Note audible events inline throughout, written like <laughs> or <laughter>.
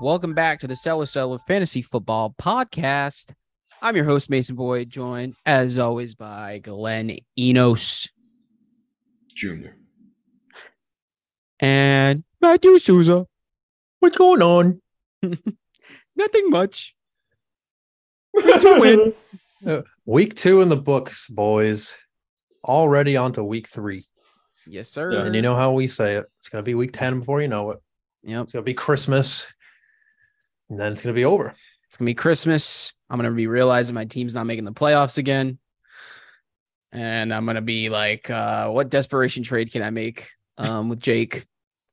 What up? Welcome back to the Stellar Stellar Fantasy Football Podcast. I'm your host, Mason Boyd, joined as always by Glenn Enos Junior. and Matthew Souza. What's going on? <laughs> Nothing much. to win. <laughs> Uh, week two in the books, boys. Already on to week three. Yes, sir. And you know how we say it. It's going to be week 10 before you know it. Yep. It's going to be Christmas. And then it's going to be over. It's gonna be Christmas. I'm gonna be realizing my team's not making the playoffs again. And I'm gonna be like, uh, what desperation trade can I make um with Jake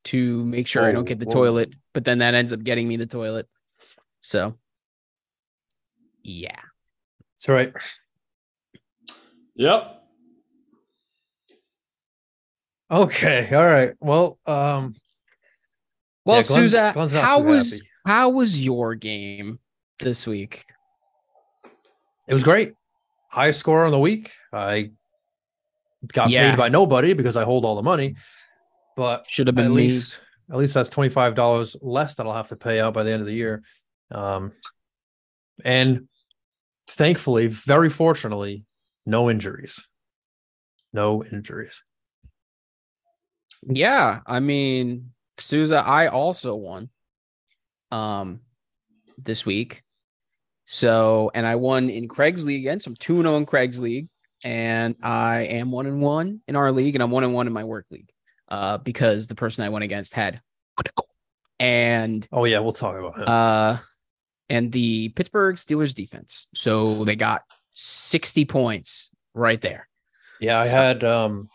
to make sure I don't get the whoa. toilet? But then that ends up getting me the toilet. So yeah. That's right. Yep. Okay. All right. Well, um, Well, Yeah, Glenn- Souza, how was happy. How was your game this week? it was great. Highest score on the week. I got Yeah. paid by nobody because I hold all the money. But Should have been at me. least at least that's twenty five dollars less that I'll have to pay out by the end of the year. Um, and thankfully, very fortunately, no injuries. No injuries. Yeah, I mean, Souza, I also won um this week. So, and I won in Craig's league again. So I'm 2 0 in Craig's league, and I am 1 and 1 in our league, and I'm 1 and 1 in my work league uh, because the person I went against had and Oh yeah, we'll talk about it. uh and the Pittsburgh Steelers defense. So they got 60 points right there. yeah, I so- had um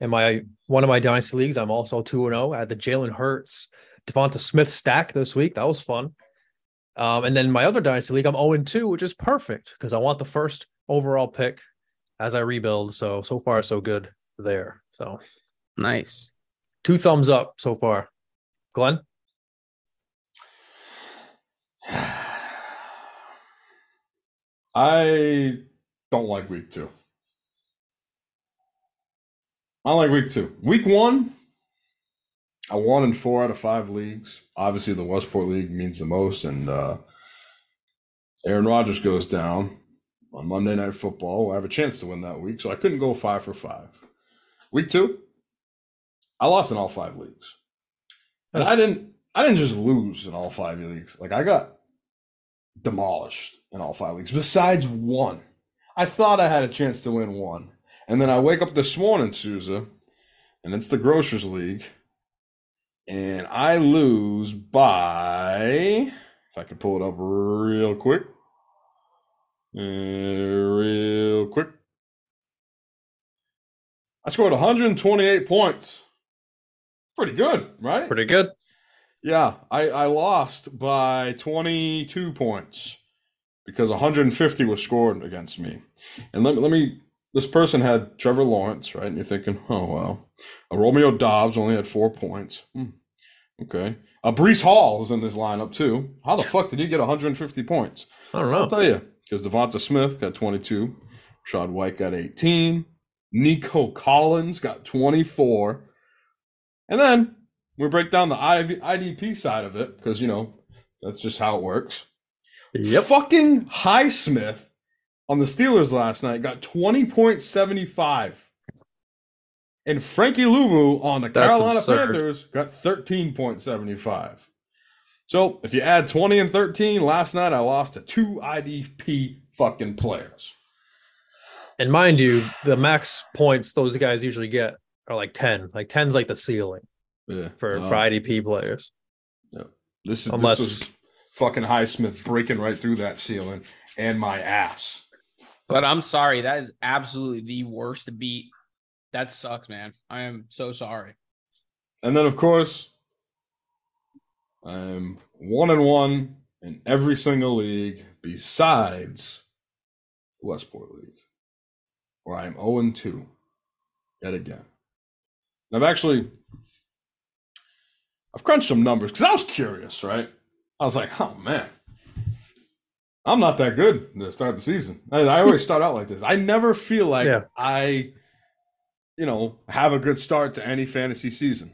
in my one of my dynasty leagues, I'm also two and zero. I had the Jalen Hurts, Devonta Smith stack this week. That was fun. Um, and then my other dynasty league, I'm 0 2, which is perfect because I want the first overall pick as I rebuild. So so far so good there. So Nice. two thumbs up so far. Glenn, <sighs> I don't like week two. I don't like week two. Week one, I won in four out of five leagues. Obviously, the Westport League means the most, and uh, Aaron Rodgers goes down on Monday Night Football. I have a chance to win that week, so I couldn't go five for five. Week two, I lost in all five leagues, and I didn't. I didn't just lose in all five leagues. Like I got demolished in all five leagues, besides one. I thought I had a chance to win one. And then I wake up this morning, Souza, and it's the Grocers League. And I lose by, if I can pull it up real quick, uh, real quick. I scored 128 points. Pretty good, right? pretty good. Yeah, I, I lost by 22 points because 150 was scored against me. And let me, let me, this person had Trevor Lawrence, right? And you're thinking, oh, well. Uh, Romeo Doubs only had four points. Hmm. Okay. Uh, Breece Hall is in this lineup too. How the fuck did he get 150 points? I don't know. I'll tell you, because Devonta Smith got 22, Rachaad White got 18, Nico Collins got 24, and then we break down the IDP side of it because you know that's just how it works. Yep. Fucking Highsmith on the Steelers last night got 20.75. And Frankie Luvu on the That's Carolina absurd. Panthers got 13.75. So if you add 20 and 13, last night I lost to two IDP fucking players. And mind you, the max points those guys usually get are like 10. Like 10's like the ceiling Yeah. for, Uh, for IDP players. Yeah. This is Unless- this was fucking Highsmith breaking right through that ceiling and my ass. But I'm sorry, that is absolutely the worst beat. That sucks, man. I am so sorry. And then of course, I'm one and one in every single league besides Westport League, where I'm 0 and 2 yet again. And I've actually I've crunched some numbers because I was curious, right? I was like, oh man, I'm not that good to start the season. I, I always start out like this. I never feel like Yeah. I, you know, have a good start to any fantasy season.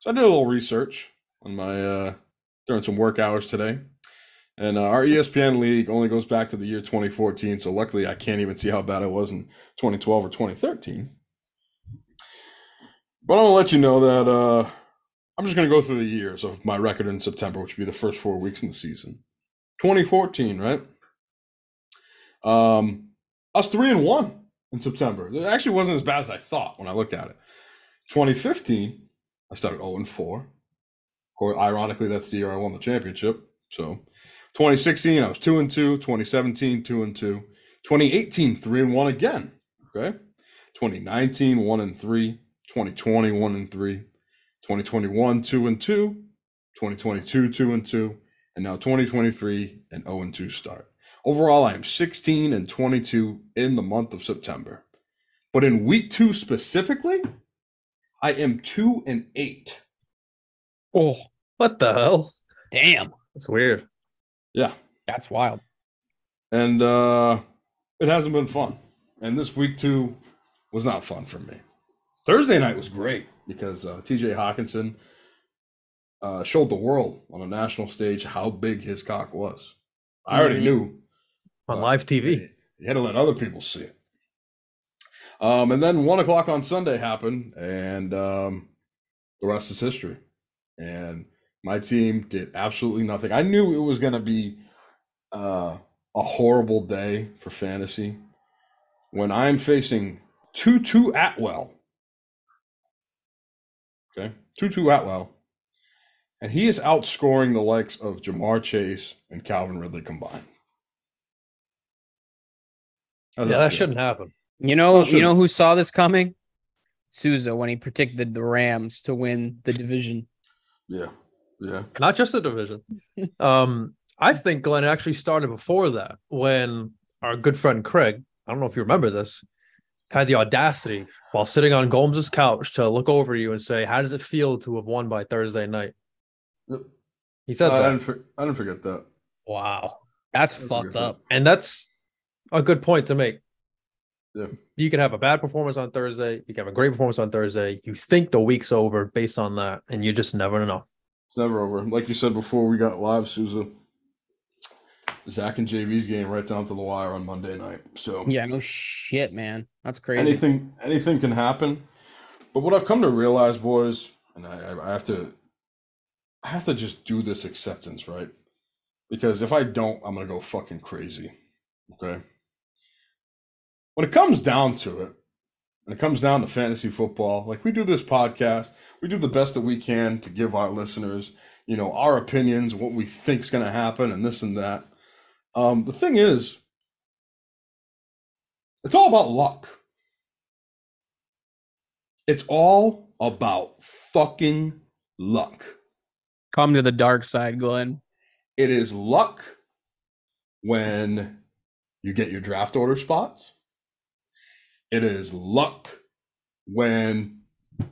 So I did a little research on my uh, during some work hours today. And uh, our ESPN league only goes back to the year 2014. So luckily, I can't even see how bad it was in 2012 or 2013. But I'm going to let you know that uh, I'm just going to go through the years of my record in September, which would be the first four weeks in the season. 2014, right? Um, us three and one in September. It actually wasn't as bad as I thought when I looked at it. 2015, I started 0 and 4. Or ironically, that's the year I won the championship. So 2016, I was 2 and 2. 2017, 2 and 2. 2018, 3 and 1 again. Okay. 2019, 1 and 3. 2020, 1 and 3. 2021, 2 and 2. 2022, 2 and 2. And now 2023, an 0 and 2 start. Overall, I am 16 and 22 in the month of September. But in week two specifically, I am 2 and 8. Oh, what the hell? Damn. That's weird. Yeah. That's wild. And uh it hasn't been fun. And this week two was not fun for me. Thursday night was great because uh, TJ Hockenson uh, showed the world on a national stage how big his cock was. I already Mhm. knew On live TV. You had to let other people see it. Um, and then one o'clock on Sunday happened, and um, the rest is history. And my team did absolutely nothing. I knew it was going to be uh, a horrible day for fantasy when I'm facing Tutu Atwell. Okay, Tutu Atwell. And he is outscoring the likes of Ja'Marr Chase and Calvin Ridley combined. How's Yeah, that feel? shouldn't happen. You know, you know who saw this coming? Souza when he predicted the Rams to win the division. Yeah, yeah. Not just the division. <laughs> um, I think Glenn actually started before that when our good friend Craig, I don't know if you remember this, had the audacity while sitting on Gomes' couch to look over you and say, How does it feel to have won by Thursday night? Yep. He said I, that. didn't for, I didn't forget that. Wow. That's That's fucked good up. And that's a good point to make. Yeah. You can have a bad performance on Thursday. You can have a great performance on Thursday. You think the week's over based on that, and you just never know. It's never over. Like you said before we got live, Souza. Zach and JV's game right down to the wire on Monday night. So Yeah, no shit, man. That's crazy. anything anything can happen. But what I've come to realize, boys, and I, I have to I have to just do this acceptance, right? Because if I don't, I'm gonna go fucking crazy. Okay. When it comes down to it, when it comes down to fantasy football, like we do this podcast, we do the best that we can to give our listeners, you know, our opinions, what we think's gonna happen, and this and that. Um, the thing is, it's all about luck. It's all about fucking luck. Come to the dark side, Glenn. It is luck when you get your draft order spots. It is luck when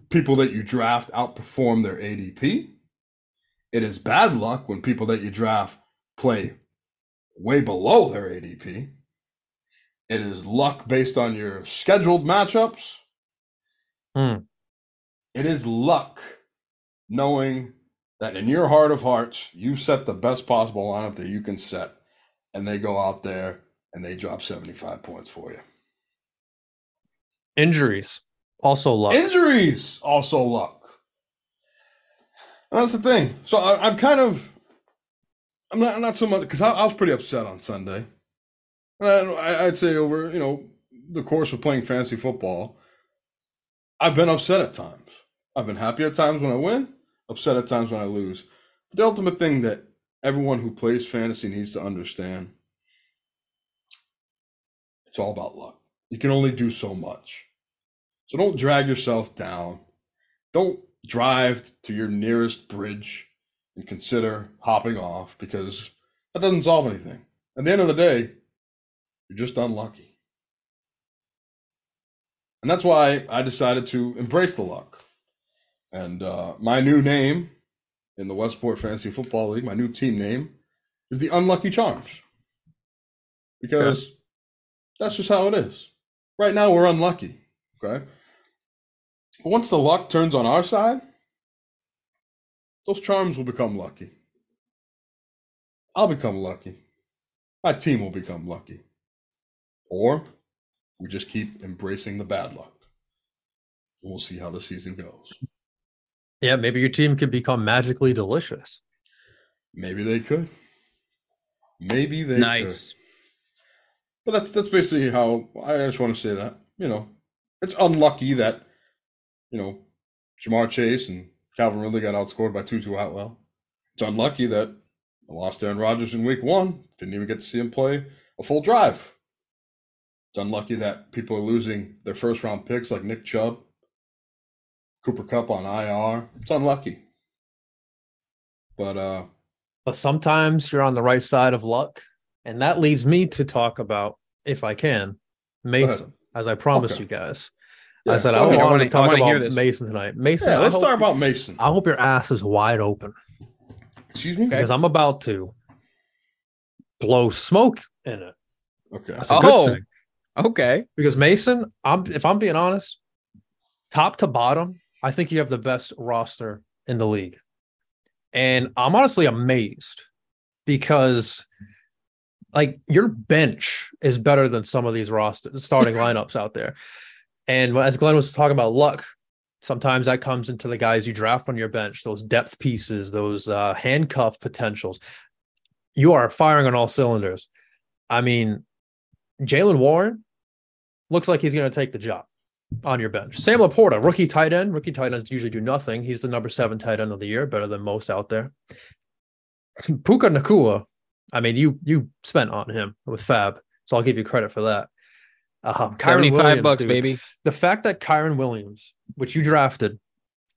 people that you draft outperform their ADP. It is bad luck when people that you draft play way below their ADP. It is luck based on your scheduled matchups. Hmm. It is luck knowing that in your heart of hearts, you set the best possible lineup that you can set, and they go out there and they drop 75 points for you. Injuries, also luck. Injuries, also luck. That's the thing. So I, I'm kind of, I'm not not so much because I, I was pretty upset on Sunday. I, I'd say over you know the course of playing fantasy football, I've been upset at times. I've been happy at times when I win, upset at times when I lose. But the ultimate thing that everyone who plays fantasy needs to understand, it's all about luck. You can only do so much. So don't drag yourself down. Don't drive to your nearest bridge and consider hopping off because that doesn't solve anything. At the end of the day, you're just unlucky. And that's why I decided to embrace the luck. And uh, my new name in the Westport Fantasy Football League, my new team name, is the Unlucky Charms. Because that's just how it is. Right now, we're unlucky. Okay. But once the luck turns on our side, those charms will become lucky. I'll become lucky. My team will become lucky. Or we just keep embracing the bad luck. We'll see how the season goes. Yeah, maybe your team could become magically delicious. Maybe they could. Maybe they nice. could. But that's that's basically how I just want to say that. You know, it's unlucky that, you know, Ja'Marr Chase and Calvin Ridley got outscored by Tutu Atwell. It's unlucky that I lost Aaron Rodgers in week one. Didn't even get to see him play a full drive. It's unlucky that people are losing their first round picks like Nick Chubb, Cooper Kupp on IR. It's unlucky. But uh But sometimes you're on the right side of luck. And that leads me to talk about, if I can, Mason, as I promised Okay. you guys. yeah, I said go I ahead. want wanna- talk I wanna hear about this. Mason tonight. Mason, Yeah, let's hope, talk about Mason. I hope your ass is wide open Excuse me? Okay. because I'm about to blow smoke in it. Okay. That's a good Oh. thing. Okay. Because Mason, I'm if I'm being honest, top to bottom, I think you have the best roster in the league. And I'm honestly amazed because like your bench is better than some of these roster starting <laughs> lineups out there. And as Glenn was talking about luck, sometimes that comes into the guys you draft on your bench, those depth pieces, those uh, handcuff potentials. You are firing on all cylinders. I mean, Jaylen Warren looks like he's going to take the job on your bench. Sam LaPorta, rookie tight end. Rookie tight ends usually do nothing. He's the number seven tight end of the year, better than most out there. <clears throat> Puka Nacua, I mean, you you spent on him with Fab, so I'll give you credit for that. Um, Kyren 75 Williams, bucks, dude. baby. The fact that Kyren Williams, which you drafted,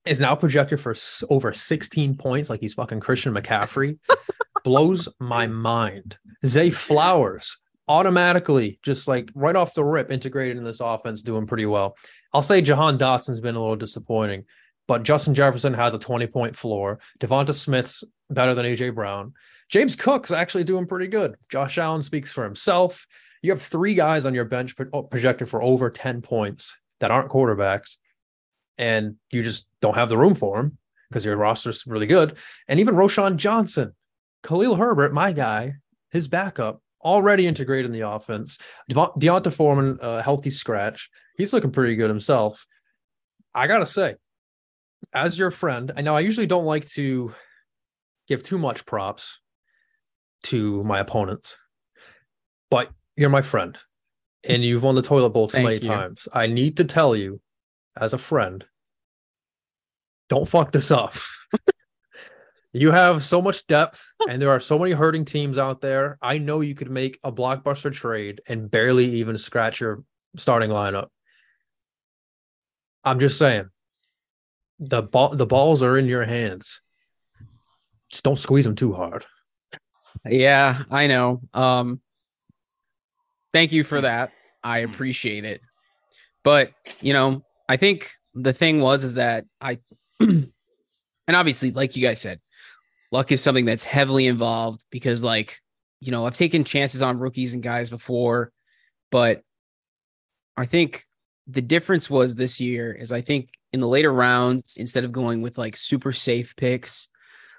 is now projected for over 16 points, like he's fucking Christian McCaffrey, <laughs> blows my mind. Zay Flowers automatically, just like right off the rip, integrated in this offense, doing pretty well. I'll say Jahan Dotson's been a little disappointing, but Justin Jefferson has a 20 point floor. Devonta Smith's better than AJ Brown. James Cook's actually doing pretty good. Josh Allen speaks for himself. You have three guys on your bench pro- oh, projected for over 10 points that aren't quarterbacks, and you just don't have the room for them because your roster's really good. And even Roschon Johnson, Khalil Herbert, my guy, his backup, already integrated in the offense. Devon- D'Onta Foreman, a healthy scratch. He's looking pretty good himself. I gotta say, as your friend, I know I usually don't like to give too much props to my opponents, but you're my friend and you've won the toilet bowl too Thank many you. times. I need to tell you, as a friend, don't fuck this up. <laughs> you have so much depth, and there are so many hurting teams out there. I know you could make a blockbuster trade and barely even scratch your starting lineup. I'm just saying, the ball, the balls are in your hands. Just don't squeeze them too hard. Yeah, I know. Um thank you for that. I appreciate it. But, you know, I think the thing was is that I <clears throat> and obviously like you guys said, luck is something that's heavily involved because like, you know, I've taken chances on rookies and guys before, but I think the difference was this year is I think in the later rounds instead of going with like super safe picks,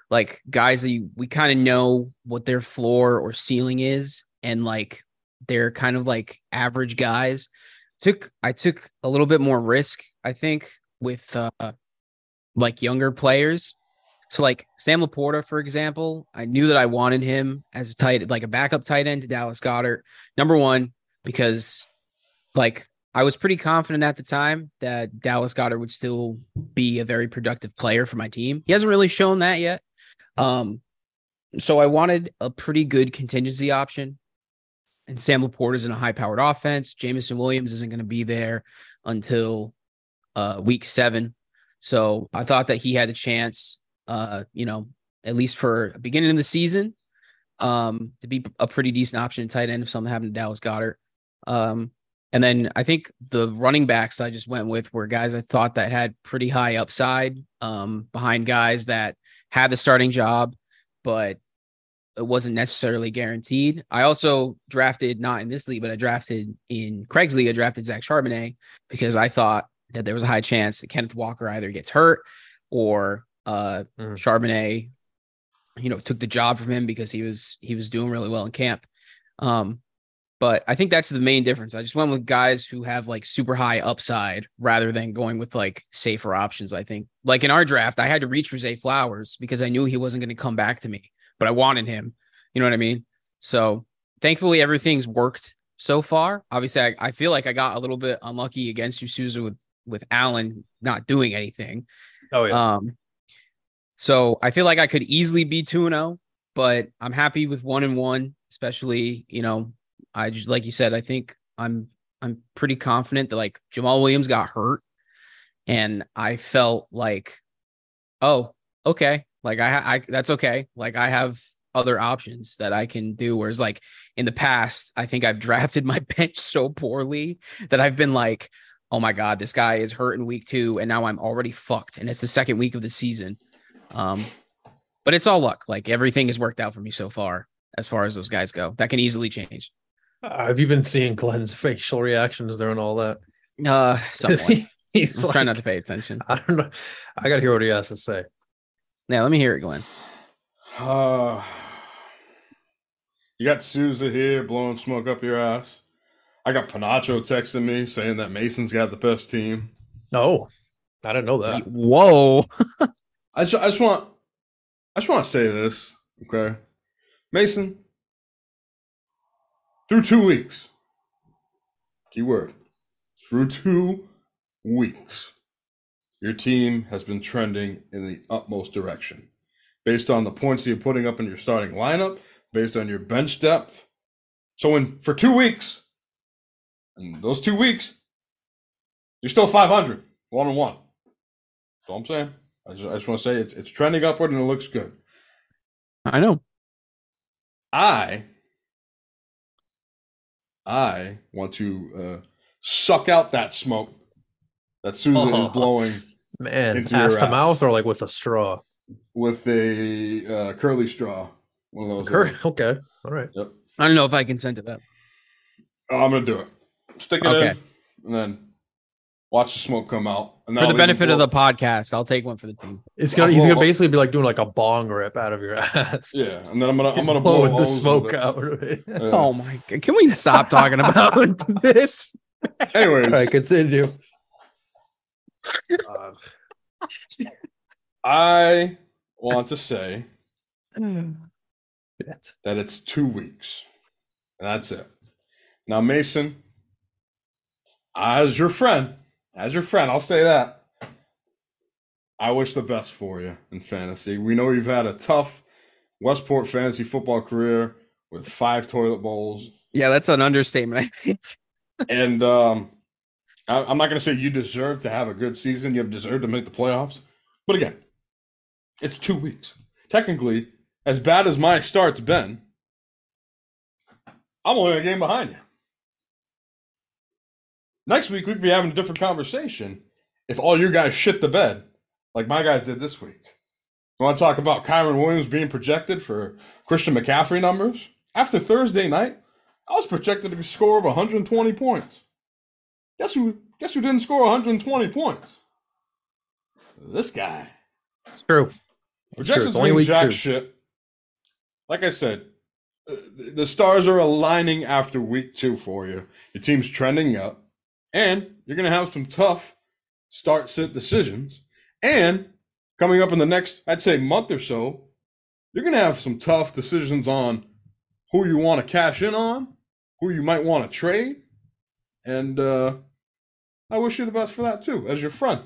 like guys that you, we kind of know what their floor or ceiling is and like they're kind of like average guys. Took i took a little bit more risk i think with uh like younger players. So like sam laporta for example i knew that i wanted him as a tight like a backup tight end to dallas goedert number one because like i was pretty confident at the time that dallas goedert would still be a very productive player for my team. He hasn't really shown that yet um, so I wanted a pretty good contingency option. And Sam LaPorta is in a high powered offense. Jameson Williams isn't going to be there until uh, week seven. So I thought that he had a chance, uh, you know, at least for beginning of the season, um, to be a pretty decent option in tight end if something happened to Dallas Goedert. Um, and then I think the running backs I just went with were guys I thought that had pretty high upside um, behind guys that had the starting job, but it wasn't necessarily guaranteed. I also drafted not in this league, but I drafted in Craig's league. I drafted Zach Charbonnet because I thought that there was a high chance that Kenneth Walker either gets hurt or uh, Mm. Charbonnet you know, took the job from him because he was he was doing really well in camp. Um, but I think that's the main difference. I just went with guys who have like super high upside rather than going with like safer options. I think, like in our draft, I had to reach for Zay Flowers because I knew he wasn't going to come back to me, but I wanted him. You know what I mean? So thankfully, everything's worked so far. Obviously, I, I feel like I got a little bit unlucky against Usuza with with Allen not doing anything. Oh yeah. Um, so I feel like I could easily be 2 0, but I'm happy with one and one, especially, you know, I just like you said, I think I'm I'm pretty confident that like Jamaal Williams got hurt and I felt like, oh, okay. Like I, I that's okay. Like I have other options that I can do. Whereas like in the past, I think I've <laughs> drafted my bench so poorly that I've been like, oh my God, this guy is hurt in week two, and now I'm already fucked. And it's the second week of the season. Um, but it's all luck. Like everything has worked out for me so far, as far as those guys go. That can easily change. Uh, have you been seeing Glenn's facial reactions during all that? Uh, <laughs> somewhat. He- he's Just like, try not to pay attention. I don't know. I gotta hear what he has to say. Yeah, let me hear it, Glenn. Uh, you got Souza here blowing smoke up your ass. I got Panacho texting me saying that Mason's got the best team. No, I didn't know that. Whoa. <laughs> I just, I just want, I just want to say this, okay, Mason. Through two weeks, keyword, through two weeks, your team has been trending in the utmost direction, based on the points that you're putting up in your starting lineup, based on your bench depth. So, in for two weeks, and those two weeks, you're still 500, one and one. That's all I'm saying. I just, I just want to say it's, it's trending upward and it looks good. I know. I I want to uh, suck out that smoke that Susan Oh. is blowing <laughs> Man, Into your ass to ass. mouth or like with a straw? with a uh, curly straw. One of those. Cur- uh, okay, all right. Yep. I don't know if I consent to that. Oh, I'm gonna do it. Stick it Okay. in, and then watch the smoke come out. And For the benefit of the podcast, I'll take one for the team. It's gonna I'll he's gonna basically be like doing like a bong rip out of your ass. yeah, and then I'm gonna I'm gonna <laughs> blow blowing the smoke it. out of it. Yeah. Oh my god. Can we stop talking about <laughs> this? Anyways, All right, continue. Uh, I want to say <sighs> that it's two weeks. That's it. Now, Mason, as your friend, as your friend, I'll say that. I wish the best for you in fantasy. We know you've had a tough Westport fantasy football career with five toilet bowls. Yeah, that's an understatement. I think. <laughs> And um, I, I'm not going to say you deserve to have a good season. You have deserved to make the playoffs. But again, it's two weeks. Technically, as bad as my start's been, I'm only a game behind you. Next week, we'd be having a different conversation if all your guys shit the bed like my guys did this week. You want to talk about Kyren Williams being projected for Christian McCaffrey numbers? After Thursday night, I was projected to score of 120 points. Guess who? Guess who didn't score 120 points? This guy. It's true. It's true. Projections only mean jack two. shit. Like I said, uh, the stars are aligning after week two for you. Your team's trending up, and you're going to have some tough start sit decisions. And coming up in the next, I'd say, month or so, you're going to have some tough decisions on who you want to cash in on, who you might want to trade. And uh, I wish you the best for that too, as your friend.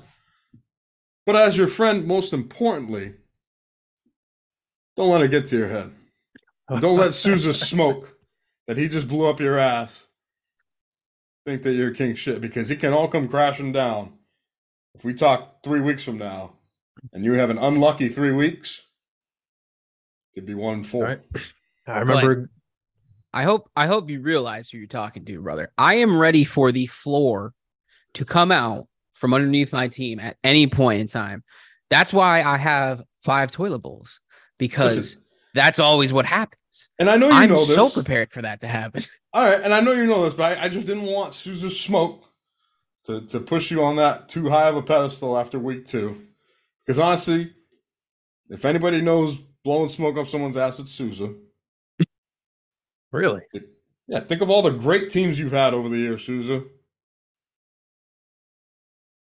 But as your friend, most importantly, don't let it get to your head. Don't let <laughs> Souza smoke that he just blew up your ass. Think that you're king shit because it can all come crashing down. If we talk three weeks from now and you have an unlucky three weeks, it'd be one and four. Right. <coughs> I remember. I hope I hope you realize who you're talking to, brother. I am ready for the floor to come out from underneath my team at any point in time. That's why I have five toilet bowls because Listen. that's always what happens. And I know you I'm know this. so prepared for that to happen. <laughs> All right, and I know you know this, but I, I just didn't want Souza's smoke to, to push you on that too high of a pedestal after week two. Because honestly, if anybody knows blowing smoke up someone's ass, it's Souza. Really? Yeah, think of all the great teams you've had over the years, Souza.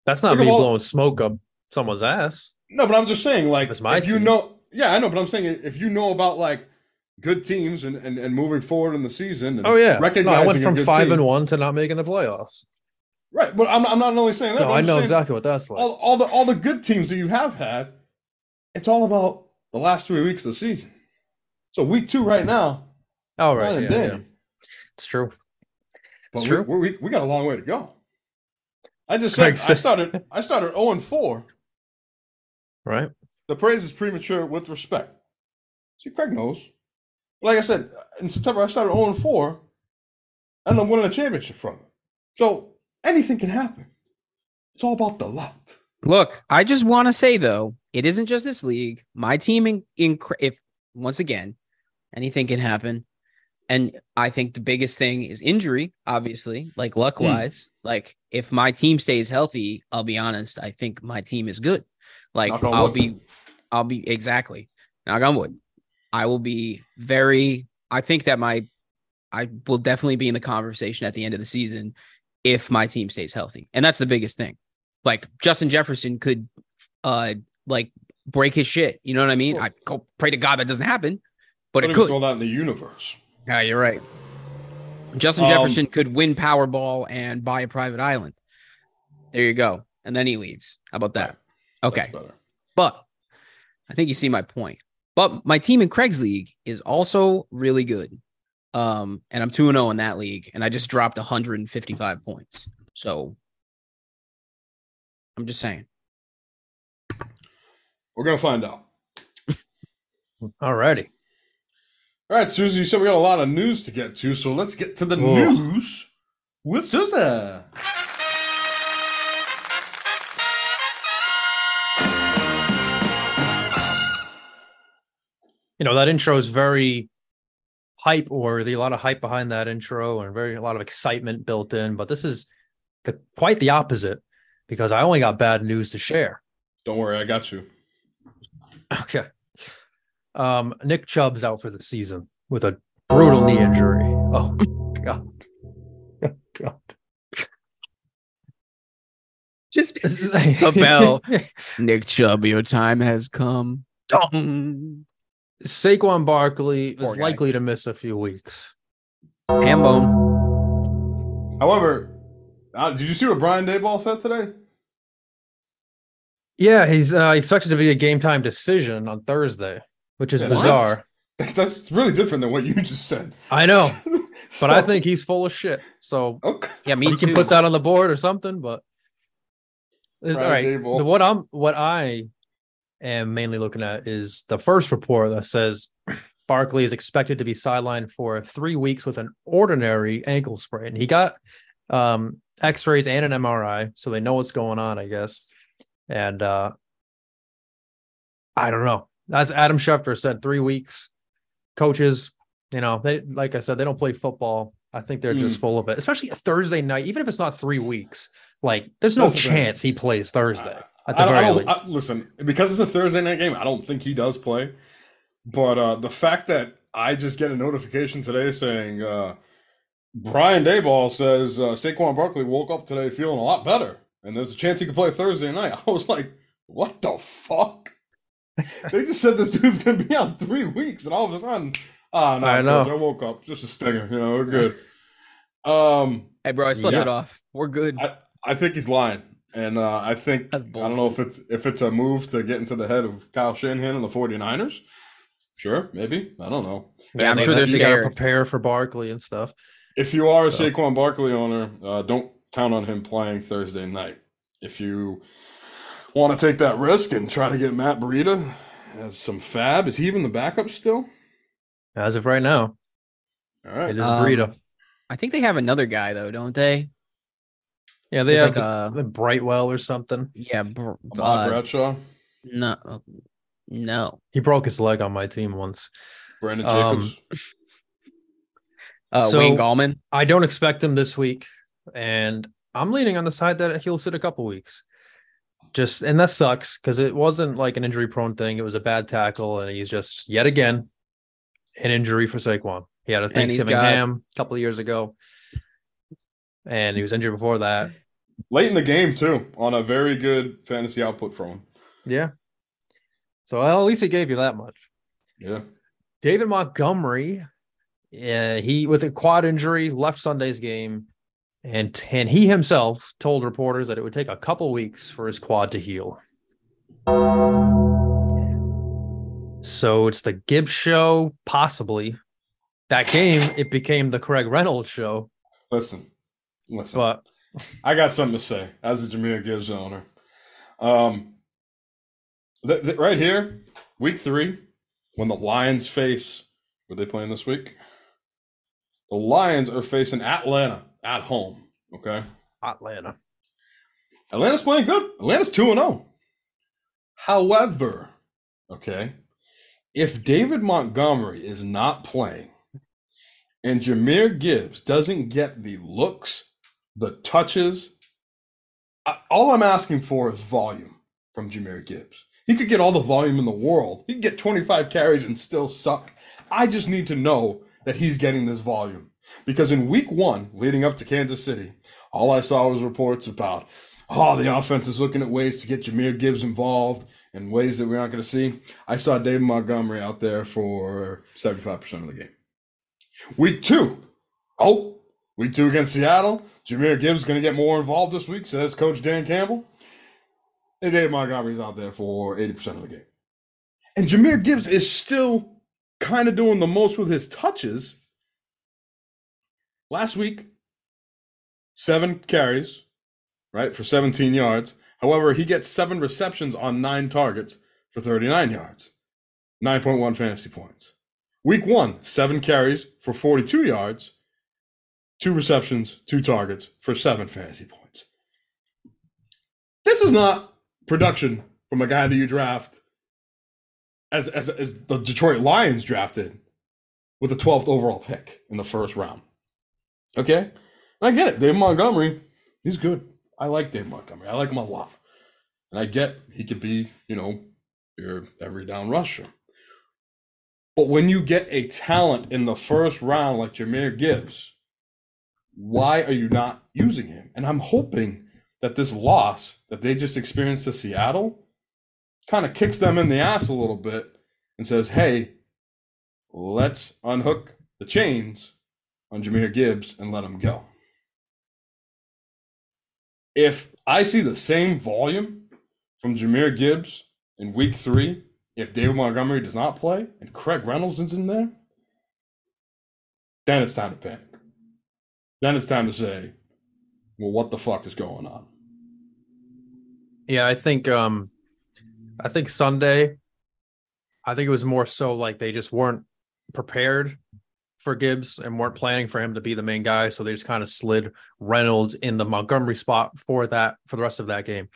That's not Think me all- blowing smoke up someone's ass. No, but I'm just saying, like, my if you team. know, yeah, I know, but I'm saying if you know about like good teams and and, and moving forward in the season. And Oh yeah. No, I went from five team- and one to not making the playoffs. right, but I'm I'm not only saying that. No, I know exactly what that's like. all all the all the good teams that you have had. It's all about the last three weeks of the season. So week two right now, All right, Yeah, yeah. It's true. But It's we, true. we, we, we got a long way to go. I just Like said I started I started 0 and 4. Right. The praise is premature with respect. See, Craig knows. Like I said, in September I started 0 and 4, and I'm winning a championship from it. So anything can happen. It's all about the luck. Look, I just want to say though, it isn't just this league. My team in, in if once again, anything can happen. And I think the biggest thing is injury, obviously, like luck hmm. wise. Like if my team stays healthy, I'll be honest, I think my team is good. Like I'll be I'll be exactly knock on wood. I will be very I think that my I will definitely be in the conversation at the end of the season if my team stays healthy. And that's the biggest thing. Like Justin Jefferson could uh like break his shit. You know what I mean? I go pray to God that doesn't happen, but it could. throw that in the universe. Yeah, you're right. Justin Um, Jefferson could win Powerball and buy a private island. There you go. And then he leaves. How about that? Okay. But I think you see my point. But my team in Craig's league is also really good. Um, and I'm 2 0 in that league, and I just dropped 155 points. So I'm just saying. We're gonna find out. <laughs> Alrighty. All right, Susie, you said we got a lot of news to get to, so let's get to the Whoa. news with Susie. You know, that intro is very hype worthy, a lot of hype behind that intro and very a lot of excitement built in. But this is the quite the opposite because I only got bad news to share. Don't worry, I got you. Okay. Um, Nick Chubb's out for the season with a brutal knee injury. Oh god. Oh, god. Just This A bell. Nick Chubb, your time has come. Dong. Saquon Barkley Poor is guy. likely to miss a few weeks. Ham bone. However, uh, did you see what Brian Daboll said today? Yeah, he's uh, expected to be a game time decision on Thursday, which is What? bizarre. <laughs> That's really different than what you just said. I know, <laughs> but I think he's full of shit. So okay. Yeah, me you too. can put that on the board or something. But It's- all Daboll. what I'm what I am mainly looking at is the first report that says Barkley is expected to be sidelined for three weeks with an ordinary ankle sprain. He got um, X-rays and an MRI, so they know what's going on, I guess. And uh, I don't know. As Adam Schefter said, three weeks. Coaches, you know, they like I said, they don't play football. I think they're just full of it, especially a Thursday night. Even if it's not three weeks, like there's no That's the chance he plays Thursday at I the don't- I very don't- least. I- listen, because it's a Thursday night game, I don't think he does play. But uh, the fact that I just get a notification today saying uh, Brian Daboll says uh, Saquon Barkley woke up today feeling a lot better, and there's a chance he could play Thursday night. <laughs> I was like, what the fuck? they just said this dude's gonna be out three weeks, and all of a sudden, ah, no, I know. coach, I woke up just a stinger. You know, we're good. <laughs> um, Hey, bro, I slept Yeah. it off. We're good. I, I think he's lying, and uh, I think I don't know if it's if it's a move to get into the head of Kyle Shanahan and the 49ers. Sure, maybe I don't know. Yeah, I'm sure they're you gotta prepare for Barkley and stuff. If you are a So- Saquon Barkley owner, uh, don't count on him playing Thursday night. If you want to take that risk and try to get Matt Breida as some fab, is he even the backup still? As of right now, All right, it is Um, Breida. I think they have another guy though, don't they? Yeah, they It's have like the, a the Brightwell or something. yeah. Br- Ahmad uh, Bradshaw, no, no. He broke his leg on my team once. Brandon um, Jacobs. Uh, So- Wayne Gallman. I don't expect him this week, and I'm leaning on the side that he'll sit a couple weeks. just and that sucks because it wasn't like an injury prone thing. It was a bad tackle, and he's just yet again an injury for Saquon. He had a And he's Thanksgiving got- ham a couple of years ago, and he was injured before that. Late in the game too, on a very good fantasy output from him. Yeah. So well, at least he gave you that much. Yeah. David Montgomery, yeah, he with a quad injury left Sunday's game, and and he himself told reporters that it would take a couple weeks for his quad to heal. So it's the Gibbs show, possibly. That game, it became the Craig Reynolds show, Listen, listen. but I got something to say as a Jahmyr Gibbs owner. Um, th- th- right here, week three, when the Lions face, were they playing this week? The Lions are facing Atlanta at home. Okay, Atlanta. Atlanta's playing good. Atlanta's two and zero. However, okay, if David Montgomery is not playing, and Jahmyr Gibbs doesn't get the looks, the touches, I, all I'm asking for is volume from Jahmyr Gibbs. He could get all the volume in the world. He could get 25 carries and still suck. I just need to know that he's getting this volume. Because in week one, leading up to Kansas City, all I saw was reports about, oh, the offense is looking at ways to get Jahmyr Gibbs involved in ways that we're not going to see. I saw David Montgomery out there for 75% of the game. Week two, oh, week two against Seattle, Jahmyr Gibbs going to get more involved this week, says Coach Dan Campbell. And David Montgomery's out there for 80% of the game. And Jahmyr Gibbs is still kind of doing the most with his touches. Last week, seven carries, right, for 17 yards. However, he gets seven receptions on nine targets for 39 yards, 9.1 fantasy points. Week one, seven carries for 42 yards, two receptions, two targets for seven fantasy points. This is not production from a guy that you draft as, as, as the Detroit Lions drafted with the 12th overall pick in the first round. Okay? And I get it. Dave Montgomery, he's good. I like Dave Montgomery. I like him a lot. And I get he could be, you know, your every down rusher. But when you get a talent in the first round like Jahmyr Gibbs, why are you not using him? And I'm hoping that this loss that they just experienced to Seattle kind of kicks them in the ass a little bit and says, hey, let's unhook the chains on Jahmyr Gibbs and let him go. If I see the same volume from Jahmyr Gibbs in week three, if David Montgomery does not play and Craig Reynolds is in there, then it's time to panic. Then it's time to say, well, what the fuck is going on? Yeah, I think um I think Sunday I think it was more so like they just weren't prepared for Gibbs and weren't planning for him to be the main guy, so they just kind of slid Reynolds in the Montgomery spot for that for the rest of that game.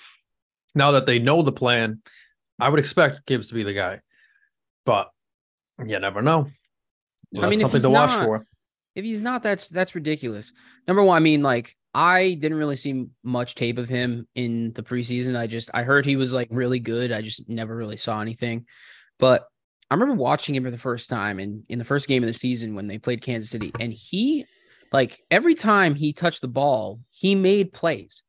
Now that they know the plan, I would expect Gibbs to be the guy. But you never know. I That's mean, something he's to watch for. If he's not, that's that's ridiculous. Number one, I mean, like I didn't really see much tape of him in the preseason. I just I heard he was like really good. I just never really saw anything. But I remember watching him for the first time in in the first game of the season when they played Kansas City, and he like every time he touched the ball, he made plays.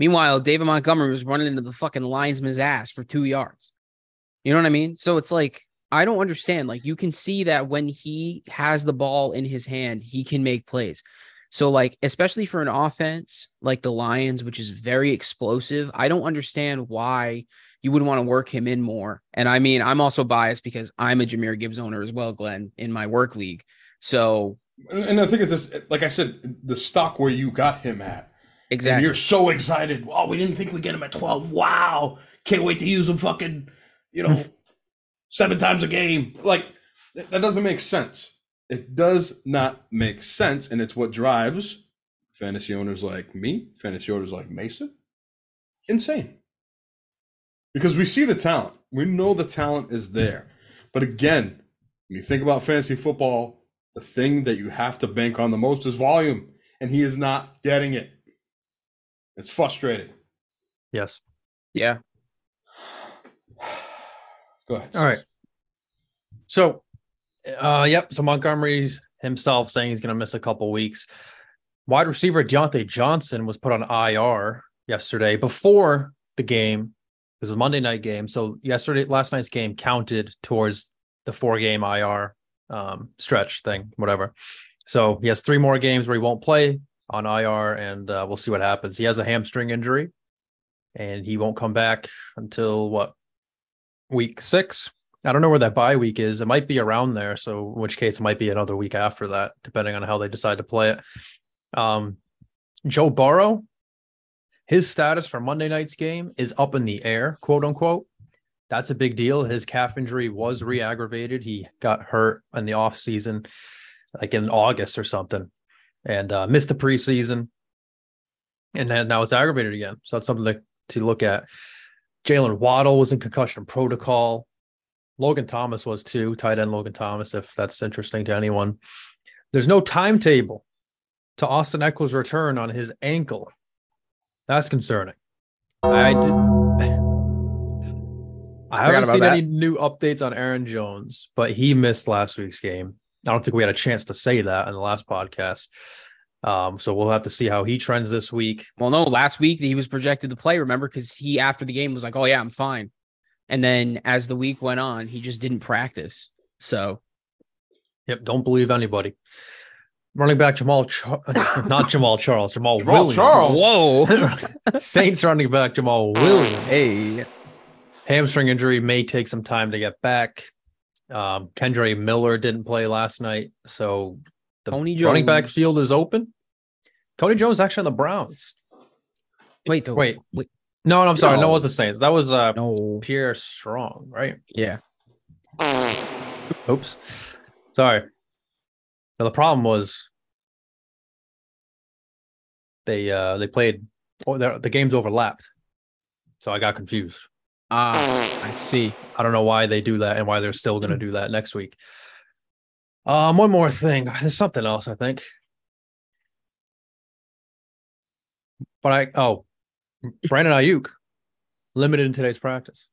Meanwhile, David Montgomery was running into the fucking linesman's ass for two yards. You know what I mean? So it's like I don't understand. Like you can see that when he has the ball in his hand, he can make plays. So like especially for an offense like the Lions, which is very explosive, I don't understand why you would want to work him in more. And I mean, I'm also biased because I'm a Jahmyr Gibbs owner as well, Glenn, in my work league. So And, and I think it's just, like I said, the stock where you got him at. And exactly. you're so excited. Oh, we didn't think we'd get him at 12. Wow. Can't wait to use him fucking, you know, seven times a game. Like, that that doesn't make sense. It does not make sense. And it's what drives fantasy owners like me, fantasy owners like Mason, insane. Because we see the talent. We know the talent is there. But again, when you think about fantasy football, the thing that you have to bank on the most is volume. And he is not getting it. It's frustrating. Yes. Yeah. Go ahead. All right. So, uh, yep. So Montgomery's himself saying he's going to miss a couple weeks. Wide receiver Diontae Johnson was put on IR yesterday before the game. It was Monday night game. So yesterday, last night's game counted towards the four game IR um, stretch thing, whatever. So he has three more games where he won't play on IR, and uh, we'll see what happens. He has a hamstring injury, and he won't come back until what week six. I don't know where that bye week is. It might be around there. So, which case, it might be another week after that, depending on how they decide to play it. Um, Joe Burrow, his status for Monday night's game is up in the air, quote unquote. That's a big deal. His calf injury was re aggravated. He got hurt in the off season, like in August or something, and uh, missed the preseason. And now it's aggravated again. So, that's something to, to look at. Jaylen Waddle was in concussion protocol. Logan Thomas was too, tight end Logan Thomas, if that's interesting to anyone. There's no timetable to Austin Ekeler's return on his ankle. That's concerning. I did. I haven't seen that. any new updates on Aaron Jones, but he missed last week's game. I don't think we had a chance to say that in the last podcast. Um, so we'll have to see how he trends this week. Well, no, last week he was projected to play, remember? Because he, after the game, was like, oh, yeah, I'm fine. And then as the week went on, he just didn't practice. So, Yep, don't believe anybody. Running back Jamal, Char- <laughs> not Jamaal Charles, Jamal, Jamaal Williams. Charles. whoa. <laughs> Saints running back Jamaal Williams. hey. Hamstring injury may take some time to get back. Um, Kendre Miller didn't play last night, so the Tony Jones. running back field is open. Tony Jones actually on the Browns. Wait, Wait, wait. no, no, I'm sorry, no, No. it was the Saints. That was uh, No. Pierre Strong, right? Yeah. Oops, sorry. Now the problem was they uh they played oh, the the games overlapped, so I got confused. Ah, I see. I don't know why they do that and why they're still going to do that next week. Um, one more thing. <sighs> There's something else I think, but I oh, Brandon Aiyuk limited in today's practice.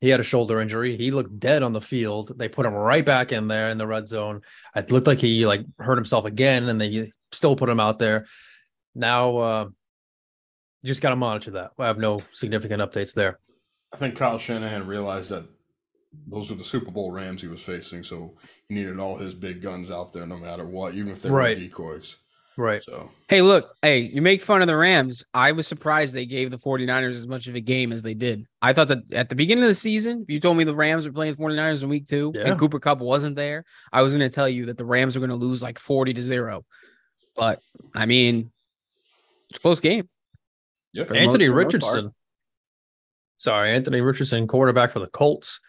He had a shoulder injury. He looked dead on the field. They put him right back in there in the red zone. It looked like he like hurt himself again, and they still put him out there. Now, uh, you just got to monitor that. I have no significant updates there. I think Kyle Shanahan realized that those were the Super Bowl Rams he was facing, so he needed all his big guns out there no matter what, even if they Right. were decoys. Right. So Hey, look, hey, you make fun of the Rams. I was surprised they gave the 49ers as much of a game as they did. I thought that at the beginning of the season, you told me the Rams were playing the 49ers in week two Yeah. and Cooper Kupp wasn't there, I was going to tell you that the Rams were going to lose like 40 to zero. But I mean, it's a close game. Yep. Anthony most- for the most part. Richardson. Sorry, Anthony Richardson, quarterback for the Colts.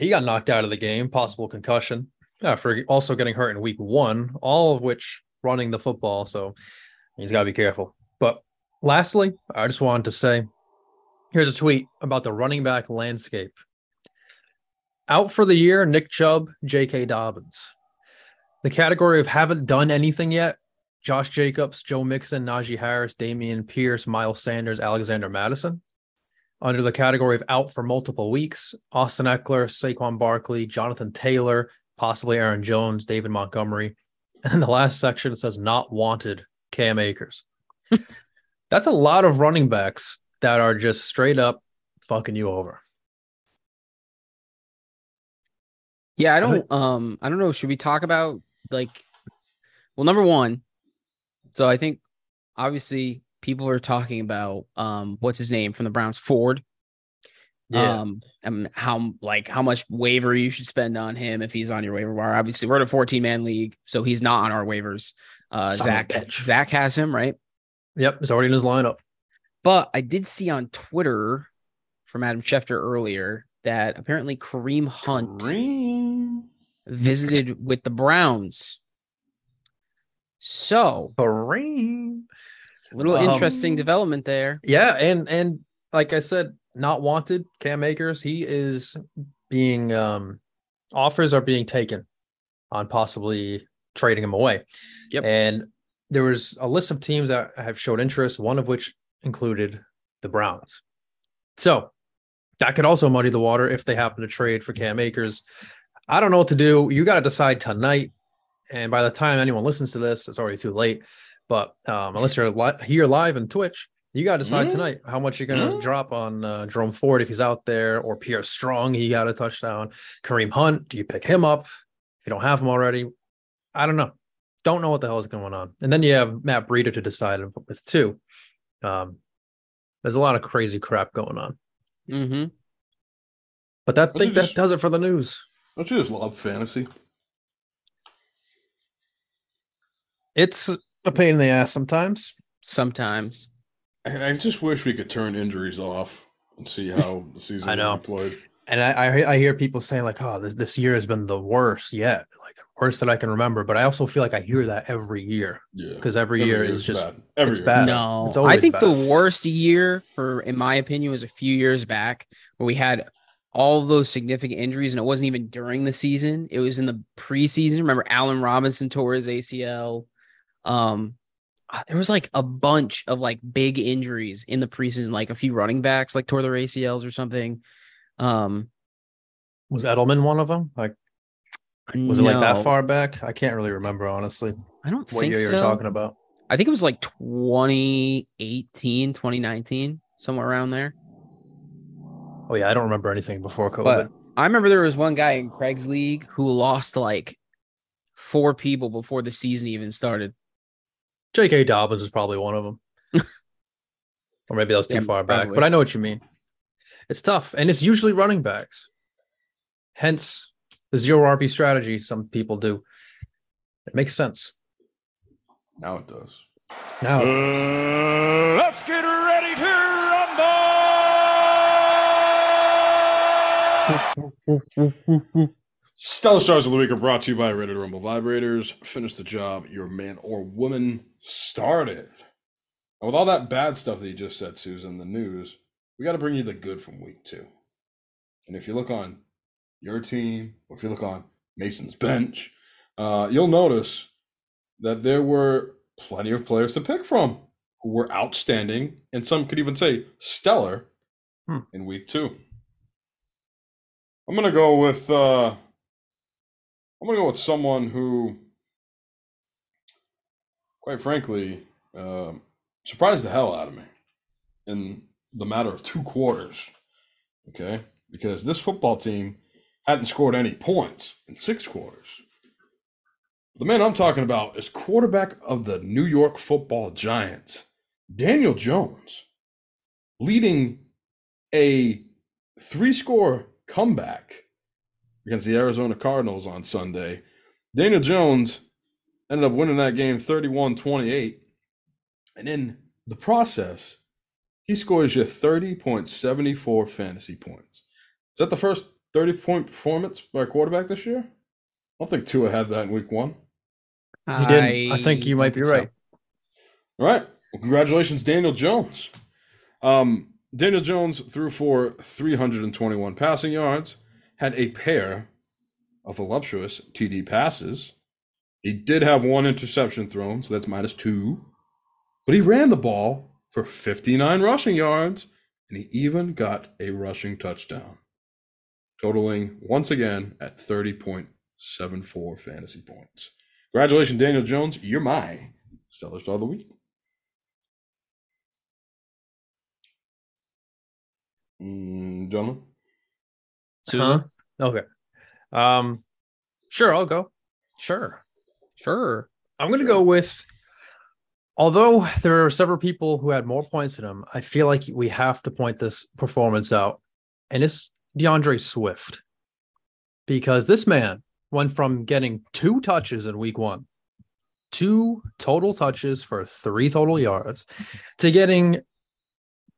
He got knocked out of the game, possible concussion. For also getting hurt in week one, all of which running the football. So he's got to be careful. But lastly, I just wanted to say here's a tweet about the running back landscape. Out for the year, Nick Chubb, J.K. Dobbins. The category of haven't done anything yet Josh Jacobs, Joe Mixon, Najee Harris, Dameon Pierce, Miles Sanders, Alexander Mattison. Under the category of out for multiple weeks, Austin Ekeler, Saquon Barkley, Jonathan Taylor, possibly Aaron Jones, David Montgomery. <laughs> And the last section says not wanted, Cam Akers. <laughs> That's a lot of running backs that are just straight up fucking you over. Yeah, I don't um I don't know. Should we talk about like well number one, so I think obviously people are talking about um what's his name from the Browns, Ford. Um and how like how much waiver you should spend on him if he's on your waiver wire. Obviously, we're in a 14 man league, so he's not on our waivers. Uh Zach. Zach has him, right? yep, he's already in his lineup. But I did see on Twitter from Adam Schefter earlier that apparently Kareem Hunt Green. visited with the Browns. So, Kareem. A little Um, interesting development there. Yeah, and and like I said, not wanted. Cam Akers, he is being um offers are being taken on possibly trading him away. Yep. And there was a list of teams that have showed interest, one of which included the Browns. So that could also muddy the water if they happen to trade for Cam Akers. I don't know what to do. You got to decide tonight. And by the time anyone listens to this, it's already too late. But um, unless <laughs> you're li- here live on Twitch, you got to decide Mm. tonight how much you're going to Mm. drop on uh, Jerome Ford if he's out there, or Pierre Strong. He got a touchdown. Kareem Hunt, do you pick him up if you don't have him already? I don't know. Don't know what the hell is going on. And then you have Matt Breida to decide with too. Um, there's a lot of crazy crap going on. Mm-hmm. But that But think that just- does it for the news. Don't you just love fantasy? It's a pain in the ass sometimes. Sometimes. I, I just wish we could turn injuries off and see how <laughs> the season I know. will played. And I, I I hear people saying like, "Oh, this this year has been the worst yet, like worst that I can remember." But I also feel like I hear that every year Yeah, because every, year is just bad. Every it's year. bad. No, It's I think bad. the worst year for, in my opinion, was a few years back where we had all of those significant injuries, and it wasn't even during the season; it was in the preseason. Remember, Allen Robinson tore his ACL. Um, uh, there was like a bunch of like big injuries in the preseason, like a few running backs like tore their ACLs or something. Um, was Edelman one of them. Like, was it like that far back? I can't really remember honestly I don't what think year so. you're talking about. I think it was like 2018, 2019, somewhere around there. Oh yeah, I don't remember anything before COVID. But I remember there was one guy in Craig's league who lost like four people before the season even started. J.K. Dobbins is probably one of them, <laughs> or maybe that was too Yeah, far back. probably. But I know what you mean. It's tough, and it's usually running backs. Hence the zero RB strategy some people do. It makes sense. Now it does. Now, Uh, let's get ready to rumble! Stellar Stars of the Week are brought to you by Ready to Rumble Vibrators. Finish the job your man or woman started. And with all that bad stuff that you just said, Souza, the news, we got to bring you the good from week two. And if you look on your team, or if you look on Mason's bench, uh, you'll notice that there were plenty of players to pick from who were outstanding, and some could even say stellar Hmm. in week two. I'm gonna go with uh, I'm gonna go with someone who, quite frankly, um surprised the hell out of me in the matter of two quarters. Okay, because this football team hadn't scored any points in six quarters. The man I'm talking about is quarterback of the New York Football Giants, Daniel Jones, leading a three-score comeback against the Arizona Cardinals on Sunday. Daniel Jones ended up winning that game 31 28. And in the process, he scores you 30.74 fantasy points. Is that the first 30 point performance by a quarterback this year? I don't think Tua had that in week one. he didn't. I think you might be don't right. All right. Well, congratulations, Daniel Jones. Um, Daniel Jones threw for 321 passing yards, had a pair of voluptuous TD passes. He did have one interception thrown, so that's minus two. But he ran the ball for 59 rushing yards, and he even got a rushing touchdown, totaling once again at 30.74 fantasy points. Congratulations, Daniel Jones. You're my Stellar Star of the Week. Mm, gentlemen, Souza? Huh? Okay. Um, sure, I'll go. Sure. Sure. I'm going to go with, although there are several people who had more points than him, I feel like we have to point this performance out. And it's D'Andre Swift. Because this man went from getting two touches in week one, two total touches for three total yards, to getting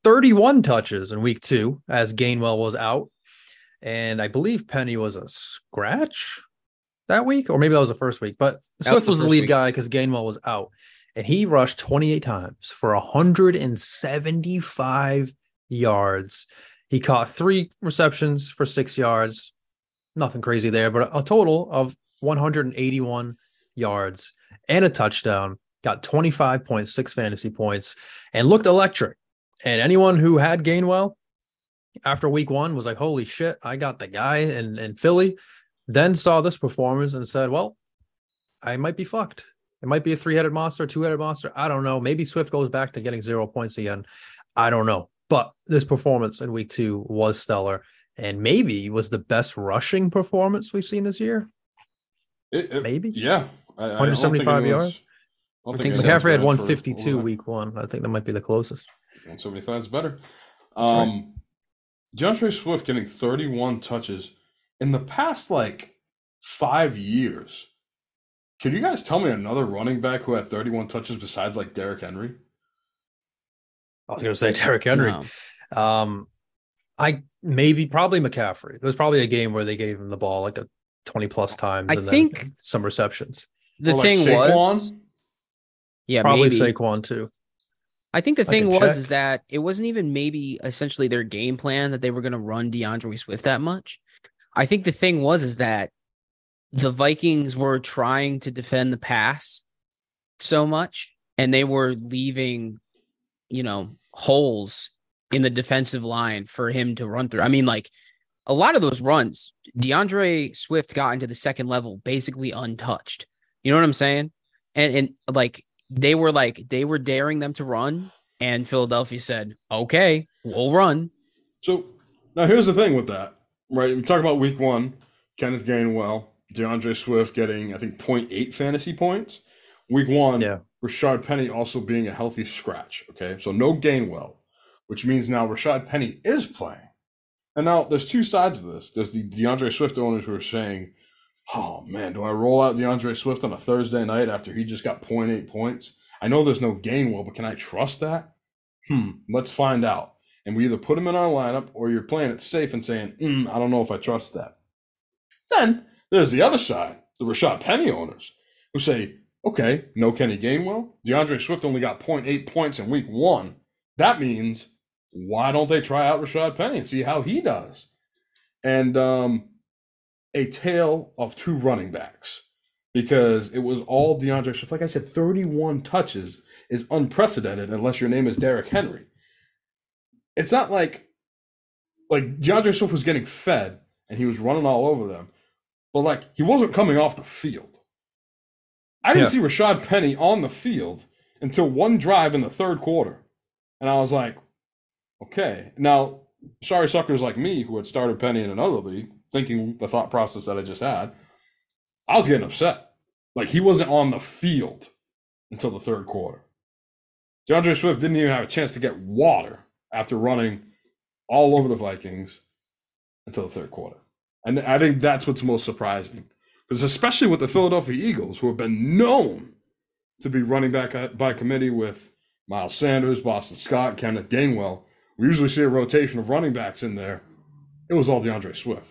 31 touches in week two as Gainwell was out. And I believe Penny was a scratch that week, or maybe that was the first week, but That Swift was was the the lead week. guy because Gainwell was out. And he rushed 28 times for 175 yards. He caught three receptions for six yards. Nothing crazy there, but a total of 181 yards and a touchdown. Got 25.6 fantasy points and looked electric. And anyone who had Gainwell, after week one was like, holy shit, I got the guy in, in Philly. Then saw this performance and said, well, I might be fucked. It might be a three headed monster, two headed monster. I don't know. Maybe Swift goes back to getting zero points again. I don't know. But this performance in week two was stellar and maybe was the best rushing performance we've seen this year. It- it- Maybe. Yeah. I- I 175 think anyone's- yards? I I think anyone's McCaffrey had ran for 152 week one. I think that might be the closest. 175 is better. That's right. Um, D'Andre Swift getting 31 touches in the past like five years. Can you guys tell me another running back who had 31 touches besides like Derrick Henry? I was going to say <laughs> Derrick Henry. No. Um, I maybe probably McCaffrey. There was probably a game where they gave him the ball like a 20 plus times. I and then think- some receptions. The like, thing Saquon? was, yeah, probably maybe. Saquon too. I think the I thing was check. is that it wasn't even maybe essentially their game plan that they were going to run D'Andre Swift that much. I think the thing was is that the Vikings were trying to defend the pass so much and they were leaving, you know, holes in the defensive line for him to run through. I mean, like a lot of those runs, D'Andre Swift got into the second level basically untouched. You know what I'm saying? And and like they were like they were daring them to run, and Philadelphia said, "Okay, we'll run." So now here's the thing with that, right? We talk about week one, Kenneth Gainwell, D'Andre Swift getting, I think, 0.8 fantasy points. Week one, Yeah. Rashad Penny also being a healthy scratch. Okay. So no Gainwell, which means now Rashad Penny is playing. And now there's two sides of this. There's the D'Andre Swift owners who are saying, oh man, do I roll out D'Andre Swift on a Thursday night after he just got 0.8 points? I know there's no Gainwell, but can I trust that? Hmm, let's find out. And we either put him in our lineup or you're playing it safe and saying, mm, I don't know if I trust that. Then there's the other side, the Rashad Penny owners, who say, okay, no Kenny Gainwell. D'Andre Swift only got 0.8 points in week one. That means why don't they try out Rashad Penny and see how he does? And um, a tale of two running backs because it was all D'Andre Swift. Like I said, 31 touches is unprecedented unless your name is Derrick Henry. It's not like like D'Andre Swift was getting fed and he was running all over them, but like he wasn't coming off the field. I didn't see Rashad Penny on the field until one drive in the third quarter. And I was like, okay. Now, sorry suckers like me who had started Penny in another league, thinking the thought process that I just had, I was getting upset. Like he wasn't on the field until the third quarter. D'Andre Swift didn't even have a chance to get water after running all over the Vikings until the third quarter. And I think that's what's most surprising. Because especially with the Philadelphia Eagles, who have been known to be running back uh, by committee with Miles Sanders, Boston Scott, Kenneth Gainwell, we usually see a rotation of running backs in there. It was all D'Andre Swift.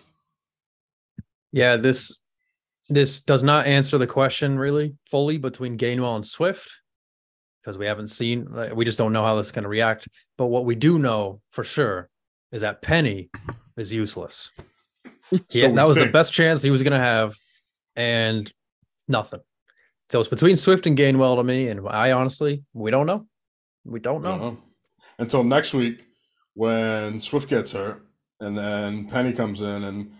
Yeah, this this does not answer the question really fully between Gainwell and Swift because we haven't seen we just don't know how this is going to react. But what we do know for sure is that Penny is useless. So had- that was the best chance he was going to have, and nothing. So it's between Swift and Gainwell to me, and I honestly we don't know. We don't know. know. Until next week when Swift gets hurt and then Penny comes in and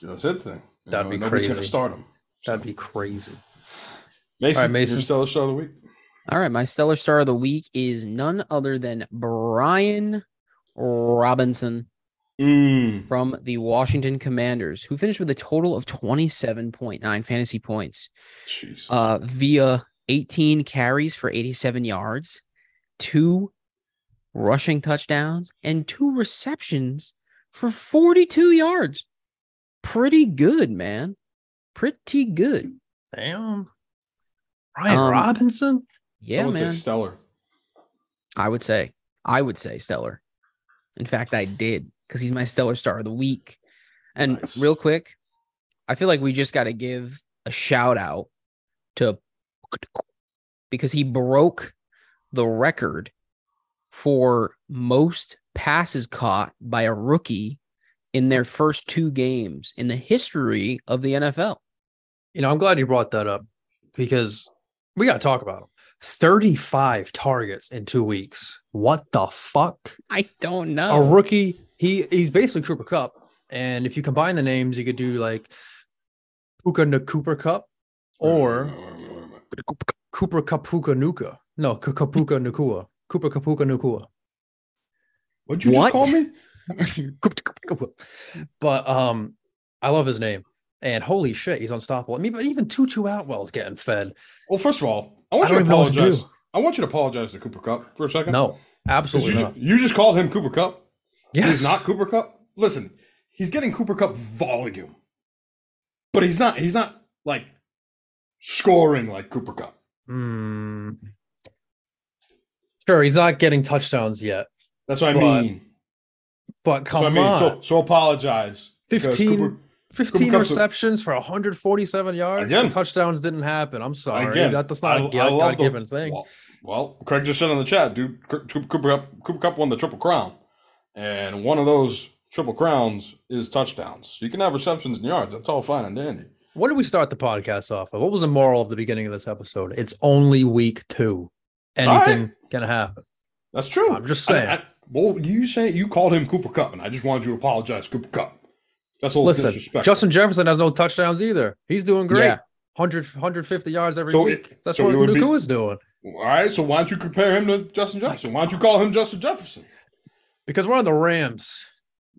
does his thing. You That'd be nobody's gonna crazy. start him. That'd be crazy. Mason, All right, Mason. your stellar star of the week. All right, my stellar star of the week is none other than Brian Robinson Mm. from the Washington Commanders, who finished with a total of 27.9 fantasy points uh, via 18 carries for 87 yards, two rushing touchdowns, and two receptions for 42 yards. Pretty good, man. Pretty good. Damn. Ryan Um, Robinson. Yeah, I would man. say stellar. I would say, I would say stellar. In fact, I did because he's my stellar star of the week. And Nice. real quick, I feel like we just got to give a shout out to because he broke the record for most passes caught by a rookie in their first two games in the history of the NFL. You know, I'm glad you brought that up because we got to talk about him. 35 targets in two weeks. What the fuck? I don't know. A rookie he he's basically Cooper Kupp, and if you combine the names, you could do like Puka na Cooper Kupp or Cooper Kapuka Nuka. No, K- Kapuka Nukua. Cooper Kapuka Nukua. What'd you What? just call me? <laughs> <laughs> but um, I love his name. And holy shit, he's unstoppable. I mean, but even Tutu Atwell's getting fed. Well, first of all, I I want don't you to what to apologize. I want you to apologize to Cooper Kupp for a second. No, absolutely you, not. ju- you just called him Cooper Kupp. Yes, He's not Cooper Kupp. Listen, he's getting Cooper Kupp volume, but he's not. He's not like scoring like Cooper Kupp. Hmm. Sure, he's not getting touchdowns yet, That's what I But- mean. but come I mean. on. So, so apologize. 15 Cooper- 15 receptions for 147 yards. Again. Touchdowns didn't happen. I'm sorry. Again, that, that's not I- a I God given thing. Well, well, Craig just said in the chat, dude. Cooper, Cup, Cooper Kupp won the triple crown, and one of those triple crowns is touchdowns. You can have receptions and yards. That's all fine and dandy. What did we start the podcast off of? What was the moral of the beginning of this episode? It's only week two. Anything can happen. That's true. I'm just I- saying. I- well, you say you called him Cooper Kupp, and I just wanted you to apologize, Cooper Kupp. That's all Listen, disrespectful. Justin Jefferson has no touchdowns either. He's doing great. Yeah. 100, 150 yards every So week. it- That's so what it be- Nuku is doing. All right, so why don't you compare him to Justin Jefferson? Why don't you call him Justin Jefferson? Because we're on the Rams.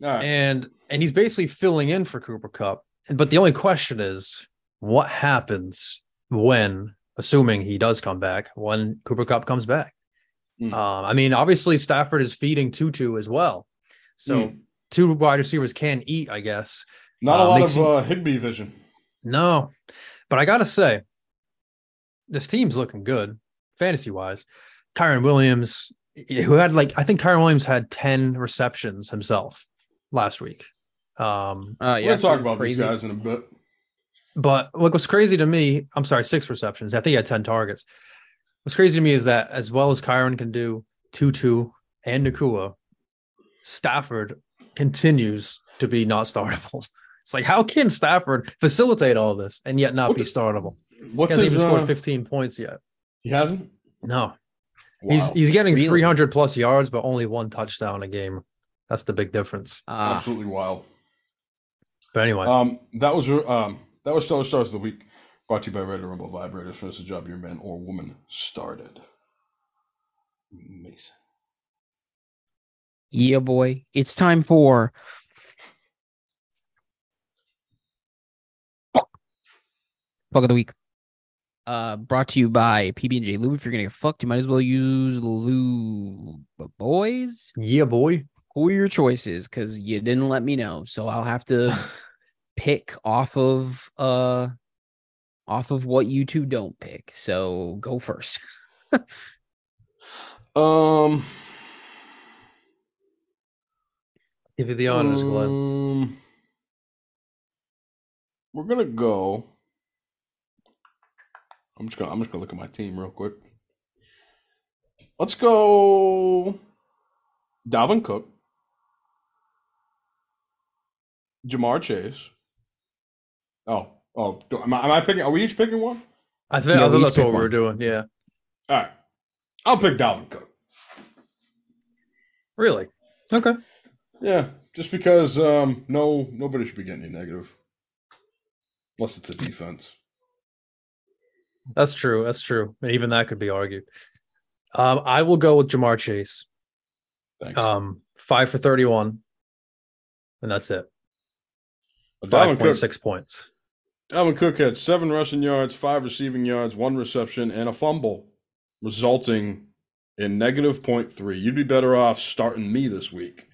All right. and and he's basically filling in for Cooper Kupp. But the only question is, what happens when, assuming he does come back, when Cooper Kupp comes back? Hmm. Um, I mean, obviously Stafford is feeding Tutu as well, so Hmm. Two wide receivers can eat, I guess. Not a uh, lot of you- uh, Higbee vision. No, but I gotta say, this team's looking good fantasy wise. Kyren Williams, who had like, I think Kyren Williams had ten receptions himself last week. Um, Uh, We're yeah, gonna talk about crazy. these guys in a bit. But what was crazy to me, I'm sorry, six receptions. I think he had 10 targets. What's crazy to me is that as well as Kyren can do, Tutu and Nacua, Stafford continues to be not startable. <laughs> It's like, how can Stafford facilitate all this and yet not What be the- startable? He What's hasn't his? even scored uh, 15 points yet. he hasn't. No, Wow. he's he's getting Really? 300 plus yards, but only one touchdown a game. That's the big difference. Uh, absolutely wild. But anyway, Um, that was um, that was Stellar Stars of the Week, brought to you by Red Rumble Vibrators. Finish the job your man or woman started. Mason. Yeah, boy. It's time for Fuck of the Week. Uh, brought to you by PB and J Lube. If you're gonna get fucked, you might as well use lube. Boys, yeah, boy. who are your choices? Because you didn't let me know, so I'll have to <laughs> pick off of uh off of what you two don't pick. So go first. <laughs> Um, Give you the honors, Glenn. um, we're gonna go. I'm just gonna I'm just gonna look at my team real quick. Let's go. Dalvin Cook, Ja'Marr Chase. Oh, oh, do- am I, am I picking? Are we each picking one? I think, Yeah, I think that's what pick we're doing. Yeah. All right, I'll pick Dalvin Cook. Really? Okay. Yeah, just because um, no nobody should be getting any negative, unless it's a defense. That's true. That's true. And even that could be argued. Um, I will go with Ja'Marr Chase. Thanks. Um, five for 31. And that's it. Dalvin 5.6 points. Dalvin Cook had seven rushing yards, five receiving yards, one reception, and a fumble, resulting in negative point three. You'd be better off starting me this week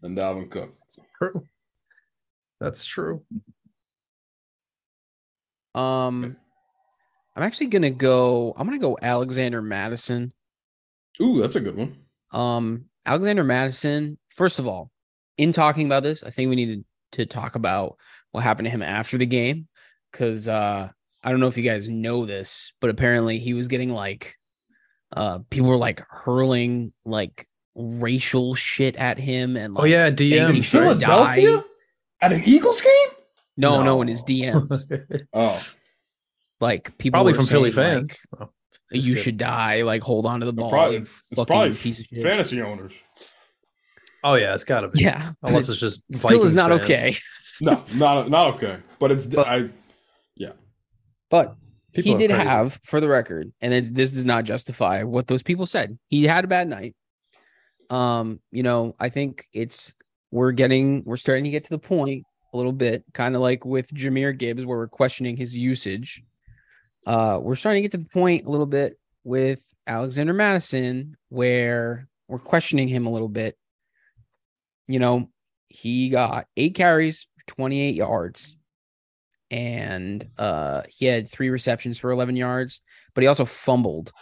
than Dalvin Cook. That's True. That's true. Um, I'm actually gonna go. I'm gonna go Alexander Mattison. Ooh, that's a good one. Um, Alexander Mattison. First of all, in talking about this, I think we needed to talk about what happened to him after the game because uh, I don't know if you guys know this, but apparently he was getting like, uh, people were like hurling like racial shit at him and like, Oh, yeah, saying DM. he Philadelphia die. at an Eagles game? No, no, in his DMs. <laughs> Oh, Like people Probably were from Philly saying, fans. like, Oh, you kidding. should die. Like hold on to the ball. probably, fucking probably piece of shit. fantasy owners. Oh yeah, it's got to be. Yeah, Unless it's just it still is not fans. okay. <laughs> No, not not okay. But it's But- I yeah. But People he did crazy. have, for the record, and it's, this does not justify what those people said. He had a bad night. Um, you know, I think it's we're getting we're starting to get to the point a little bit, kind of like with Jahmyr Gibbs, where we're questioning his usage. Uh, we're starting to get to the point a little bit with Alexander Mattison, where we're questioning him a little bit. You know, he got eight carries, 28 yards and uh he had three receptions for 11 yards but he also fumbled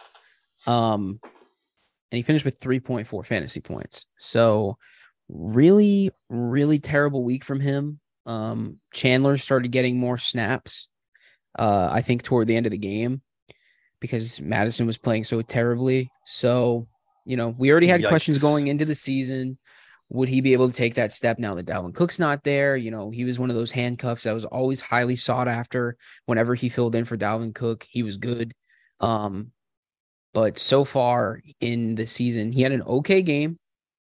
um and he finished with 3.4 fantasy points so really really terrible week from him um chandler started getting more snaps uh i think toward the end of the game because mattison was playing so terribly so you know we already had questions going into the season would he be able to take that step now that Dalvin Cook's not there? You know, he was one of those handcuffs that was always highly sought after. Whenever he filled in for Dalvin Cook, he was good. Um, but so far in the season, he had an okay game,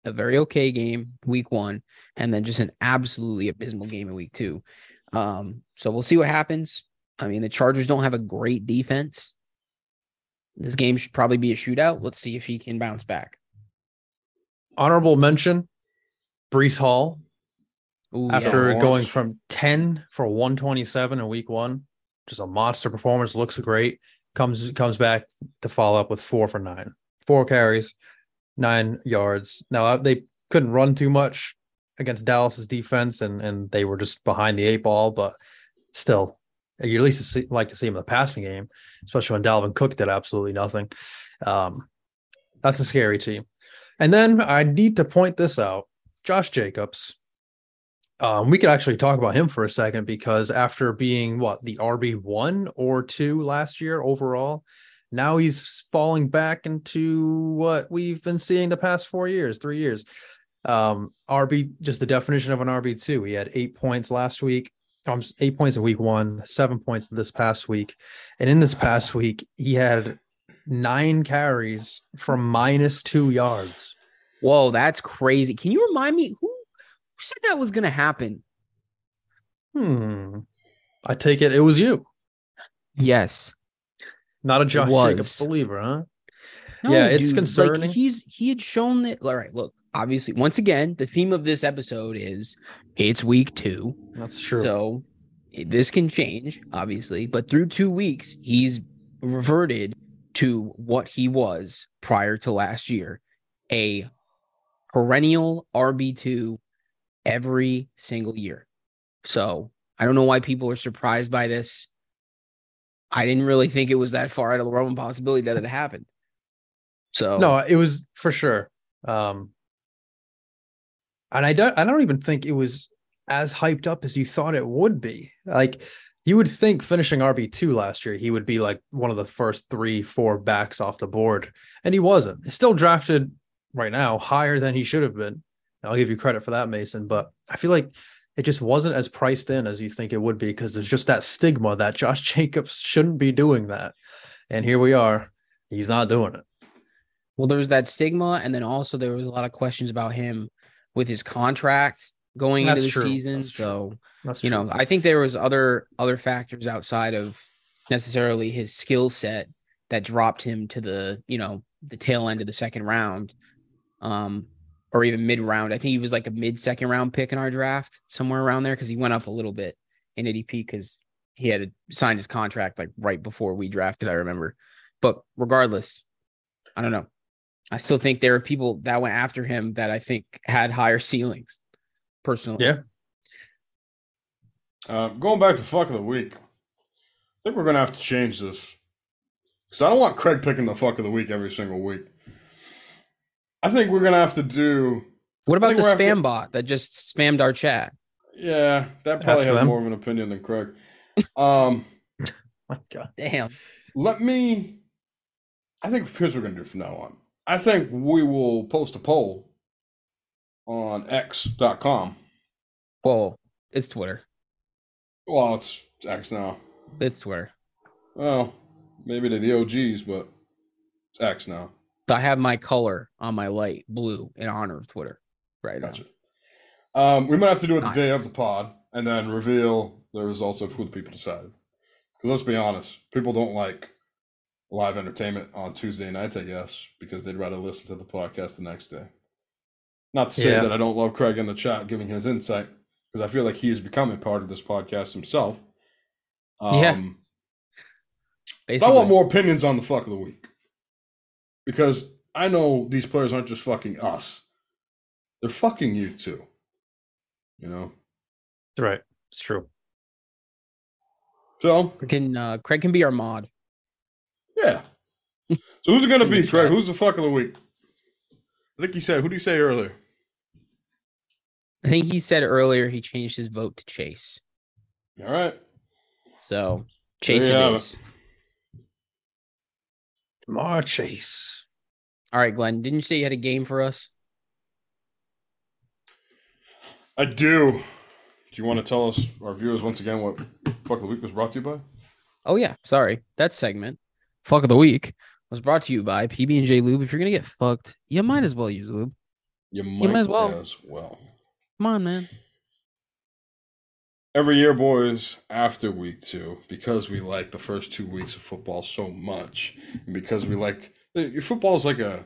a very okay game, week one, and then just an absolutely abysmal game in week two. Um, so we'll see what happens. I mean, the Chargers don't have a great defense. This game should probably be a shootout. Let's see if he can bounce back. Honorable mention: Breece Hall Ooh, after yeah. going from 10 for 127 in week one, just a monster performance. Looks great. Comes comes back to follow up with four for nine, four carries, nine yards. Now uh, they couldn't run too much against Dallas's defense, and and they were just behind the eight ball. But still, you at least see, like to see him in the passing game, especially when Dalvin Cook did absolutely nothing. Um, that's a scary team. And then I need to point this out: Josh Jacobs. Um, we could actually talk about him for a second because after being what the RB one or two last year overall, now he's falling back into what we've been seeing the past four years, three years. Um, RB, just the definition of an RB two. He had eight points last week, um, eight points in week one, seven points this past week, and in this past week he had nine carries for minus two yards. Whoa, that's crazy. Can you remind me who said that was going to happen? Hmm. I take it it was you, Yes. not a Josh. Jacobs believer, huh? No, Yeah, it's dude, concerning. Like he's he had shown that. All right, look. Obviously, once again, the theme of this episode is it's week two, That's true. so this can change, obviously. But through two weeks, he's reverted to what he was prior to last year, a perennial RB two every single year. So I don't know why people are surprised by this. I didn't really think it was that far out of the realm of possibility that it happened. So No, it was for sure. Um, and I don't, I don't even think it was as hyped up as you thought it would be. Like you would think finishing RB two last year, he would be like one of the first three, four backs off the board, and he wasn't. He's still drafted right now higher than he should have been. I'll give you credit for that, Mason. But I feel like it just wasn't as priced in as you think it would be because there's just that stigma that Josh <laughs> Jacobs shouldn't be doing that, and here we are. He's not doing it. well, there was that stigma, and then also there was a lot of questions about him with his contract going That's into the true. season. That's so That's you true. know, I think there was other other factors outside of necessarily his skill set that dropped him to the you know the tail end of the second round, um, or even mid round. I think he was like a mid second round pick in our draft, somewhere around there, because he went up a little bit in ADP because he had signed his contract like right before we drafted. I remember, but regardless, I don't know. I still think there are people that went after him that I think had higher ceilings. Personally, Yeah. Uh, going back to fuck of the week, I think we're gonna have to change this because I don't want Craig picking the fuck of the week every single week. I think we're gonna have to do. What about the spam after- bot that just spammed our chat? Yeah, that Ask probably has them. more of an opinion than Craig. <laughs> Um, <laughs> My God. Damn. let me. I think here's what we're gonna do from now on. I think we will post a poll on X.com. Whoa. It's Twitter. Well, it's X now. It's Twitter. Well, maybe to the OGs, but it's X now. I have my color on my light blue in honor of Twitter. right Gotcha. Um, we might have to do it the day of the pod and then reveal the results of who the people decided. Because let's be honest, people don't like live entertainment on Tuesday nights, I guess, because they'd rather listen to the podcast the next day. Not to say Yeah. that I don't love Craig in the chat giving his insight, because I feel like he is becoming part of this podcast himself. Um, Yeah. But I want more opinions on the fuck of the week. Because I know these players aren't just fucking us. They're fucking you too. You know? That's right. It's true. So, can uh, Craig can be our mod. yeah. So who's it gonna <laughs> be, Craig? chat. Who's the fuck of the week? I think he said, who did he say earlier? I think he said earlier he changed his vote to Chase. All right. So Chase There you have it it. is. Ja'Marr Chase. All right, Glenn. Didn't you say you had a game for us? I do. Do you want to tell us, our viewers, once again, what fuck of the week was brought to you by? Oh yeah, sorry. That segment, fuck of the week, was brought to you by PB and J Lube. If you're gonna get fucked, you might as well use lube. You might, might as well. as well. Come on, man. Every year, boys, after week two, because we like the first two weeks of football so much, and because we like football is like a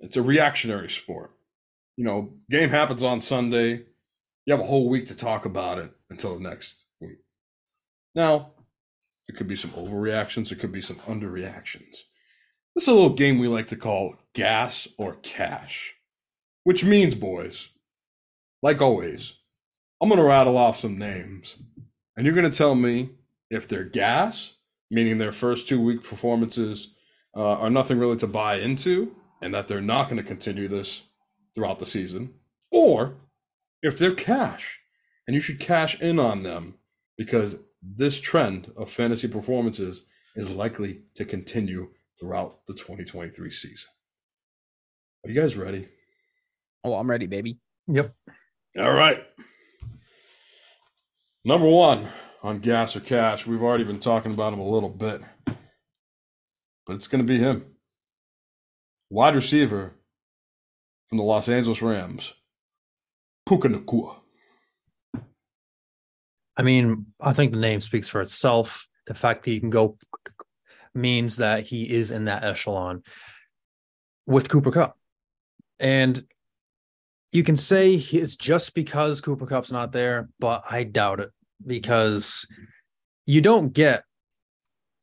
it's a reactionary sport. You know, game happens on Sunday. You have a whole week to talk about it until the next week. Now, there could be some overreactions. There could be some underreactions. This is a little game we like to call gas or cash, which means, boys, like always, I'm going to rattle off some names, and you're going to tell me if they're gas, meaning their first two week performances uh, are nothing really to buy into, and that they're not going to continue this throughout the season, or if they're cash, and you should cash in on them because this trend of fantasy performances is likely to continue throughout the 2023 season. Are you guys ready? Oh, I'm ready, baby. Yep. All right. Number one on gas or cash. We've already been talking about him a little bit, but it's going to be him. Wide receiver from the Los Angeles Rams, Puka Nacua. I mean, I think the name speaks for itself. The fact that he can go means that he is in that echelon with Cooper Kupp. And you can say it's just because Cooper Kupp's not there, but I doubt it because you don't get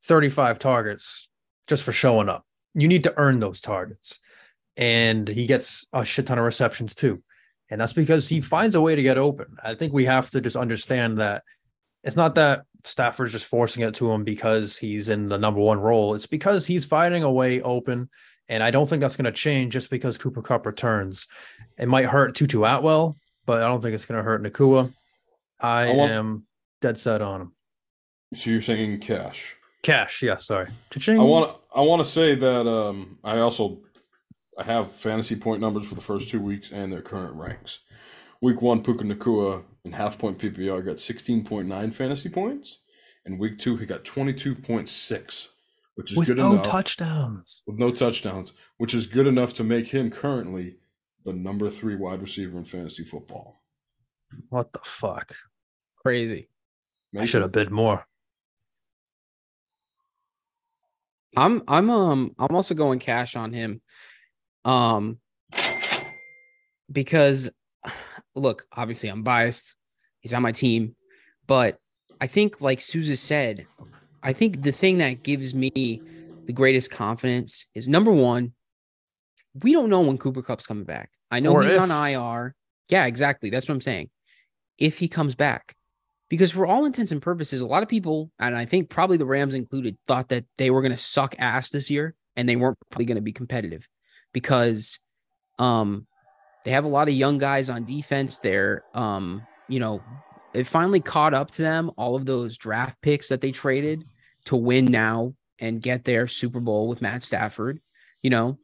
35 targets just for showing up. You need to earn those targets. And he gets a shit ton of receptions too. And that's because he finds a way to get open. I think we have to just understand that it's not that Stafford's just forcing it to him because he's in the number one role. It's because he's finding a way open. And I don't think that's going to change just because Cooper Kupp returns. It might hurt Tutu Atwell, but I don't think it's going to hurt Nacua. I, I want- am dead set on him. So you're saying cash? Cash, yeah, sorry. Cha-ching. I want to. I want to say that um, I also I have fantasy point numbers for the first two weeks and their current ranks. Week one, Puka Nacua in half point PPR got 16.9 fantasy points, and week two he got 22.6, which is with good no enough touchdowns. with no touchdowns, which is good enough to make him currently the number three wide receiver in fantasy football. What the fuck? Crazy. I should have bid more. I'm I'm um I'm also going cash on him. Um because look, obviously I'm biased. He's on my team, but I think like Souza said, I think the thing that gives me the greatest confidence is number one, we don't know when Cooper Kupp's coming back. I know Or he's if. on IR. Yeah, exactly. That's what I'm saying. If he comes back. Because for all intents and purposes, a lot of people, and I think probably the Rams included, thought that they were going to suck ass this year and they weren't probably going to be competitive because um they have a lot of young guys on defense there. Um, you know, it finally caught up to them, all of those draft picks that they traded to win now and get their Super Bowl with Matt Stafford, you know.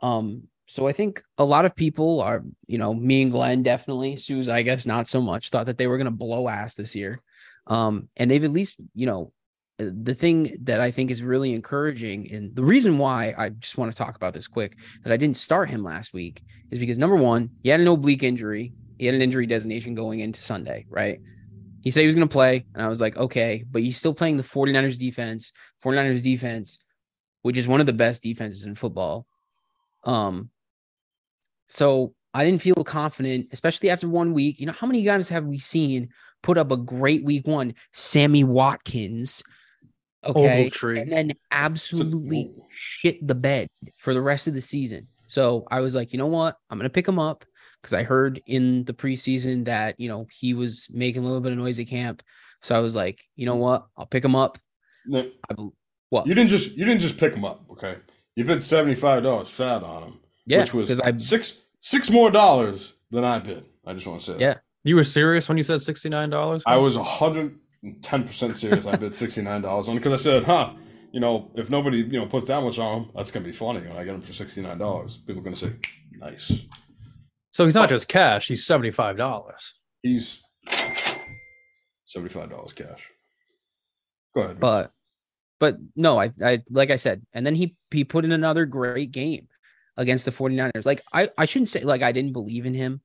Um, so I think a lot of people are, you know, me and Glenn definitely, Sue's, I guess not so much, thought that they were going to blow ass this year. Um, and they've at least, you know, the thing that I think is really encouraging, and the reason why I just want to talk about this quick that I didn't start him last week is because number one, he had an oblique injury. He had an injury designation going into Sunday, right? He said he was going to play, and I was like, okay, but he's still playing the 49ers defense, 49ers defense, which is one of the best defenses in football. Um, so I didn't feel confident, especially after one week. You know, how many guys have we seen put up a great week one? Sammy Watkins, okay, and then absolutely shit the bed for the rest of the season. So I was like, you know what? I'm gonna pick him up because I heard in the preseason that you know he was making a little bit of noise at camp. So I was like, you know what? I'll pick him up. No, I bel what? you didn't just you didn't just pick him up, okay? You bid seventy five dollars fat on him, yeah, which was because I six six more dollars than I bid. I just want to say that. Yeah. You were serious when you said sixty nine dollars? I was hundred and ten percent serious. I bid sixty nine dollars on it because I said, "Huh, you know, if nobody you know puts that much on him, that's gonna be funny when I get him for sixty nine dollars. People are gonna say, nice. So he's not just cash; he's seventy five dollars. He's seventy five dollars cash. Go ahead. but but no i i like i said and then he he put in another great game against the 49ers like i i shouldn't say like i didn't believe in him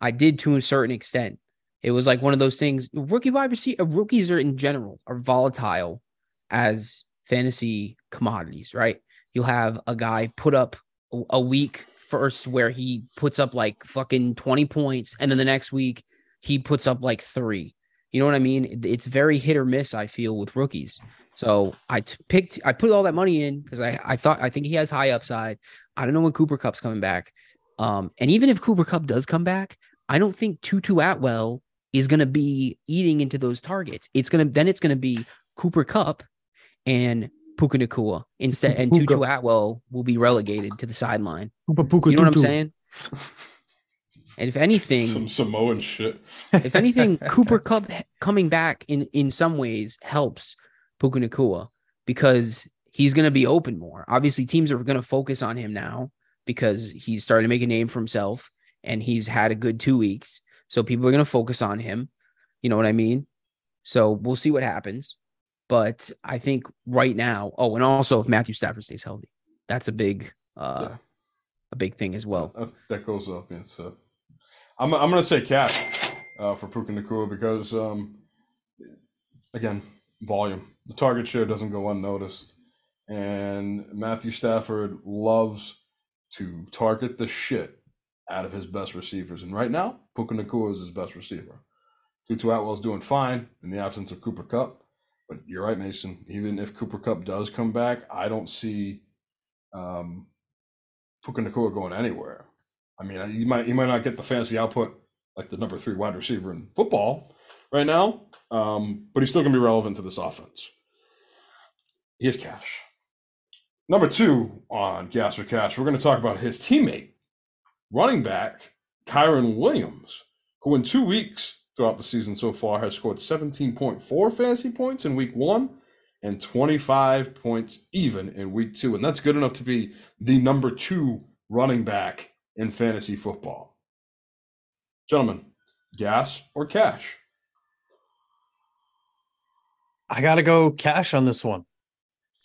i did to a certain extent it was like one of those things rookie wide receiver rookies are in general are volatile as fantasy commodities right you'll have a guy put up a- a week first where he puts up like fucking 20 points and then the next week he puts up like three you know what I mean? It's very hit or miss. I feel with rookies. So I t- picked, I put all that money in because I, I thought, I think he has high upside. I don't know when Cooper Kupp's coming back. Um, and even if Cooper Kupp does come back, I don't think Tutu Atwell is going to be eating into those targets. It's going to, then it's going to be Cooper Kupp and Puka Nacua instead, and Puka. Tutu Atwell will be relegated to the sideline. You You know what I'm saying? And if anything, some Samoan shit. if anything, Cooper Kupp coming back in in some ways helps Puka Nacua because he's going to be open more. Obviously, teams are going to focus on him now because he's starting to make a name for himself and he's had a good two weeks. So people are going to focus on him. You know what I mean? So we'll see what happens. But I think right now, oh, and also if Matthew Stafford stays healthy, that's a big, uh, Yeah. a big thing as well. Uh, that goes up. Yeah, so I'm I'm gonna say cash uh, for Puka Nacua because um, again volume. The target share doesn't go unnoticed, and Matthew Stafford loves to target the shit out of his best receivers. And right now, Puka Nacua is his best receiver. Tutu Atwell's doing fine in the absence of Cooper Kupp. But you're right, Mason. Even if Cooper Kupp does come back, I don't see um, Puka Nacua going anywhere. I mean, he might he might not get the fantasy output like the number three wide receiver in football right now, um, but he's still going to be relevant to this offense. He has cash. Number two on gas or cash, we're going to talk about his teammate, running back Kyren Williams, who in two weeks throughout the season so far has scored 17.4 fantasy points in week one and 25 points even in week two. And that's good enough to be the number two running back in fantasy football. Gentlemen, gas or cash? I gotta go cash on this one.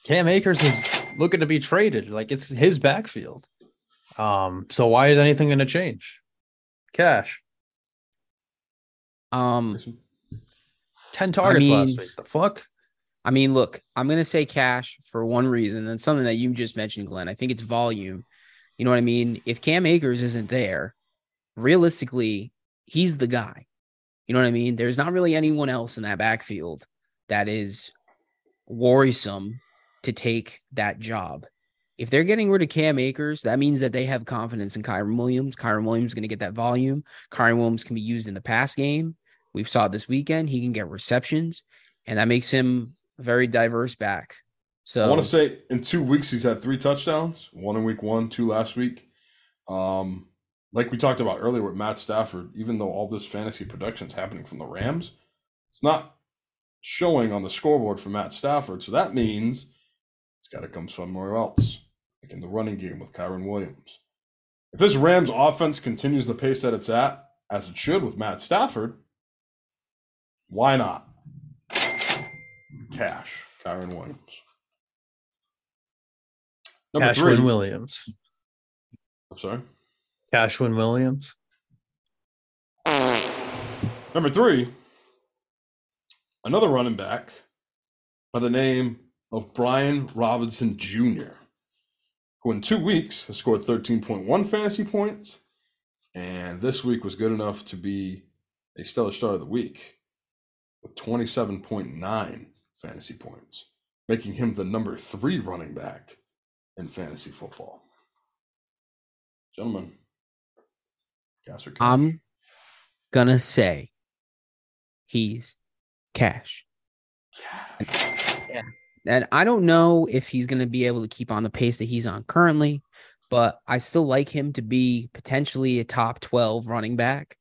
Cam Akers is looking to be traded. Like it's his backfield. Um, so why is anything gonna change? Cash. Um, 10 targets last mean- week. The fuck? I mean, look, I'm to say cash for one reason, and something that you just mentioned, Glenn. I think it's volume. You know what I mean? If Cam Akers isn't there, realistically, he's the guy. You know what I mean? There's not really anyone else in that backfield that is worrisome to take that job. If they're getting rid of Cam Akers, that means that they have confidence in Kyren Williams. Kyren Williams is going to get that volume. Kyren Williams can be used in the pass game. We've saw this weekend. He can get receptions, and that makes him a very diverse back. So I want to say in two weeks he's had three touchdowns, one in week one, two last week. Um, like we talked about earlier with Matt Stafford, even though all this fantasy production is happening from the Rams, it's not showing on the scoreboard for Matt Stafford. So that means it's got to come somewhere else, like in the running game with Kyren Williams. If this Rams offense continues the pace that it's at, as it should with Matt Stafford, why not? Cash. Kyren Williams. Number Cashwin three. Williams. I'm sorry. Cashwin Williams. Number three, another running back by the name of Brian Robinson Jr., who in two weeks has scored 13.1 fantasy points, and this week was good enough to be a stellar start of the week with 27.9 fantasy points, making him the number three running back in fantasy football. Gentlemen, gas or cash? I'm gonna say he's cash. Yeah. And I don't know if he's going to be able to keep on the pace that he's on currently, but I still like him to be potentially a top 12 running back.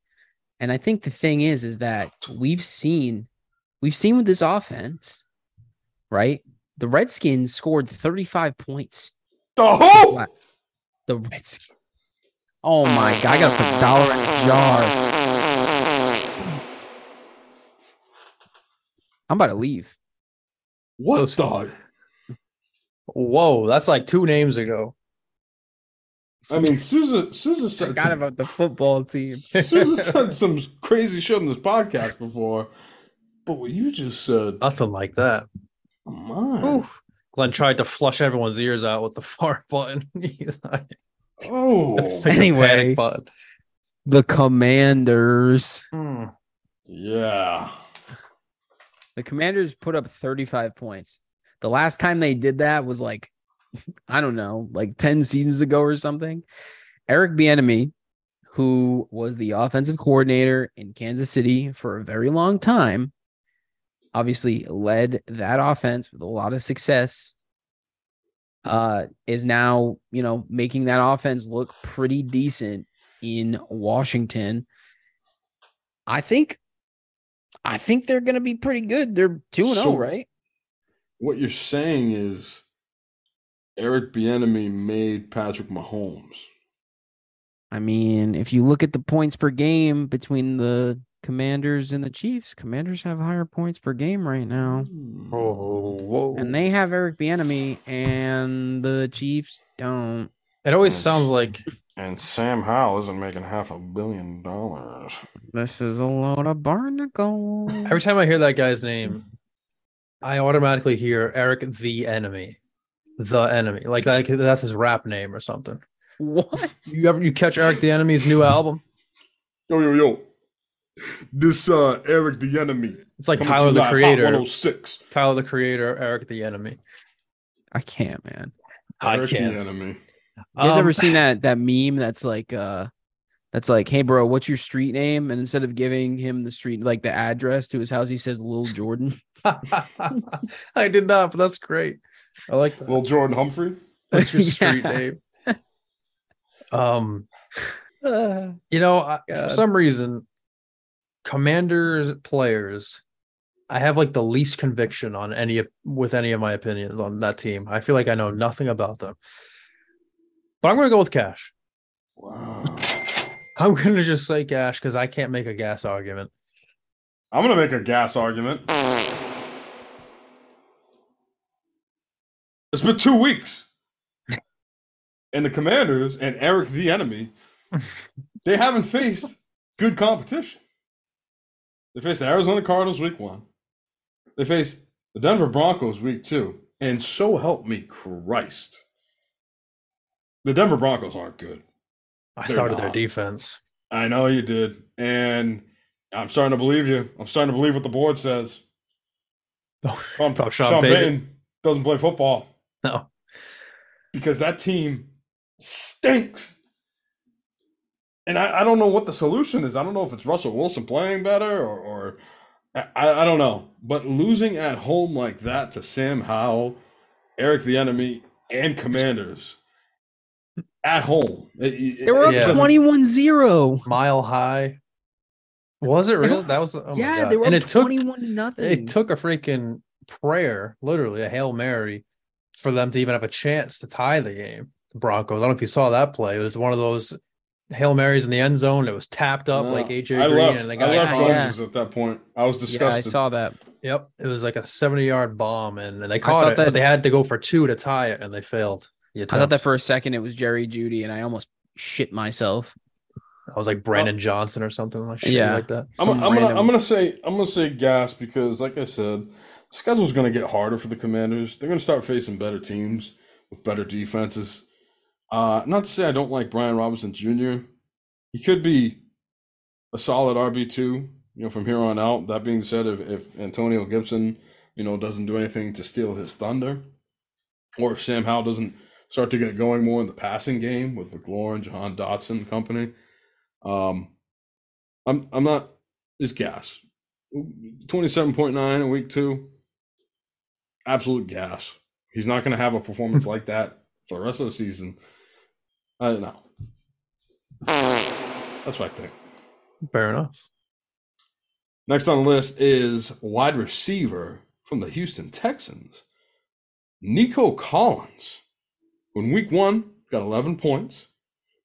And I think the thing is, is that we've seen, we've seen with this offense, right? The Redskins scored 35 points. Oh! The Redskins. Oh my God. I got to put a dollar in the jar. I'm about to leave. What Those- the? Whoa, that's like two names ago. I mean, Souza, Souza I said, forgot some, about the football team. Souza <laughs> said some crazy shit on this podcast before, but what you just said, Nothing like that. come on. Oof. Glenn tried to flush everyone's ears out with the <laughs> fart button. <laughs> He's like, Oh, <laughs> like Anyway. button. The Commanders. Hmm. yeah. The Commanders put up 35 points. The last time they did that was like, I don't know, like 10 seasons ago or something. Eric Bieniemy, who was the offensive coordinator in Kansas City for a very long time, obviously led that offense with a lot of success. Uh, is now, you know, making that offense look pretty decent in Washington. I think I think they're going to be pretty good. They're 2 and 0, So- right? What you're saying is Eric Bieniemy made Patrick Mahomes. I mean, if you look at the points per game between the Commanders and the Chiefs, Commanders have higher points per game right now. Oh, whoa. And they have Eric Bieniemy and the Chiefs don't. it always Yes. sounds like And Sam Howell isn't making half a billion dollars. This is a load of barnacles. every time I hear that guy's name, I automatically hear Eric the Enemy. The Enemy. Like, like that's his rap name or something. what? You ever you catch Eric the Enemy's new album? Yo, yo, yo. This uh Eric the enemy. It's like Tyler the Creator. 106. Tyler the Creator, Eric the Enemy. I can't, man. I Eric can't. the enemy. You guys Um, ever seen that that meme that's like uh that's like, hey bro, what's your street name? And instead of giving him the street like the address to his house, he says Lil Jordan. <laughs> I did not, but that's great. I like that. Little Jordan Humphrey. What's your <laughs> street Yeah. name? <laughs> Um, Uh, <sighs> you know, I, for some reason, Commanders players, I have like the least conviction on any with any of my opinions on that team. I feel like I know nothing about them. But I'm going to go with Cash. Wow. I'm going to just say Cash because I can't make a gas argument. I'm gonna make a gas argument. It's been two weeks. And the commanders and Eric the enemy, <laughs> they haven't faced good competition. They faced the Arizona Cardinals week one. They faced the Denver Broncos week two. And so help me Christ. The Denver Broncos aren't good. I They're started their defense. I know you did. And I'm starting to believe you. I'm starting to believe what the board says. <laughs> Oh, Sean, Oh, Sean Sean Payton. Payton doesn't play football No. because that team stinks. And I, I don't know what the solution is. I don't know if it's Russell Wilson playing better or, or I, I don't know. But losing at home like that to Sam Howell, Eric the enemy, and Commanders at home. it- it- they were up Yeah. 21 0. Mile high. Was it real? That was oh yeah, they were and up it took 21 to nothing. it took a freaking prayer, literally a hail mary, for them to even have a chance to tie the game. The Broncos. I don't know if you saw that play. It was one of those hail marys in the end zone. It was tapped up No, like AJ I Green, left, and the I left Yeah, caught yeah. At that point. I was yeah, I saw that. Yep, it was like a seventy-yard bomb, and, and they caught thought it, but they had to go for two to tie it, and they failed. the I thought that for a second it was Jerry Jeudy, and I almost shit myself. I was like Brandon oh. Johnson or something like shit Yeah. like that. I'm, I'm gonna I'm gonna say I'm gonna say gas because, like I said, the schedule's gonna get harder for the Commanders. They're gonna start facing better teams with better defenses. Uh, not to say I don't like Brian Robinson Jr. He could be a solid RB two, you know, from here on out. That being said, if, if Antonio Gibson, you know, doesn't do anything to steal his thunder, or if Sam Howell doesn't start to get going more in the passing game with McLaurin, Jahan Dotson company, um, I'm I'm not. It's gas. Twenty seven point nine in week two. Absolute gas. He's not going to have a performance like that for the rest of the season. I don't know. That's what I think. Fair enough. Next on the list is wide receiver from the Houston Texans, Nico Collins. In week one, got 11 points,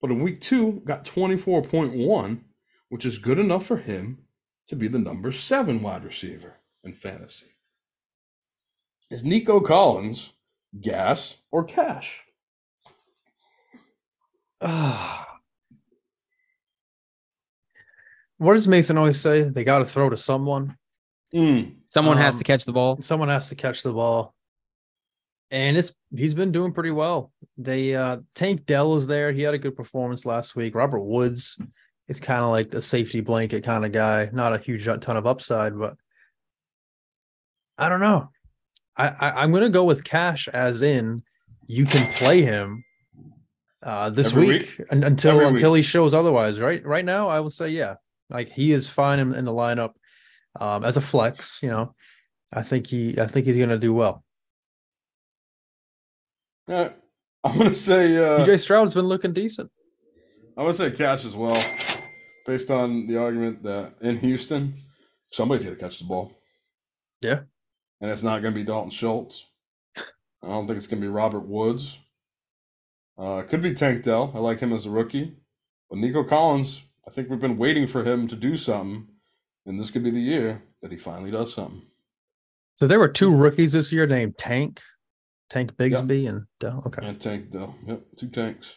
but in week two, got 24.1, which is good enough for him to be the number seven wide receiver in fantasy. Is Nico Collins gas or cash? Ah. <sighs> what does Mason always say? They got to throw to someone. Mm, Someone has Um, to catch the ball. Someone has to catch the ball. And it's he's been doing pretty well. They uh Tank Dell is there. He had a good performance last week. Robert Woods is kind of like a safety blanket kind of guy. Not a huge ton of upside, but I don't know. I, I I'm gonna go with cash as in you can play him uh this Every week, week? un- until Every until he shows otherwise. Right right now, I would say yeah. Like he is fine in, in the lineup um as a flex, you know. I think he I think he's gonna do well. yeah, I'm gonna say uh, CJ Stroud's been looking decent. I'm gonna say cash as well, based on the argument that in Houston, somebody's gonna catch the ball. Yeah. and it's not gonna be Dalton Schultz. I don't think it's gonna be Robert Woods. Uh, it could be Tank Dell. I like him as a rookie, but Nico Collins. I think we've been waiting for him to do something, and this could be the year that he finally does something. So there were two rookies this year named Tank, Tank Bigsby, and Dell. Okay. And Tank Dell. Yep, two tanks.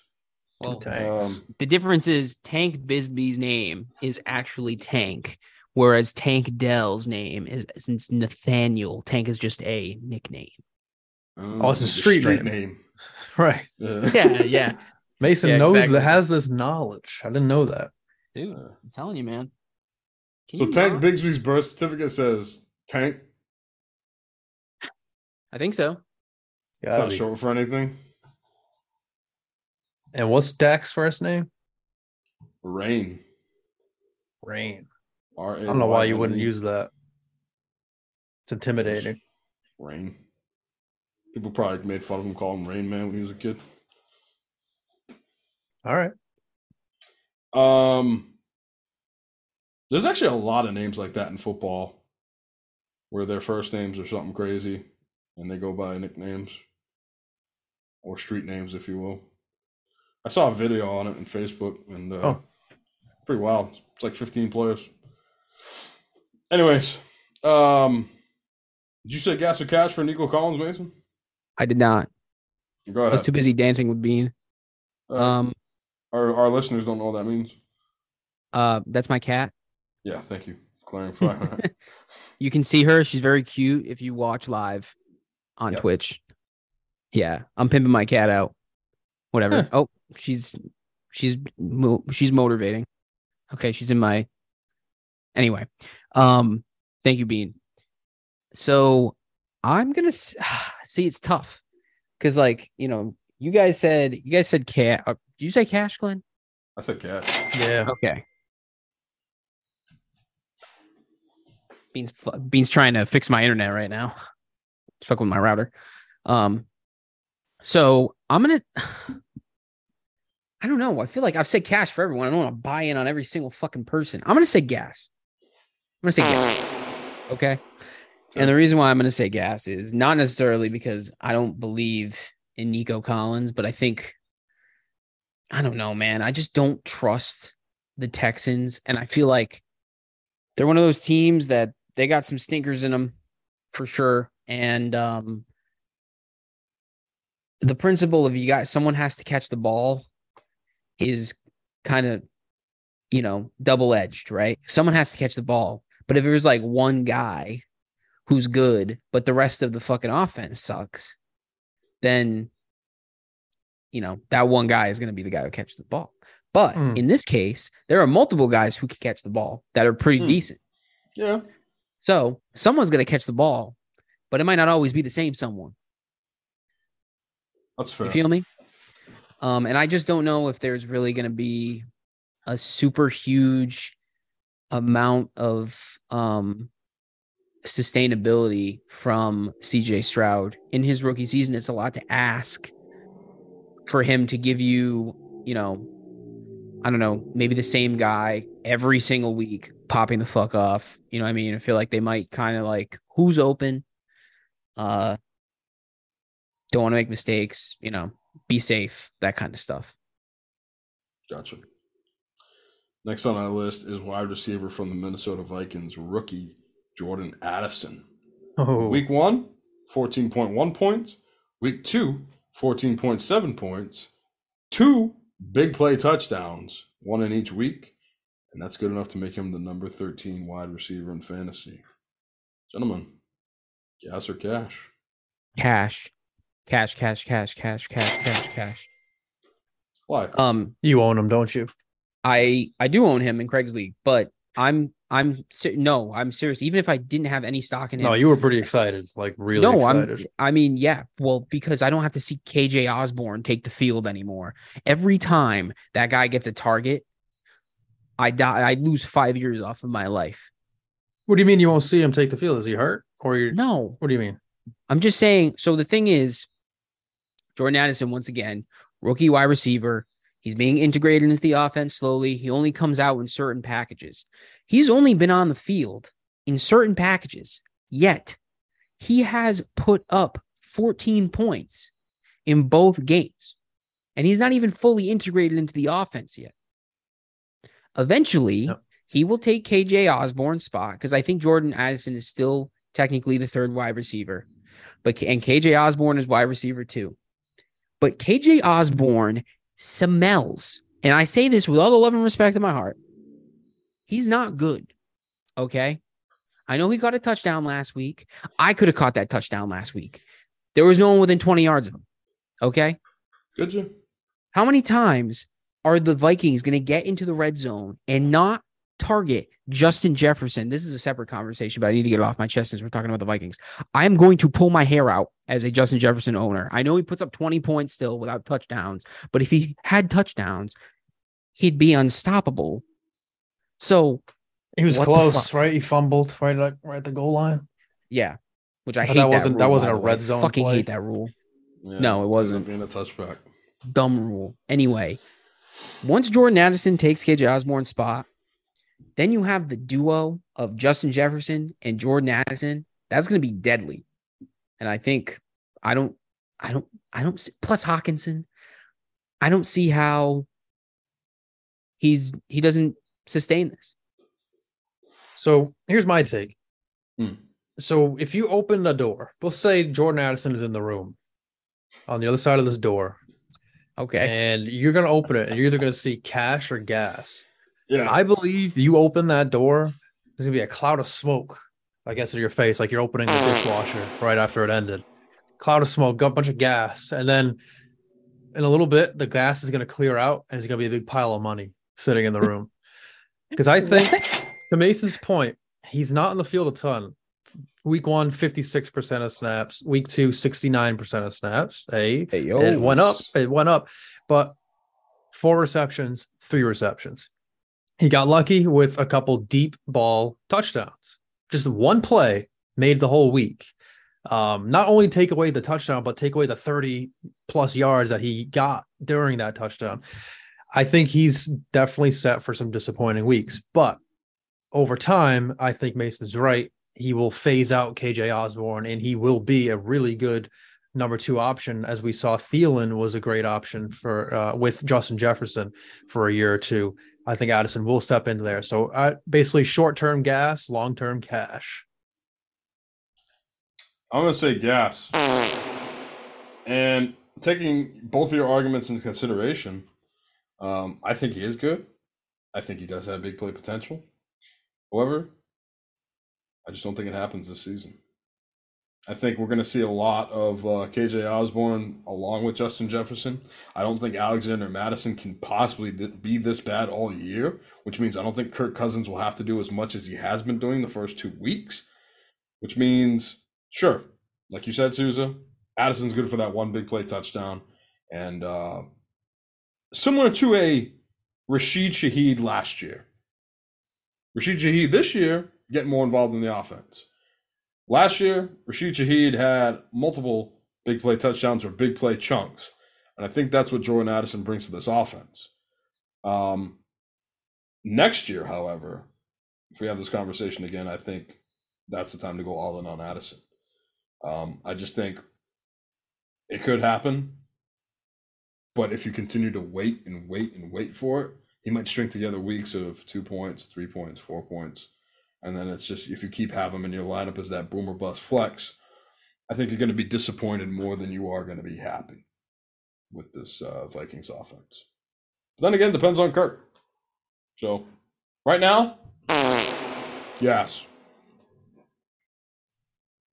Well, Tanks. Um, the difference is Tank Bigsby's name is actually Tank, whereas Tank Dell's name is, is Nathaniel. Tank is just a nickname. Oh, it's a the street name. name. <laughs> Right. Yeah. Yeah, <laughs> yeah. Mason Yeah, knows exactly. that has this knowledge. I didn't know that. Dude, I'm telling you, man. Can So you Tank not? Bigsby's birth certificate says Tank. I think so. It's not short for anything. And what's Dak's first name? Rain. Rain. R I don't know why you wouldn't use that. It's intimidating. Rain. People probably made fun of him calling him Rain Man when he was a kid. All right. Um, there's actually a lot of names like that in football, where their first names are something crazy, and they go by nicknames or street names, if you will. I saw a video on it on Facebook, and uh, Oh. pretty wild. It's like 15 players. Anyways, um, did you say gas or cash for Nico Collins, Mason? I did not. Go ahead. I was too busy dancing with Bean. Uh, Um, our our listeners don't know what that means. uh, that's my cat. Yeah, thank you. <laughs> Clarifying. You can see her. She's very cute if you watch live on. Twitch. Yeah, I'm pimping my cat out. Whatever. Huh. Oh, she's she's she's motivating. Okay, she's in my. Anyway, um, thank you, Bean. So I'm gonna <sighs> see. It's tough because, like, you know, you guys said you guys said cat. Uh, did you say cash, Glenn? I said cash. Yeah. Okay. Beans Beans trying to fix my internet right now. Fuck with my router. Um so I'm gonna <sighs> I don't know. I feel like I've said cash for everyone. I don't want to buy in on every single fucking person. I'm gonna say gas. I'm gonna say gas. Okay. And the reason why I'm gonna say gas is not necessarily because I don't believe in Nico Collins, but I think I don't know, man. I just don't trust the Texans. And I feel like they're one of those teams that they got some stinkers in them. for sure. And um, the principle of you guys, someone has to catch the ball is kind of, you know, double edged, right? Someone has to catch the ball. But if it was like one guy who's good, but the rest of the fucking offense sucks, then, you know, that one guy is going to be the guy who catches the ball. But Hmm. in this case, there are multiple guys who can catch the ball that are pretty Hmm. decent. Yeah. So someone's going to catch the ball, but it might not always be the same someone. That's fair. You feel me? Um, and I just don't know if there's really going to be a super huge amount of um, sustainability from CJ Stroud in his rookie season. It's a lot to ask for him to give you, you know, I don't know, maybe the same guy every single week popping the fuck off. You know what I mean? I feel like they might kind of like who's open. Uh don't want to make mistakes, you know, be safe, that kind of stuff. Gotcha. Next on our list is wide receiver from the Minnesota Vikings, rookie Jordan Addison. Oh, Week one, 14.1 points. Week two, 14.7 points. Two big play touchdowns, one in each week. And that's good enough to make him the number 13 wide receiver in fantasy. Gentlemen, gas or cash? Cash. Cash, cash, cash, cash, cash, cash, cash. Why? Um you own him, don't you? I I do own him in Craig's league, but I'm I'm ser- no, I'm serious. Even if I didn't have any stock in him, No, you were pretty excited, like really no, excited. I'm. I mean, yeah. Well, because I don't have to see KJ Osborn take the field anymore. Every time that guy gets a target, I die. I lose five years off of my life. What do you mean you won't see him take the field? Is he hurt, or you? No, What do you mean? I'm just saying. So the thing is, Jordan Addison once again, rookie wide receiver. He's being integrated into the offense slowly. He only comes out in certain packages. He's only been on the field in certain packages. Yet he has put up 14 points in both games. And he's not even fully integrated into the offense yet. Eventually, Yep. he will take KJ Osborn's spot because I think Jordan Addison is still technically the third wide receiver. But and KJ Osborn is wide receiver too. But KJ Osborn smells, and I say this with all the love and respect in my heart. He's not good. Okay. I know he got a touchdown last week. I could have caught that touchdown last week. There was no one within 20 yards of him. Okay. Good you? How many times are the Vikings going to get into the red zone and not target Justin Jefferson? This is a separate conversation, but I need to get it off my chest since we're talking about the Vikings. I am going to pull my hair out as a Justin Jefferson owner. I know he puts up 20 points still without touchdowns, but if he had touchdowns, he'd be unstoppable. So, He was close, right? He fumbled right at right at the goal line. yeah, which I But hate. that wasn't- that rule, wasn't a red zone Fucking play. hate that rule. Yeah, No, it wasn't. Being a touchback. dumb rule. Anyway, once Jordan Addison takes KJ Osborn's spot, then you have the duo of Justin Jefferson and Jordan Addison. That's going to be deadly. And I think I don't, I don't, I don't. See, plus Hockenson, I don't see how he's he doesn't sustain this. So here's my take. Hmm. So if you open the door, we'll say Jordan Addison is in the room on the other side of this door, Okay, and you're gonna open it, and you're either gonna see cash or gas. Yeah. I believe you open that door, there's gonna be a cloud of smoke, I guess, in your face, like you're opening the dishwasher right after it ended. Cloud of smoke, got a bunch of gas, and then in a little bit, the gas is gonna clear out, and it's gonna be a big pile of money sitting in the room. <laughs> Because I think, to Mason's point, he's not in the field a ton. Week one, 56% of snaps. Week two, 69% of snaps. Hey, Hey, yo. it went up. It went up. But four receptions, three receptions. He got lucky with a couple deep ball touchdowns. Just one play made the whole week. Um, not only take away the touchdown, but take away the 30 plus yards that he got during that touchdown. I think he's definitely set for some disappointing weeks. But over time, I think Mason's right. He will phase out KJ Osborn and he will be a really good number two option, as we saw Thielen was a great option for uh, with Justin Jefferson for a year or two. I think Addison will step into there. So uh, basically, short term gas, long term cash. I'm going to say gas. And taking both of your arguments into consideration, um, I think he is good. I think he does have big play potential. However, I just don't think it happens this season. I think we're going to see a lot of uh, KJ Osborn along with Justin Jefferson. I don't think Alexander Mattison can possibly th- be this bad all year, which means I don't think Kirk Cousins will have to do as much as he has been doing the first two weeks, which means, sure, like you said, Souza, Addison's good for that one big play touchdown. And uh, similar to a Rashid Shaheed last year. Rashid Shaheed this year getting more involved in the offense. Last year, Rashid Shaheed had multiple big play touchdowns or big play chunks. And I think that's what Jordan Addison brings to this offense. Um, next year, however, if we have this conversation again, I think that's the time to go all in on Addison. Um, I just think it could happen. But if you continue to wait and wait and wait for it, he might string together weeks of two points, three points, four points. And then it's just if you keep having him in your lineup as that boomer bust flex, I think you're going to be disappointed more than you are going to be happy with this uh, Vikings offense. But then again, depends on Kirk. So right now, yes.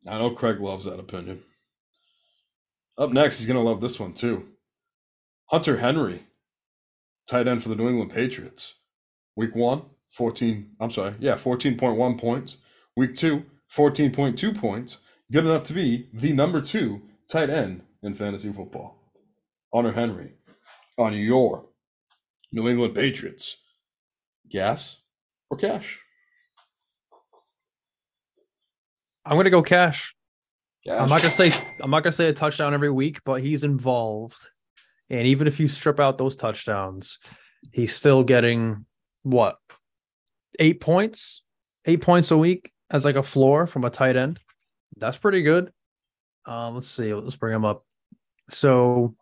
I know Craig loves that opinion. Up next, he's going to love this one too. Hunter Henry, tight end for the New England Patriots. Week one, 14, I'm sorry, yeah, 14.1 points. Week two, 14.2 points. Good enough to be the number two tight end in fantasy football. Hunter Henry on your New England Patriots. Gas or cash? I'm gonna go cash. Cash. I'm not gonna say I'm not gonna say a touchdown every week, but he's involved. And even if you strip out those touchdowns, he's still getting what eight points, eight points a week as like a floor from a tight end. That's pretty good. Um, let's see. Let's bring him up. So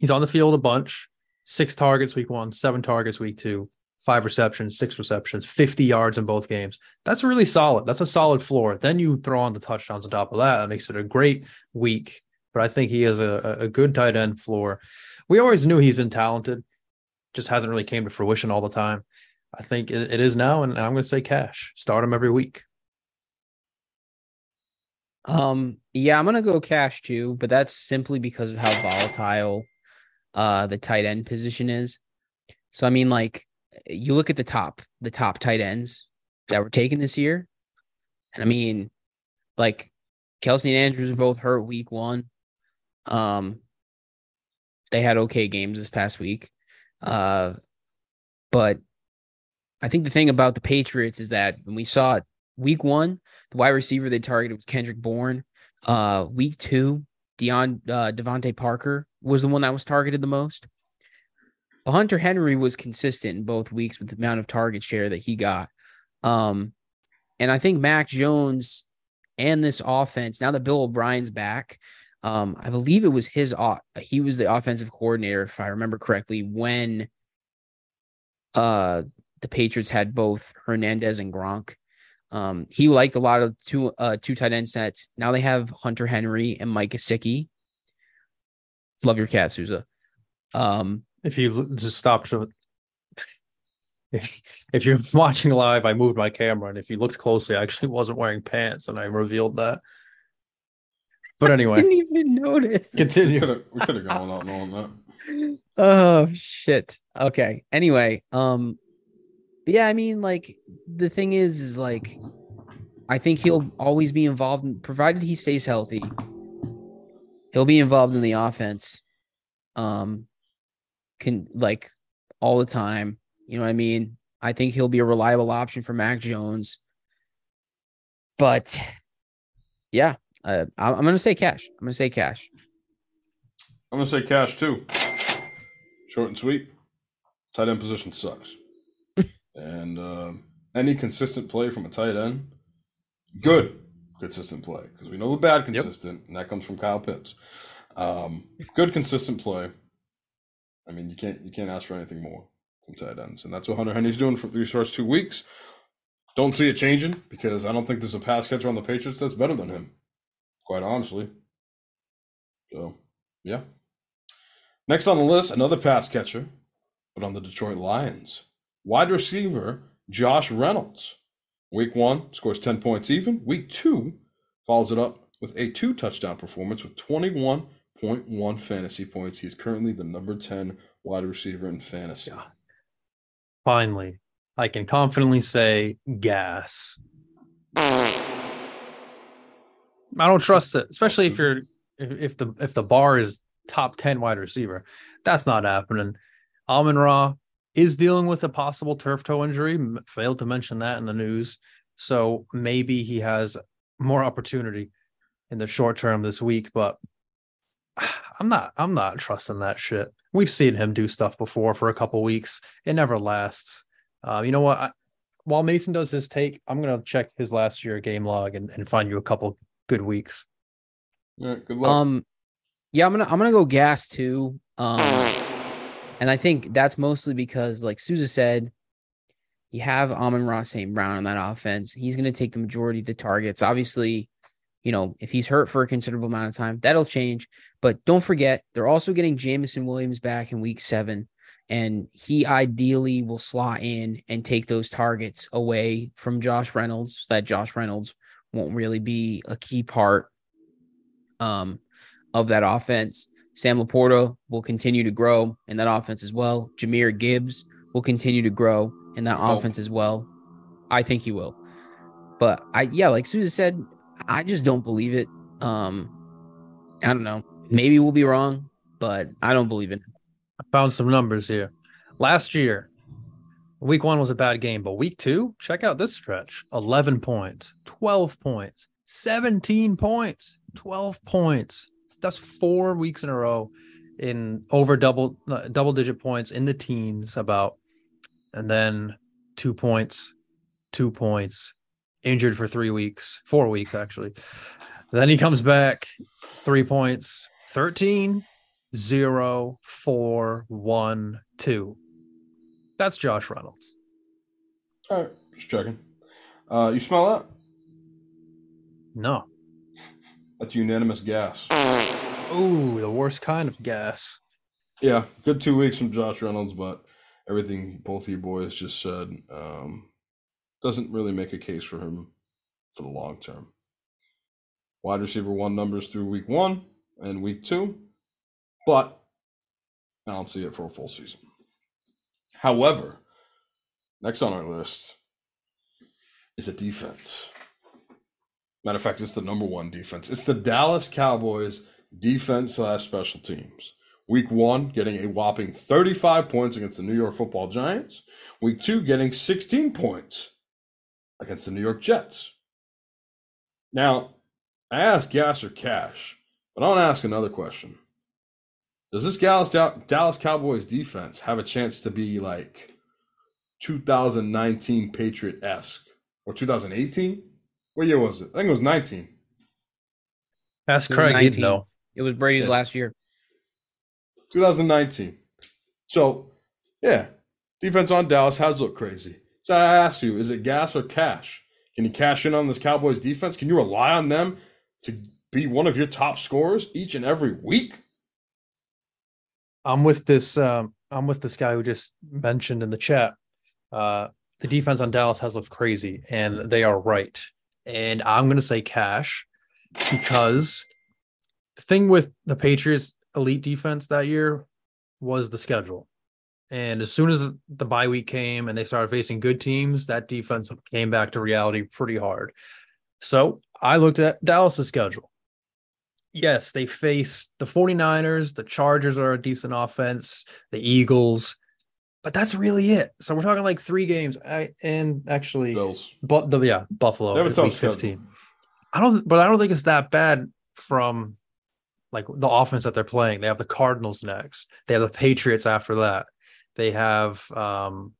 he's on the field a bunch. Six targets week one, seven targets week two, five receptions, six receptions, 50 yards in both games. That's really solid. That's a solid floor. Then you throw on the touchdowns on top of that. That makes it a great week. But I think he has a, a good tight end floor. We always knew he's been talented, just hasn't really came to fruition all the time. I think it, it is now, and I'm going to say cash. Start him every week. Um, yeah, I'm gonna go cash too, but that's simply because of how volatile uh the tight end position is. So I mean, like you look at the top, the top tight ends that were taken this year, and I mean, like Kelce and Andrews are both hurt week one. Um, they had okay games this past week. Uh, but I think the thing about the Patriots is that when we saw it week one, the wide receiver they targeted was Kendrick Bourne. Uh, week two, Deion uh, DeVante Parker was the one that was targeted the most. But Hunter Henry was consistent in both weeks with the amount of target share that he got. Um, and I think Mac Jones and this offense, now that Bill O'Brien's back, um, I believe it was his he was the offensive coordinator, if I remember correctly, when uh the Patriots had both Hernandez and Gronk. Um, he liked a lot of two uh two tight end sets. Now they have Hunter Henry and Mike Gesicki. Love your cat, Souza. Um, If you just stopped, if, <laughs> if you're watching live, I moved my camera, and if you looked closely, I actually wasn't wearing pants, and I revealed that. But <laughs> anyway, I didn't even notice. Continue. we could have gone out knowing that. <laughs> oh shit. Okay. Anyway, um but yeah, I mean like the thing is is like I think he'll always be involved in, provided he stays healthy. He'll be involved in the offense. Um can like all the time. You know what I mean? I think he'll be a reliable option for Mac Jones. But yeah, uh, I'm, I'm to say cash. I'm to say cash. I'm gonna say cash too. Short and sweet. Tight end position sucks. And um, any consistent play from a tight end, good consistent play because we know the bad consistent, and that comes from Kyle Pitts. Um, good consistent play. I mean, you can't you can't ask for anything more from tight ends, and that's what Hunter Henry's doing for these first two weeks. Don't see it changing because I don't think there's a pass catcher on the Patriots that's better than him. quite honestly. So, yeah. Next on the list, another pass catcher, but on the Detroit Lions. Wide receiver Josh Reynolds. Week one scores 10 points even. Week two follows it up with a two touchdown performance with 21.1 fantasy points. He's currently the number 10 wide receiver in fantasy. Finally, I can confidently say gas. I don't trust it, especially if you're if, the if the bar is top 10 wide receiver. That's not happening. Amon Ra is dealing with a possible turf toe injury. Failed to mention that in the news. So maybe he has more opportunity in the short term this week, but <sighs> I'm not I'm not trusting that shit. We've seen him do stuff before for a couple weeks. It never lasts. Uh, you know what? I, while Mason does his take, I'm gonna check his last year game log and, and find you a couple good weeks. All right, good luck. Um, yeah, I'm gonna I'm gonna go gas too. Um, and I think that's mostly because, like Souza said, you have Amon Ross St. Brown on that offense. He's gonna take the majority of the targets. Obviously, you know, if he's hurt for a considerable amount of time, that'll change. But don't forget, they're also getting Jameson Williams back in week seven. And he ideally will slot in and take those targets away from Josh Reynolds so that Josh Reynolds won't really be a key part um, of that offense. Sam LaPorta will continue to grow in that offense as well. Jahmyr Gibbs will continue to grow in that Oh. offense as well. I think he will. But I yeah, like Souza said, I just don't believe it. Um I don't know. Maybe we'll be wrong, but I don't believe it. I found some numbers here. Last year, week one was a bad game, but week two, check out this stretch 11 points, 12 points, 17 points, 12 points. That's four weeks in a row in over double uh, double digit points in the teens about and then two points two points injured for three weeks four weeks actually then he comes back three points 13 zero, four, one, two. That's Josh Reynolds. All right, just checking. Uh, you smell that? No. That's unanimous gas. Ooh, the worst kind of gas. Yeah, good two weeks from Josh Reynolds, but everything both of you boys just said um, doesn't really make a case for him for the long term. Wide receiver one numbers through week one and week two, but I don't see it for a full season. However, next on our list is a defense. Matter of fact, it's the number one defense. It's the Dallas Cowboys defense slash special teams. Week one, getting a whopping 35 points against the New York football giants. Week two, getting 16 points against the New York Jets. Now, I asked gas or cash, but I want to ask another question. Does this Dallas, Dallas Cowboys defense have a chance to be like 2019 Patriot esque or 2018? What year was it? I think it was 19. Ask It was Craig, he'd know. It was Brady's Yeah. last year. 2019. So, yeah, defense on Dallas has looked crazy. So I ask you, is it gas or cash? Can you cash in on this Cowboys defense? Can you rely on them to be one of your top scorers each and every week? I'm with this. Um, I'm with this guy who just mentioned in the chat. Uh, the defense on Dallas has looked crazy, and they are right. And I'm going to say cash because the thing with the Patriots' elite defense that year was the schedule. And as soon as the bye week came and they started facing good teams, that defense came back to reality pretty hard. So I looked at Dallas's schedule. Yes, they face the 49ers, the Chargers are a decent offense, the Eagles, but that's really it. So we're talking like three games. I and actually Bills. but the yeah, Buffalo They have a is week. 15. I don't but I don't think it's that bad from like the offense that they're playing. They have the Cardinals next. They have the Patriots after that. They have um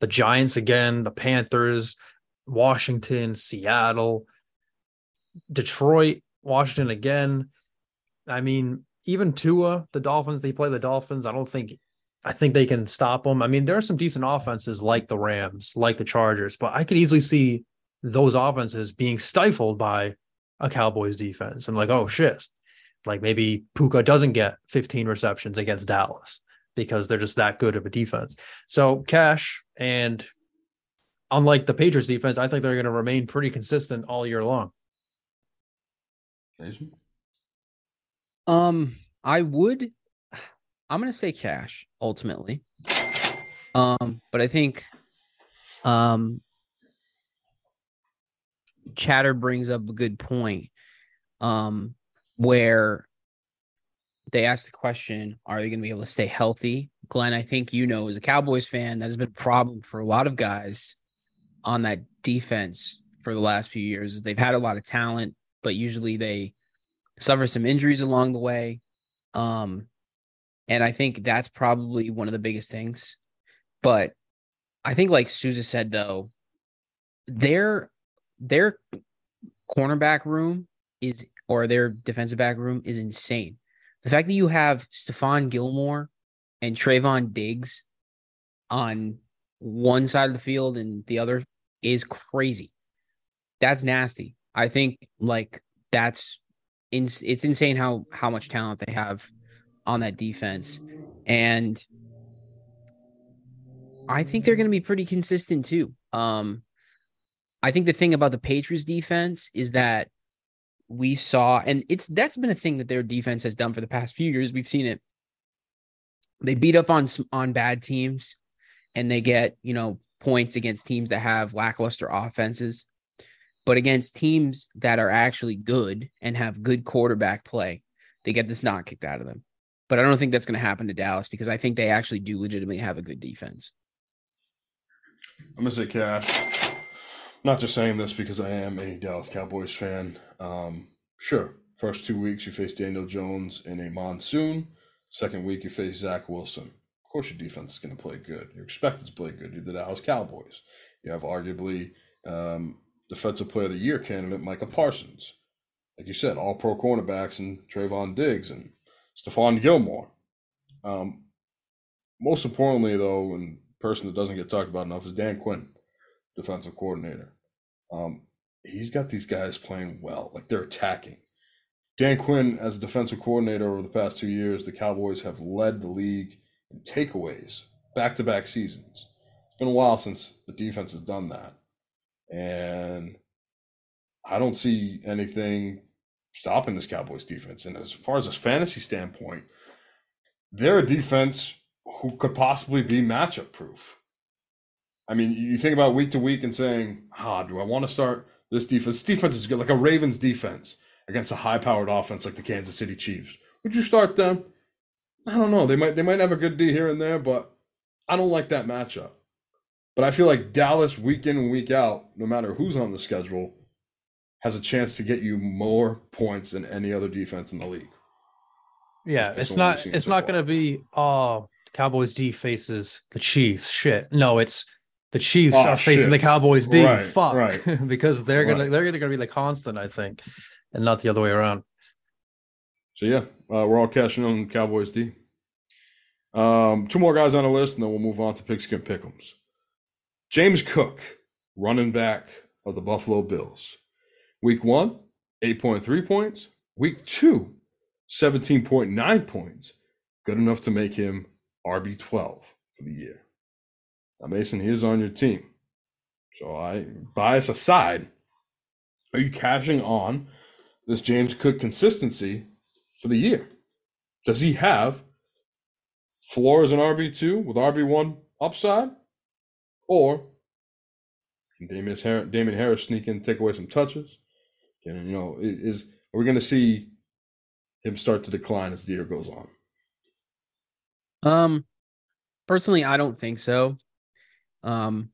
the Giants again, the Panthers, Washington, Seattle, Detroit, Washington again. I mean, even Tua, the Dolphins, they play the Dolphins. I don't think I think they can stop them. I mean, there are some decent offenses like the Rams, like the Chargers, but I could easily see those offenses being stifled by a Cowboys defense. I'm like, oh shit. Like maybe Puka doesn't get 15 receptions against Dallas because they're just that good of a defense. So cash and unlike the Patriots defense, I think they're going to remain pretty consistent all year long. Jason? Um, I would. I'm gonna say cash ultimately. Um, but I think, um, Chatter brings up a good point. Um, where they ask the question, are they going to be able to stay healthy? Glenn, I think you know, as a Cowboys fan, that has been a problem for a lot of guys on that defense for the last few years. They've had a lot of talent, but usually they suffer some injuries along the way. Um, and I think that's probably one of the biggest things. But I think, like Souza said, though, their their cornerback room is or their defensive back room is insane. The fact that you have Stephon Gilmore and Trevon Diggs on one side of the field and the other is crazy. That's nasty. I think like that's in, it's insane how how much talent they have on that defense. And I think they're going to be pretty consistent too. Um I think the thing about the Patriots defense is that we saw, and it's that's been a thing that their defense has done for the past few years. We've seen it. They beat up on on bad teams, and they get you know points against teams that have lackluster offenses. But against teams that are actually good and have good quarterback play, they get this snot kicked out of them. But I don't think that's going to happen to Dallas because I think they actually do legitimately have a good defense. I'm gonna say cash. Not just saying this because I am a Dallas Cowboys fan. Um, sure, first two weeks you face Daniel Jones in a monsoon. Second week you face Zach Wilson. Of course, your defense is going to play good. You're expected to play good. You're the Dallas Cowboys. You have arguably um, Defensive Player of the Year candidate Micah Parsons. Like you said, all pro cornerbacks and Trevon Diggs and Stephon Gilmore. Um, most importantly, though, and person that doesn't get talked about enough is Dan Quinn, defensive coordinator. Um, he's got these guys playing well, like they're attacking. Dan Quinn, as a defensive coordinator over the past two years, the Cowboys have led the league in takeaways back to back seasons. It's been a while since the defense has done that. And I don't see anything stopping this Cowboys defense. And as far as a fantasy standpoint, they're a defense who could possibly be matchup proof. I mean, you think about week to week and saying, ah, do I want to start this defense? This defense is good, like a Ravens defense against a high powered offense like the Kansas City Chiefs. Would you start them? I don't know. They might they might have a good D here and there, but I don't like that matchup. But I feel like Dallas week in and week out, no matter who's on the schedule, has a chance to get you more points than any other defense in the league. Yeah, it's not it's so not going to be oh Cowboys D faces the Chiefs. Shit. No, it's the Chiefs oh, are facing shit. the Cowboys D. Right, Fuck, right. <laughs> because they're gonna right. they're either gonna be the constant, I think, and not the other way around. So yeah, uh, we're all cashing on Cowboys D. Um, two more guys on the list, and then we'll move on to Pigskin Pick'ems. James Cook, running back of the Buffalo Bills. Week one, 8.3 points. Week two, 17.9 points. Good enough to make him RB12 for the year. Now, Mason, he is on your team. So I bias aside, are you cashing on this James Cook consistency for the year? Does he have floor as an RB2 with RB1 upside? Or can Damien Harris, Harris sneak in, take away some touches? You know, is are we going to see him start to decline as the year goes on? Um, personally, I don't think so. Um,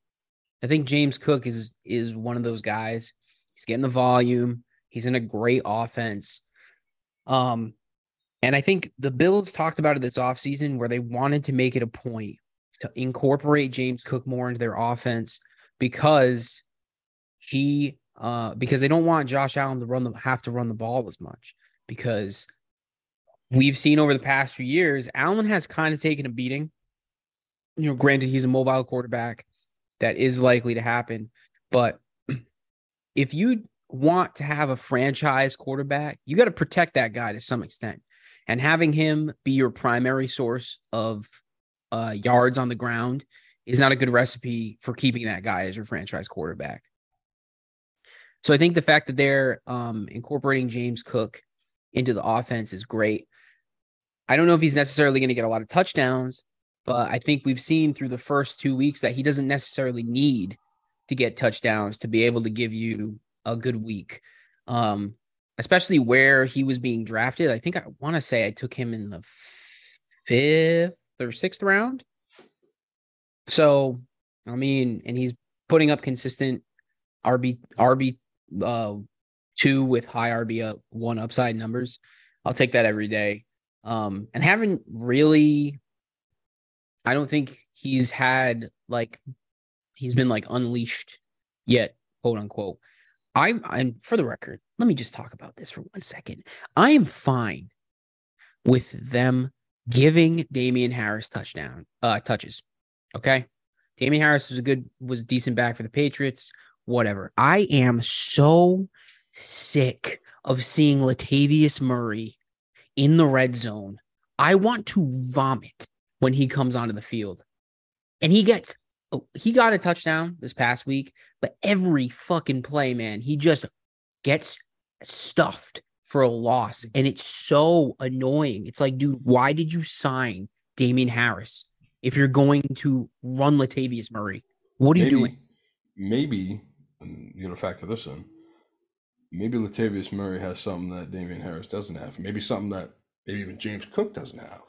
I think James Cook is is one of those guys. He's getting the volume. He's in a great offense. Um, and I think the Bills talked about it this offseason where they wanted to make it a point to incorporate James Cook more into their offense because he uh because they don't want Josh Allen to run the have to run the ball as much because we've seen over the past few years Allen has kind of taken a beating you know, granted, he's a mobile quarterback. That is likely to happen. But <clears throat> if you want to have a franchise quarterback, you got to protect that guy to some extent. And having him be your primary source of uh, yards on the ground is not a good recipe for keeping that guy as your franchise quarterback. So I think the fact that they're um, incorporating James Cook into the offense is great. I don't know if he's necessarily going to get a lot of touchdowns, but I think we've seen through the first two weeks that he doesn't necessarily need to get touchdowns to be able to give you a good week. Um, especially where he was being drafted. I think I want to say I took him in the fifth or sixth round. So, I mean, and he's putting up consistent RB RB uh two with high RB up one upside numbers. I'll take that every day. Um, and haven't really I don't think he's had like he's been like unleashed yet, quote unquote. I'm I'm for the record, let me just talk about this for one second. I am fine with them giving Damien Harris touchdown uh touches. Okay. Damien Harris was a good was a decent back for the Patriots. Whatever. I am so sick of seeing Latavius Murray in the red zone. I want to vomit when he comes onto the field. And he gets oh, he got a touchdown this past week, but every fucking play, man, he just gets stuffed for a loss. And it's so annoying. It's like, dude, why did you sign Damien Harris if you're going to run Latavius Murray? What are maybe, you doing? Maybe, and you got to factor this in. Maybe Latavius Murray has something that Damien Harris doesn't have. Maybe something that maybe even James Cook doesn't have.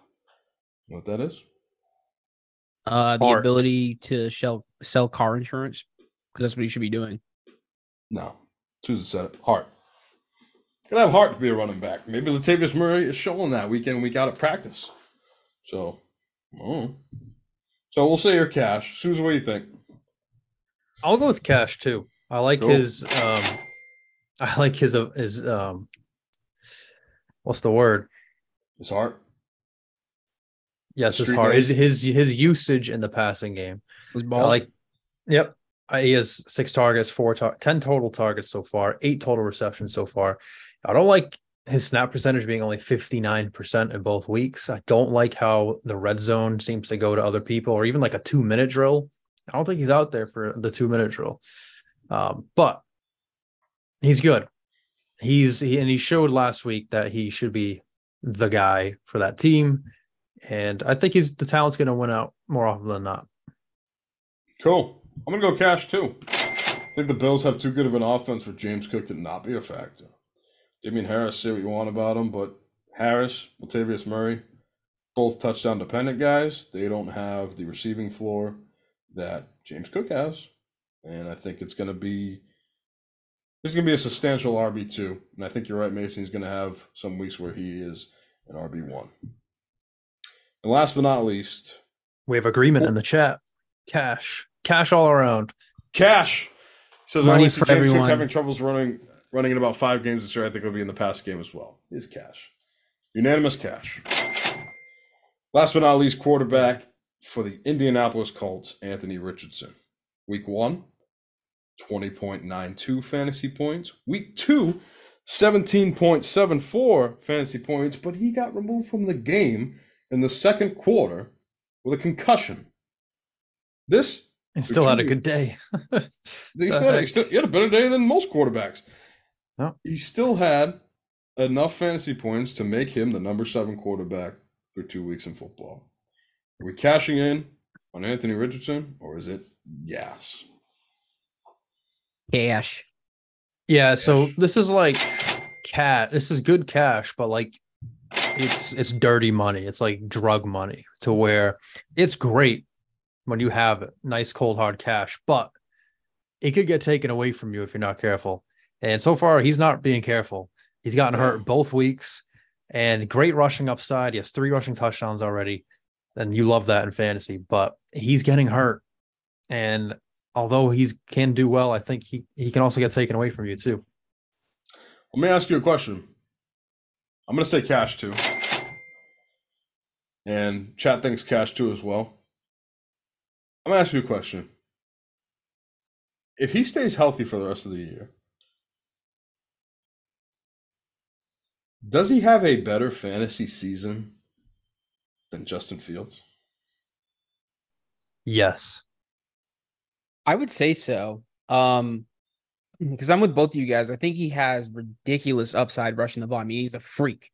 You know what that is? Uh, the Art. ability to sell sell car insurance because that's what you should be doing. No. Susan said it. Heart. Gotta have heart to be a running back. Maybe Latavius Murray is showing that week in, week out at practice. So, oh. so we'll say your cash. Susan, what do you think? I'll go with Cash too. I like Cool. his um <laughs> I like his uh, his um what's the word? His heart. Yes, his Street heart. His his his usage in the passing game. I ball like yep. Uh, He has six targets, four tar- 10 total targets so far, eight total receptions so far. I don't like his snap percentage being only 59% in both weeks. I don't like how the red zone seems to go to other people or even like a two minute drill. I don't think he's out there for the two minute drill. Um, but he's good. He's he, and he showed last week that he should be the guy for that team. And I think he's the talent's going to win out more often than not. Cool. I'm gonna go cash too. I think the Bills have too good of an offense for James Cook to not be a factor. Damien Harris, say what you want about him, but Harris, Latavius Murray, both touchdown dependent guys. They don't have the receiving floor that James Cook has, and I think it's gonna be it's gonna be a substantial RB two. And I think you're right, Mason. He's gonna have some weeks where he is an RB one. And last but not least, We have agreement in the chat. Cash, cash all around. Cash says Money I only see for James everyone. having troubles running running in about five games this year. I think it'll be in the past game as well. Is cash. Unanimous cash. Last but not least, quarterback for the Indianapolis Colts, Anthony Richardson. Week one, 20.92 fantasy points. Week two, 17.74 fantasy points, but he got removed from the game in the second quarter with a concussion. This <laughs> He still had a good day. he still, he, still, he had a better day than most quarterbacks. No. He still had enough fantasy points to make him the number seven quarterback for two weeks in football. Are we cashing in on Anthony Richardson or is it gas? Cash. Yeah, so this is like cat. This is good cash, but like it's it's dirty money. It's like drug money to where it's great when you have it, nice cold hard cash, but it could get taken away from you if you're not careful. And so far, he's not being careful. He's gotten hurt both weeks, and great rushing upside. He has three rushing touchdowns already, and you love that in fantasy. But he's getting hurt, and although he's can do well, I think he he can also get taken away from you too. Let me ask you a question. I'm going to say cash too. And chat thinks cash too as well. I'm to ask you a question. If he stays healthy for the rest of the year, Does he have a better fantasy season than Justin Fields? Yes. I would say so. Um, because I'm with both of you guys. I think he has ridiculous upside rushing the ball. I mean, he's a freak.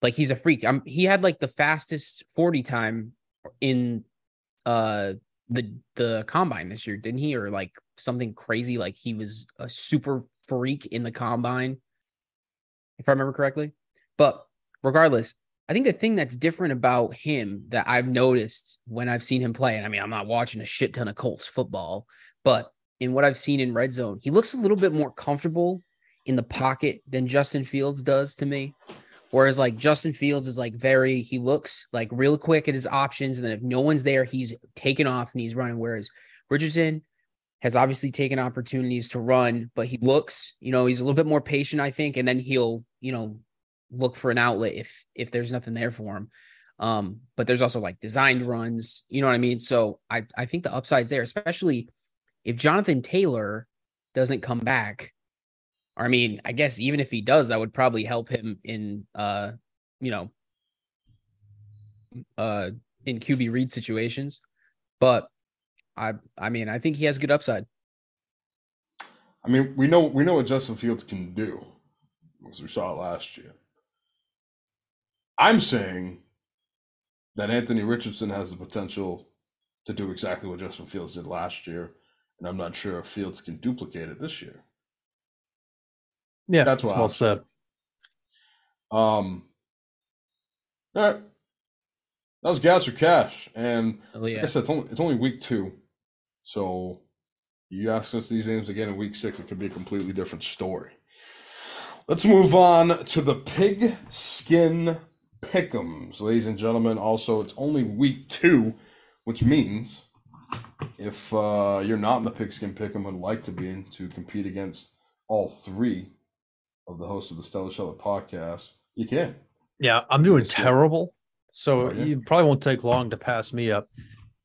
Like he's a freak. I'm he had like the fastest 40 time in uh the the combine this year, didn't he? Or like something crazy, like he was a super freak in the combine, if I remember correctly. But regardless, I think the thing that's different about him that I've noticed when I've seen him play, and I mean, I'm not watching a shit ton of Colts football, but in what I've seen in red zone, he looks a little bit more comfortable in the pocket than Justin Fields does to me. Whereas like Justin Fields is like very, he looks like real quick at his options. And then if no one's there, he's taking off and he's running. Whereas Richardson has obviously taken opportunities to run, but he looks, you know, he's a little bit more patient, I think. And then he'll, you know, look for an outlet if if there's nothing there for him. Um, but there's also like designed runs, you know what I mean? So I I think the upside's there, especially if Jonathan Taylor doesn't come back Or I mean, I guess even if he does, that would probably help him in uh, you know, uh in QB read situations. But I I mean, I think he has good upside. I mean, we know we know what Justin Fields can do, because we saw it last year. I'm saying that Anthony Richardson has the potential to do exactly what Justin Fields did last year, and I'm not sure if Fields can duplicate it this year. Yeah, That's that's what well I'm said. Um, all right, that was gas or cash, and Oh, like. I said, it's only it's only week two, so you ask us these names again in week six, it could be a completely different story. Let's move on to the pig skin pick'ems, ladies and gentlemen. Also, it's only week two, which means if uh, you're not in the pigskin pick'em and would like to be in to compete against all three of the hosts of the Stellar Sheller podcast, you can. Yeah, I'm doing terrible. So Oh, yeah? you probably won't take long to pass me up.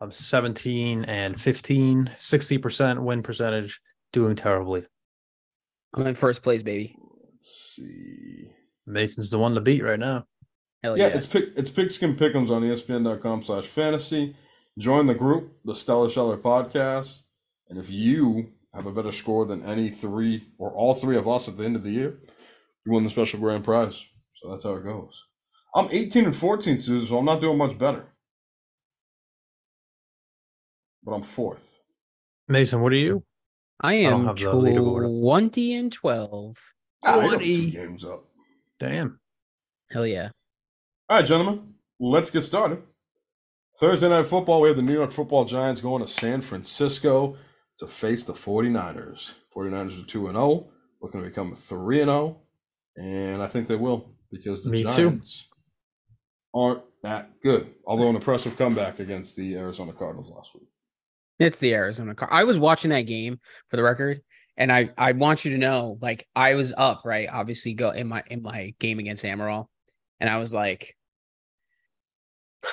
I'm 17 and 15, 60% win percentage, doing terribly. I'm in first place, baby. Let's see. Mason's the one to beat right now. Hell yeah, yeah. it's pick, it's Pigskin pickums on ESPN.com slash fantasy. Join the group, the Stellar Sheller podcast. And if you have a better score than any three or all three of us at the end of the year, you win the special grand prize. So that's how it goes. I'm 18 and 14, Susan, so I'm not doing much better. But I'm fourth. Mason, what are you? I am have the 20 and 12. Ah, I got two 20. games up. Damn. Hell yeah. All right, gentlemen, let's get started. Thursday night football, we have the New York football Giants going to San Francisco to face the 49ers. 49ers are 2 0, looking to become 3 0, and I think they will because the Me too. Giants aren't that good. Although an impressive comeback against the Arizona Cardinals last week. It's the Arizona car. I was watching that game for the record, and I I want you to know, like I was up, right? Obviously, go in my in my game against Amaral, and I was like,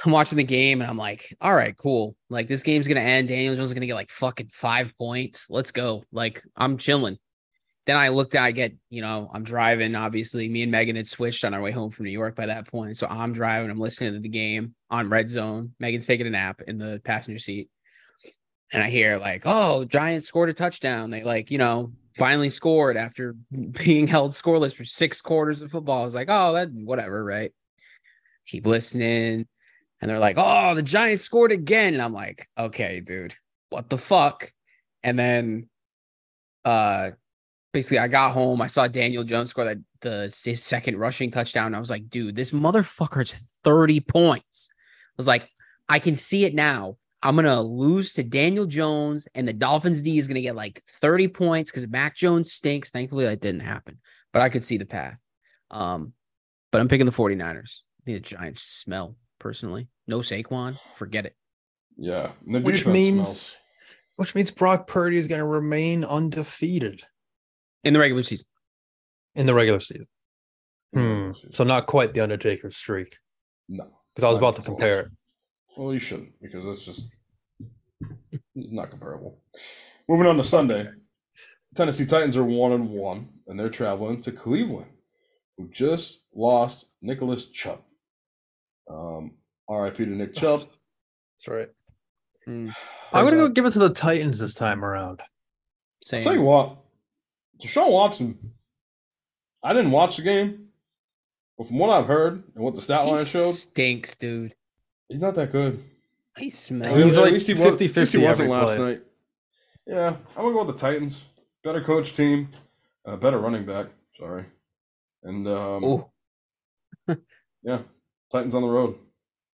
I'm watching the game, and I'm like, all right, cool. Like this game's gonna end. Daniel Jones is gonna get like fucking five points. Let's go. Like I'm chilling. Then I looked I get, you know, I'm driving. Obviously, me and Megan had switched on our way home from New York by that point. So I'm driving, I'm listening to the game on red zone. Megan's taking a nap in the passenger seat and I hear like, oh, Giants scored a touchdown. They like, you know, finally scored after <laughs> being held scoreless for six quarters of football. I was like, oh, that whatever, right? Keep listening. And they're like, oh, the Giants scored again. And I'm like, okay, dude, what the fuck? And then uh basically I got home. I saw Daniel Jones score that the his second rushing touchdown. I was like, dude, this motherfucker's 30 points. I was like, I can see it now. I'm gonna lose to Daniel Jones, and the Dolphins D is gonna get like 30 points because Mac Jones stinks. Thankfully, that didn't happen, but I could see the path. Um, but I'm picking the 49ers. I think the Giants smell personally. No Saquon, forget it. Yeah. the Which means smells. which means Brock Purdy is going to remain undefeated In the regular season. in the regular season. Hmm. So not quite the Undertaker streak no. because I was about to close. compare it. Well, you shouldn't because that's just it's not comparable. Moving on to Sunday, Tennessee Titans are one and one, and they're traveling to Cleveland, who just lost Nicholas Chubb. Um, RIP to Nick Chubb. <laughs> That's right. Mm, I'm gonna go give it to the Titans this time around. Same. I'll tell you what, Deshaun Watson. I didn't watch the game, but from what I've heard and what the stat he line showed, stinks, dude. he's not that good. He He's like at least he, was, at least 50-50 he wasn't every last play. night. Yeah, I'm gonna go with the Titans. Better coach team, uh, better running back. Sorry, and um, oh, <laughs> yeah, Titans on the road.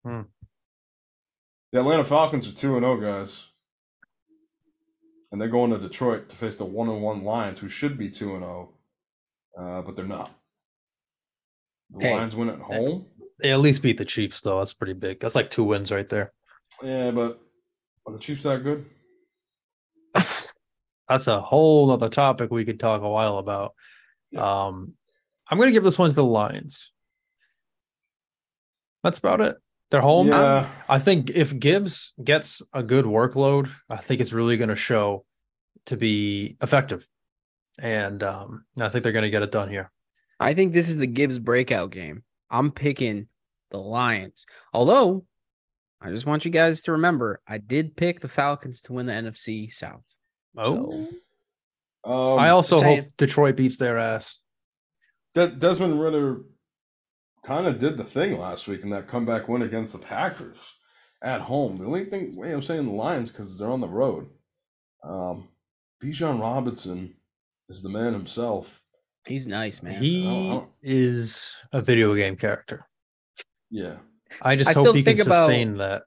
Hmm. The Atlanta Falcons are two and zero guys, and they're going to Detroit to face the one and one Lions, who should be two and zero, uh, but they're not. The Hey. Lions win at home. They at least beat the Chiefs though. That's pretty big. That's like two wins right there. Yeah, but are the Chiefs that good? <laughs> That's a whole other topic we could talk a while about. Um, I'm gonna give this one to the Lions. That's about it. They're home. Yeah, I think if Gibbs gets a good workload, I think it's really going to show to be effective, and um, I think they're going to get it done here. I think this is the Gibbs breakout game. I'm picking the Lions. Although, I just want you guys to remember, I did pick the Falcons to win the NFC South. Oh, So, um, I also hope Detroit beats their ass. De- Desmond Ridder kind of did the thing last week in that comeback win against the Packers at home. The only thing way I'm saying the Lions because they're on the road. Um, Bijan Robinson is the man himself. he's nice, man. He I is a video game character. Yeah, I just I hope still he can think about- sustain that.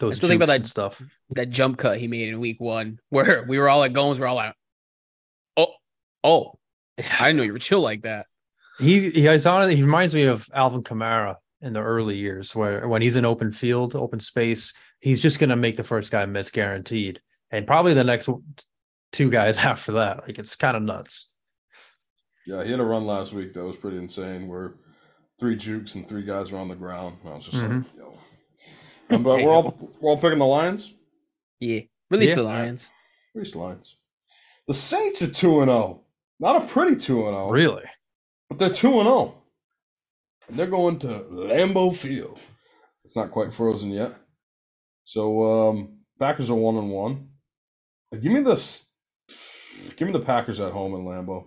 Those still think about that- stuff. that jump cut he made in week one, where we were all at Gomes, we're all like, oh, oh, I didn't know you were chill like that. He he is on. He reminds me of Alvin Kamara in the early years, where when he's in open field, open space, he's just going to make the first guy miss guaranteed, and probably the next two guys <laughs> after that. Like it's kind of nuts. yeah. He had a run last week that was pretty insane, where three jukes and three guys were on the ground. I was just like, Mhm. yo. Um, but we're all we're all picking the Lions. Yeah. Release Yeah. the Lions. Three Lions. The Saints are two and zero. Not a pretty two and zero. Really? But they're 2 and 0. And they're going to Lambeau Field. It's not quite frozen yet. So um Packers are 1 and 1. Uh, Give me this Give me the Packers at home in Lambeau.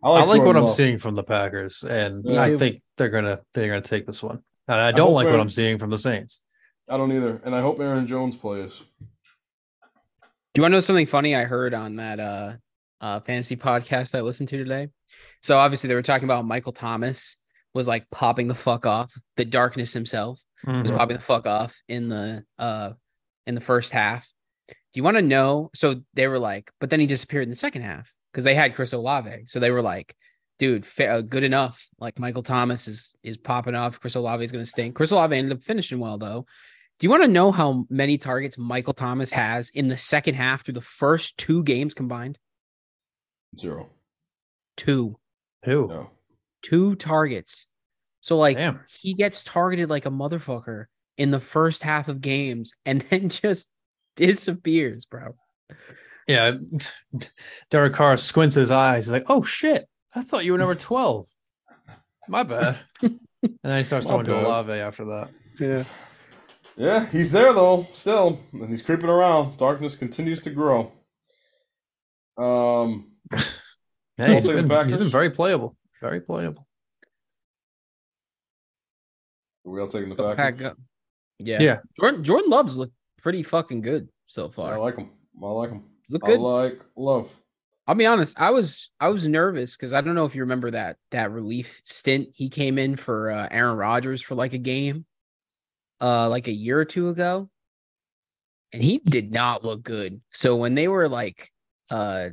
I like, what Jordan I'm Love. seeing from the Packers, and Me I think they're gonna they're gonna take this one. And I don't hope like what I'm seeing from the Saints. I don't either. And I hope Aaron Jones plays. Do you want to know something funny I heard on that uh, uh, fantasy podcast I listened to today? So obviously they were talking about Michael Thomas was like popping the fuck off, the darkness himself was Mhm. popping the fuck off in the uh in the first half. Do you want to know? So they were like, but then he disappeared in the second half because they had Chris Olave. So they were like, dude, fa- uh, good enough. Like Michael Thomas is is popping off. Chris Olave is going to stink. Chris Olave ended up finishing well though. Do you want to know how many targets Michael Thomas has in the second half through the first two games combined? Zero. Two, Who? No. two targets. So like Damn. he gets targeted like a motherfucker in the first half of games <laughs> and then just disappears, bro. Yeah. <laughs> Derek Carr squints his eyes. He's like, "Oh shit! I thought you were number twelve. My <laughs> bad." and then he starts My throwing to bad. Olave after that. Yeah. Yeah, he's there though, still. And he's creeping around. Darkness continues to grow. Um Hey, he's Also the been, he's Packers? been very playable. Very playable. are we all taking the Pack Packers? up. Yeah. Yeah. Jordan Jordan Love's look pretty fucking good so far. I like him. I like him. Look good. I like Love. I'll be honest. I was I was nervous because I don't know if you remember that that relief stint he came in for uh, Aaron Rodgers for like a game, uh, like a year or two ago, and he did not look good. So when they were like, uh,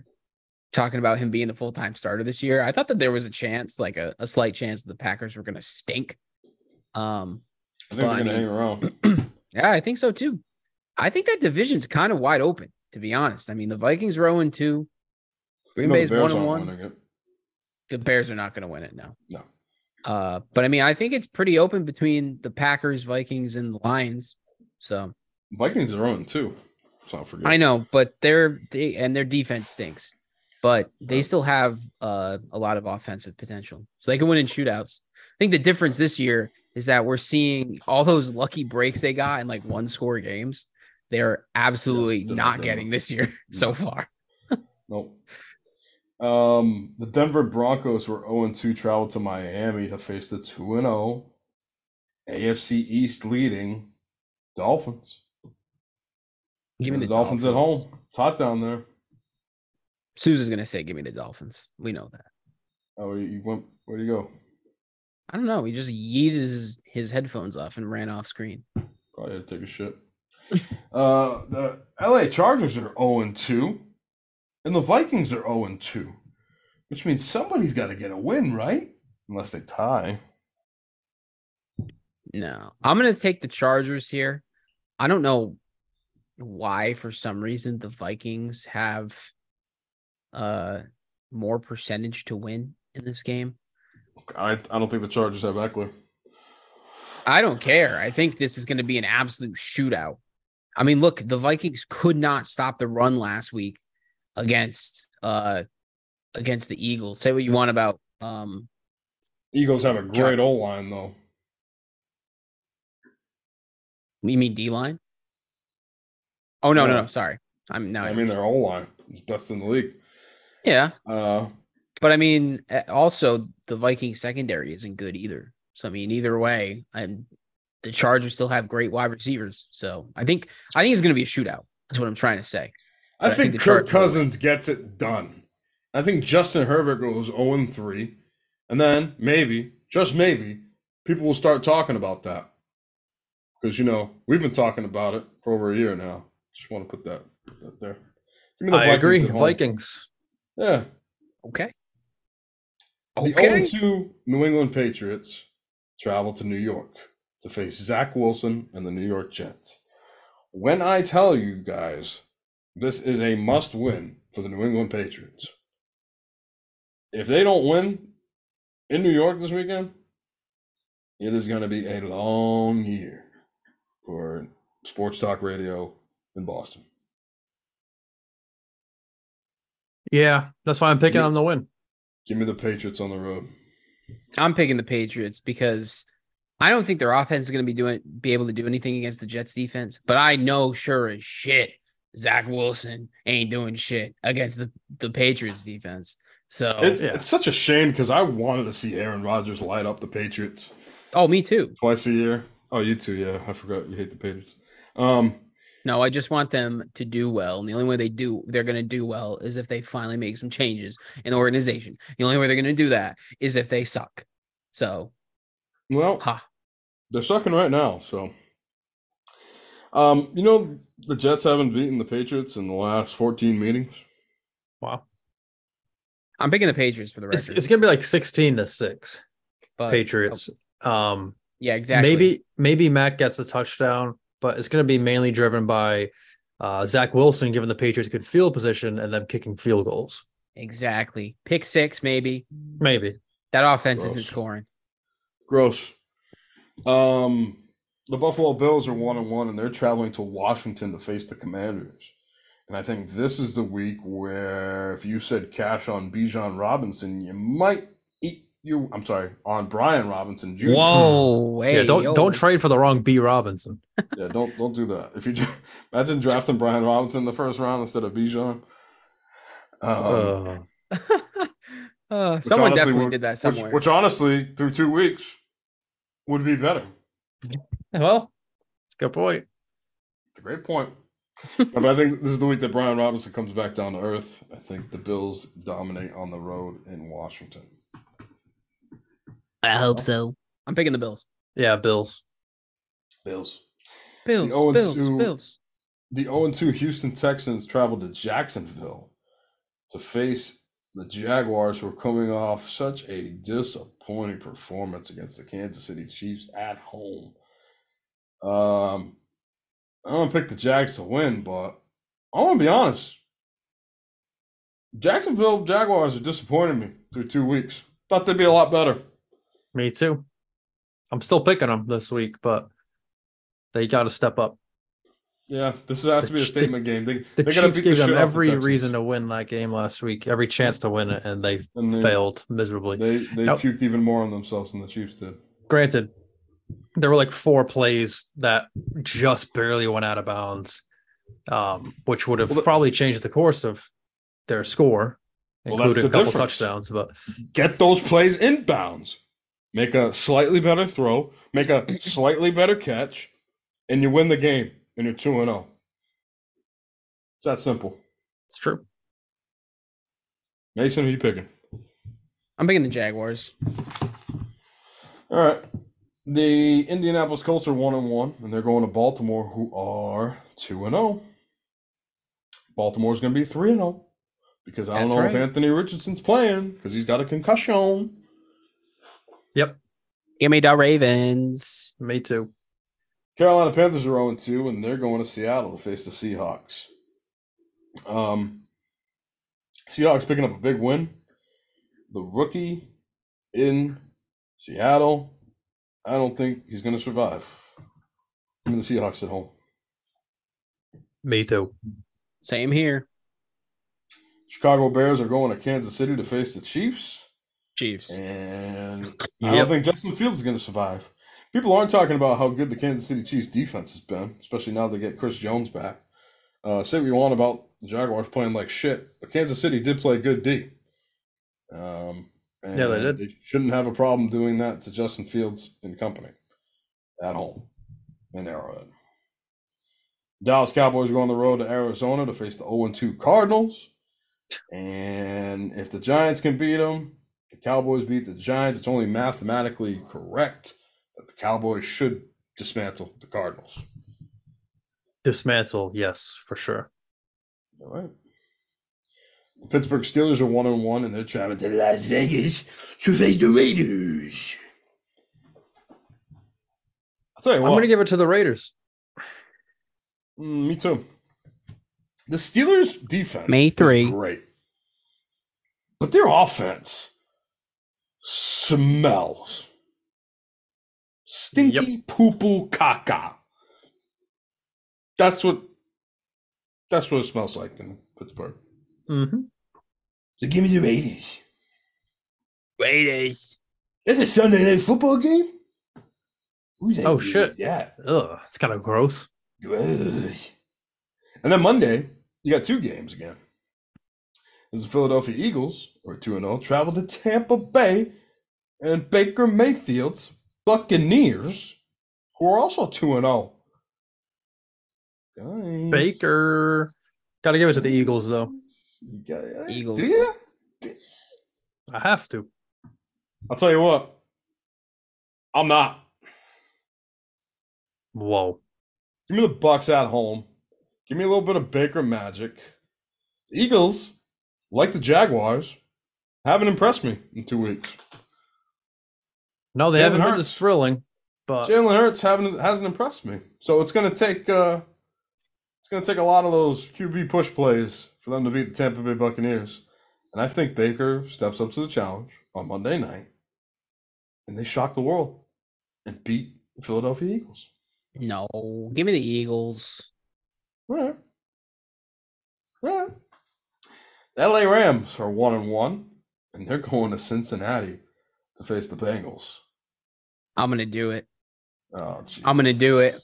talking about him being the full time starter this year, I thought that there was a chance, like a, a slight chance, that the Packers were gonna stink. Um, I think they're gonna hang around. <clears throat> yeah, I think so too. I think that division's kind of wide open, to be honest. I mean, the Vikings are 0 2. Green No, Bay's 1 and 1. The Bears are not going to win it now. No. Uh, but I mean, I think it's pretty open between the Packers, Vikings, and the Lions. So Vikings are 0 2. Let's not forget. I know, but their they and their defense stinks, but they still have uh, a lot of offensive potential, so they can win in shootouts. I think the difference this year is that we're seeing all those lucky breaks they got in like one score games. They're absolutely Yes, not getting this year <laughs> so far. Nope. Um, the Denver Broncos were 0 2 traveled to Miami to face the 2 0 AFC East leading Dolphins. Give me the, the Dolphins, at home. It's hot down there. Susan's gonna say, "Give me the Dolphins." We know that. Oh, you went. Where do you go? I don't know. He just yeeted his, his headphones off and ran off screen. Probably had to take a shit. <laughs> uh, the LA Chargers are 0 2, and the Vikings are 0 2, which means somebody's got to get a win, right? Unless they tie. No, I'm gonna take the Chargers here. I don't know why, for some reason, the Vikings have uh more percentage to win in this game. I, I don't think the Chargers have Ekeler. I don't care. I think this is going to be an absolute shootout. I mean, look, the Vikings could not stop the run last week against uh against the Eagles. Say what you want about um Eagles have a great O line, though. you mean D line? Oh no, no, Yeah. no, sorry. I'm now I mean, their O line is best in the league. Yeah. Uh, But I mean, uh, also the Viking secondary isn't good either. So I mean, either way, and the Chargers still have great wide receivers. So I think I think it's going to be a shootout. That's what I'm trying to say. I But I think, think Kirk Chargers will. Cousins gets it done. I think Justin Herbert goes 0 3. And then maybe, just maybe, people will start talking about that. Because, you know, we've been talking about it for over a year now. Just want to put that, put that there. Give me I agree. Vikings. Yeah. Okay. The Okay. 0 2 New England Patriots travel to New York to face Zach Wilson and the New York Jets. When I tell you guys, this is a must win for the New England Patriots. If they don't win in New York this weekend, it is going to be a long year for sports talk radio in Boston. Yeah, that's why I'm picking Yeah. them to win. Give me the Patriots on the road. I'm picking the Patriots because I don't think their offense is going to be doing be able to do anything against the Jets defense. But I know sure as shit Zach Wilson ain't doing shit against the the Patriots defense. So It, yeah. It's such a shame because I wanted to see Aaron Rodgers light up the Patriots. oh, me too. twice a year. Oh, you too. Yeah, I forgot you hate the Patriots. Um, No, I just want them to do well. And the only way they do they're going to do well is if they finally make some changes in the organization. The only way they're going to do that is if they suck. So, well, ha. they're sucking right now. So, um, you know, the Jets haven't beaten the Patriots in the last fourteen meetings. Wow. I'm picking the Patriots for the It's, record. it's gonna be like 16 to 6 but, Patriots. Um Yeah, exactly. maybe maybe Matt gets a touchdown, but it's gonna be mainly driven by uh Zach Wilson giving the Patriots good field position and them kicking field goals. Exactly. Pick six, maybe. Maybe. That offense isn't scoring. Gross. Um, the Buffalo Bills are one and one, and they're traveling to Washington to face the Commanders. And I think this is the week where, if you said cash on Bijan Robinson, you might eat you. I'm sorry, on Brian Robinson Jr. Whoa, hey, yeah, don't yo. don't trade for the wrong B Robinson. <laughs> Yeah, don't don't do that. If you ju- imagine drafting Brian Robinson in the first round instead of Bijan. Um, Uh, <laughs> Uh, someone honestly definitely would- did that which- somewhere. Which, honestly, through two weeks, would be better. well, it's a good point. It's a great point. but I think this is the week that Brian Robinson comes back down to earth. I think the Bills dominate on the road in Washington. I hope so. I'm picking the Bills. Yeah, Bills. Bills. Bills, oh Bills, two- Bills. The 0 2 Houston Texans travel to Jacksonville to face the Jaguars, who are coming off such a disappointing performance against the Kansas City Chiefs at home. Um, I'm gonna pick the Jags to win, but I'm gonna be honest. Jacksonville Jaguars are disappointing me through two weeks. Thought they'd be a lot better. Me too. I'm still picking them this week, but they got to step up. Yeah, this has to be a The- statement game. They, The they Chiefs beat the gave them off the every reason to win that game last week, every chance to win it, and they And they- failed miserably. They they Nope. puked even more on themselves than the Chiefs did. Granted, there were like four plays that just barely went out of bounds, um, which would have Well, probably changed the course of their score, Well, including the a couple difference. touchdowns. But Get those plays inbounds. Make a slightly better throw. Make a slightly better catch, and you win the game. And you're two and zero. It's that simple. it's true. Mason, who you picking? I'm picking the Jaguars. All right. The Indianapolis Colts are one and one, and they're going to Baltimore, who are two and zero. Baltimore's going to be three and zero because I don't know if. Anthony Richardson's playing because he's got a concussion. Yep, Give me the Ravens. me too. Carolina Panthers are 0 2, and they're going to Seattle to face the Seahawks. Um, Seahawks picking up a big win. The rookie in Seattle, I don't think he's going to survive. Give me the Seahawks at home. Me too. Same here. Chicago Bears are going to Kansas City to face the Chiefs, Chiefs. and <laughs> I don't Yep. think Justin Fields is going to survive. People aren't talking about how good the Kansas City Chiefs defense has been, especially now they get Chris Jones back. Uh, say what you want about the Jaguars playing like shit, but Kansas City did play good D. Um, and Yeah, they did. They shouldn't have a problem doing that to Justin Fields and company at home in Arrowhead. Dallas Cowboys go on the road to Arizona to face the 0 2 Cardinals. And if the Giants can beat them, the Cowboys beat the Giants. It's only mathematically correct that the Cowboys should dismantle the Cardinals. Dismantle, yes, for sure. All right. The Pittsburgh Steelers are one and one, and they're traveling to Las Vegas to face the Raiders. I'll tell you I'm going to give it to the Raiders. Mm, me too. The Steelers' defense May is 3. great, but their offense smells stinky poo poo caca. That's what. That's what it smells like in Pittsburgh. Mm-hmm. So give me the Raiders. Raiders. It's a Sunday night football game. Who's that Oh, shit. Yeah. Ugh, it's kind of gross. gross. And then Monday, you got two games again. There's the Philadelphia Eagles, or 2 0, travel to Tampa Bay and Baker Mayfield's Buccaneers, who are also 2 0. Guys. Baker. Got to give it to the Eagles, though. You got- Eagles. Do you? I have to. I'll tell you what. I'm not. Whoa. Give me the Bucks at home. Give me a little bit of Baker magic. Eagles, like the Jaguars, haven't impressed me in two weeks. No, they Jalen haven't been Hurts. as thrilling, but Jalen Hurts haven't hasn't impressed me. So it's gonna take uh it's gonna take a lot of those QB push plays for them to beat the Tampa Bay Buccaneers. And I think Baker steps up to the challenge on Monday night and they shock the world and beat the Philadelphia Eagles. No. Give me the Eagles. All right. All right. The LA Rams are one and one, and they're going to Cincinnati to face the Bengals. I'm gonna do it. Oh, jeez. I'm gonna do it.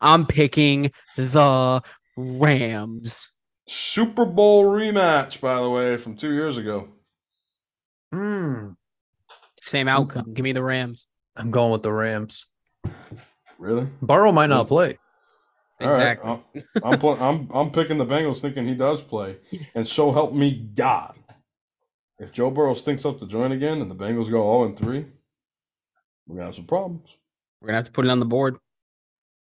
I'm picking the Rams. Super Bowl rematch, by the way, from two years ago. Hmm, Same outcome. Give me the Rams. I'm going with the Rams. Really? Burrow might not play. All right. Exactly. I'm I'm, pl- I'm I'm picking the Bengals, thinking he does play, <laughs> and so help me God. If Joe Burrow stinks up the joint again, and the Bengals go 0 and three, we're gonna have some problems. We're gonna have to put it on the board.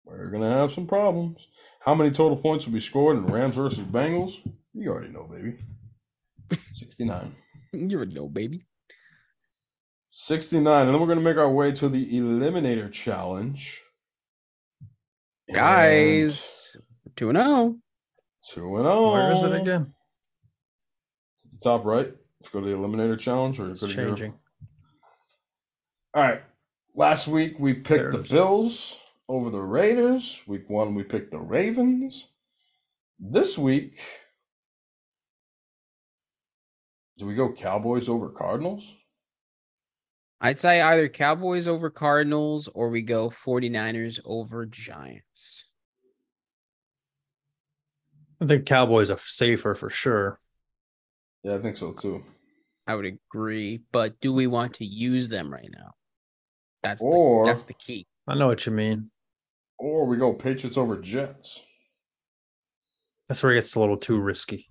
We're gonna have some problems. How many total points will be scored in Rams versus Bengals? You already know, baby. 69. <laughs> you already know, baby. 69. And then we're gonna make our way to the Eliminator Challenge. And Guys. Two and oh. 2 and 0. Where is it again? It's at the top right. Let's go to the Eliminator Challenge. Or It's go to your- changing. All right. Last week we picked There the it is. Bills over the Raiders. Week one, we picked the Ravens. This week, do we go Cowboys over Cardinals? I'd say either Cowboys over Cardinals or we go 49ers over Giants. I think Cowboys are safer for sure. Yeah, I think so too. I would agree, but do we want to use them right now? That's Or- the, that's the key. I know what you mean. Or we go Patriots over Jets. That's where it gets a little too risky.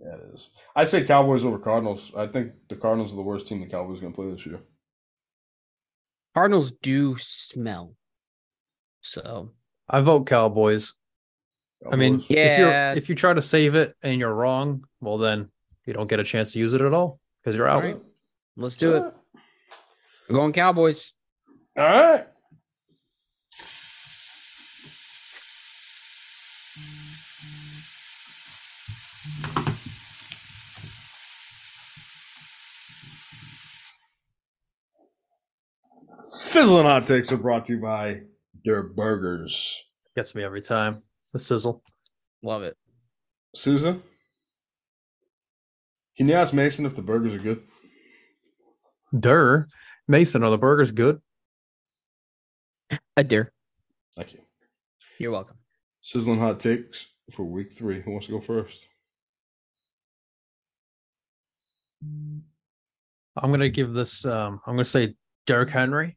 Yeah, it is. I say Cowboys over Cardinals. I think the Cardinals are the worst team the Cowboys are going to play this year. Cardinals do smell. So I vote Cowboys. I mean, Cowboys. if you're Yeah. if you try to save it and you're wrong, well then you don't get a chance to use it at all because you're out. All right. let's do it. We're going Cowboys. All right. Sizzling hot takes are brought to you by Der Burgers. Gets me every time. The sizzle. Love it. Susan, can you ask Mason if the burgers are good? Durr. Mason, are the burgers good? A dear. Thank you. You're welcome. Sizzling hot takes for week three. Who wants to go first? I'm gonna give this um I'm gonna say Derrick Henry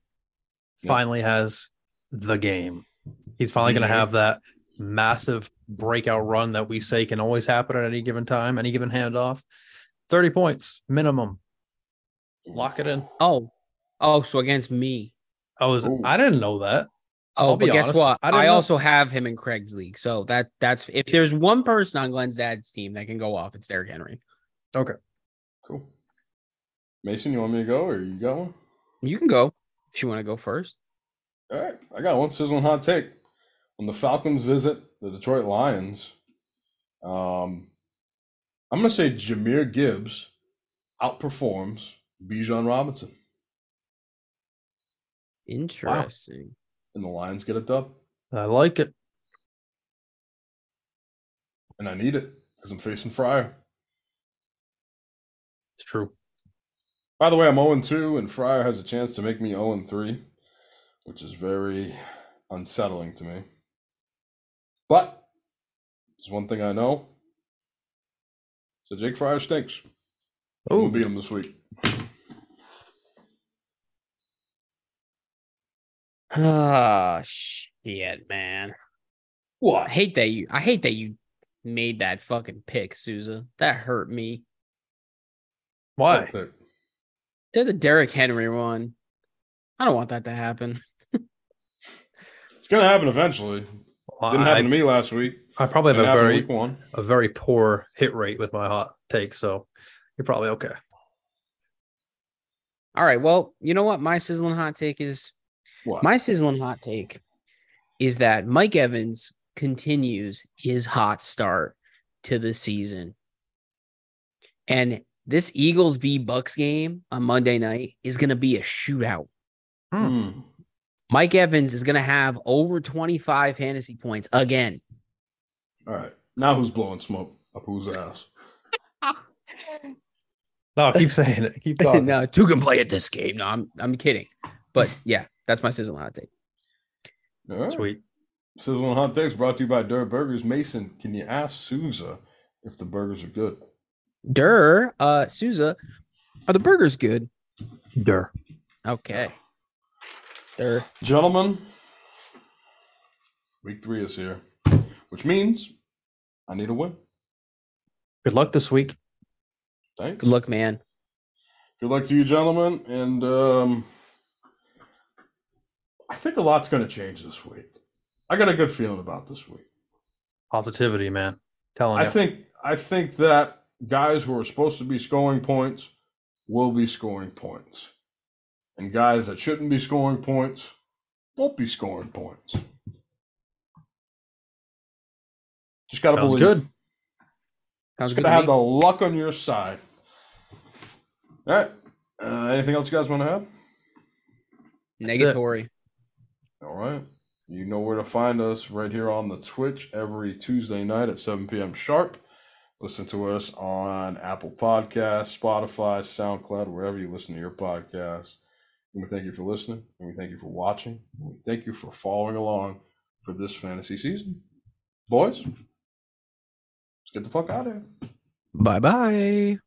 Yeah. finally has the game. He's finally gonna Mhm. have that massive breakout run that we say can always happen at any given time, any given handoff. 30 points minimum. Lock it in. Oh, oh, so against me. I was Ooh. I didn't know that. Oh, I'll but guess honest, what? I I, also have him in Craig's league. So that that's if there's one person on Glenn's dad's team that can go off, it's Derrick Henry. Okay. Cool. Mason, you want me to go or you got one? You can go if you want to go first. All right, I got one sizzling hot take. When the Falcons visit the Detroit Lions, um, I'm going to say Jahmyr Gibbs outperforms Bijan Robinson, Interesting. and the Lions get a dub. I like it. And I need it because I'm facing Fryer. It's true. By the way, I'm 0 2, and Fryer has a chance to make me 0 3, which is very unsettling to me. But there's one thing I know. So Jake Fryer stinks. We'll Oh, beat him this week. Ah, shit, man. What? I hate that you. I hate that you made that fucking pick, Souza. That hurt me. why? Did the Derrick Henry one? I don't want that to happen. It's gonna happen eventually. Well, Didn't I, happen to me last week. I probably have a very one. a very poor hit rate with my hot take, so you're probably okay. All right. Well, you know what? My sizzling hot take is What? my sizzling hot take is that Mike Evans continues his hot start to the season. And this Eagles v Bucs game on Monday night is going to be a shootout. Hmm. Mike Evans is going to have over 25 fantasy points again. All right. Now who's blowing smoke up whose ass? <laughs> No, keep saying it. Keep <laughs> talking. no, two can play at this game. No, I'm I'm kidding. But yeah, that's my sizzling hot take. All right. Sweet. Sizzling hot takes brought to you by Dirt Burgers. Mason, can you ask Souza if the burgers are good? Durr, uh, Souza, are the burgers good? Dur. Okay. Durr. Gentlemen, week three is here, which means I need a win. Good luck this week. Thanks. Good luck, man. Good luck to you, gentlemen. And um, I think a lot's going to change this week. I got a good feeling about this week. Positivity, man. Telling I you. think I think that guys who are supposed to be scoring points will be scoring points, and guys that shouldn't be scoring points won't be scoring points. Just got to Sounds believe. good. Sounds Just good. got to to have me. the luck on your side. All right. Uh, anything else you guys want to have? Negatory. All right. You know where to find us right here on the Twitch every Tuesday night at 7 p.m. sharp. Listen to us on Apple Podcasts, Spotify, SoundCloud, wherever you listen to your podcasts. And we thank you for listening, and we thank you for watching, and we thank you for following along for this fantasy season. Boys, let's get the fuck out of here. Bye bye.